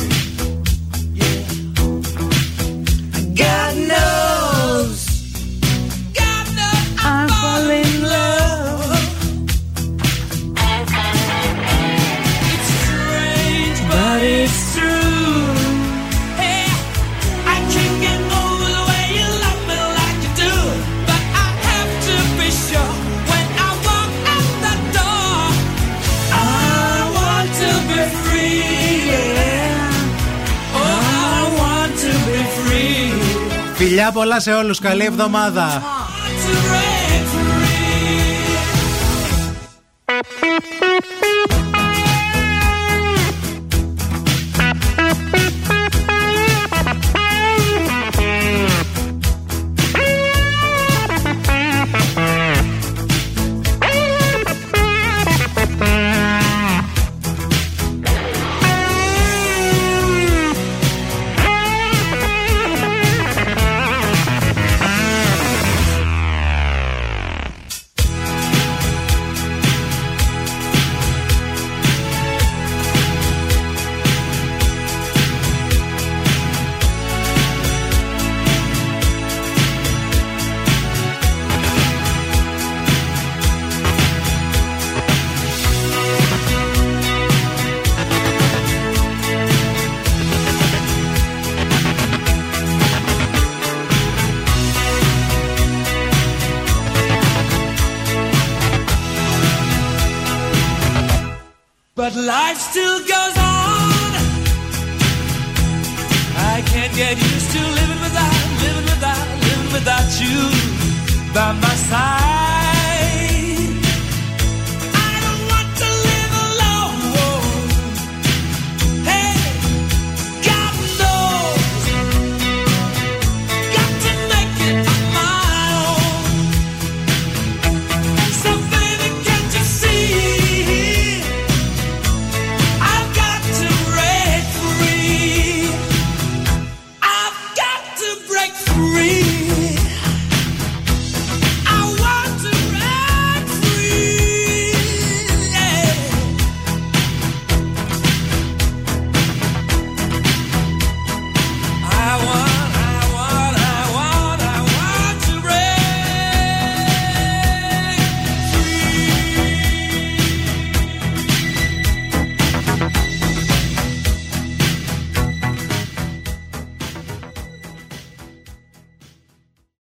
πολλά σε όλους. Καλή εβδομάδα.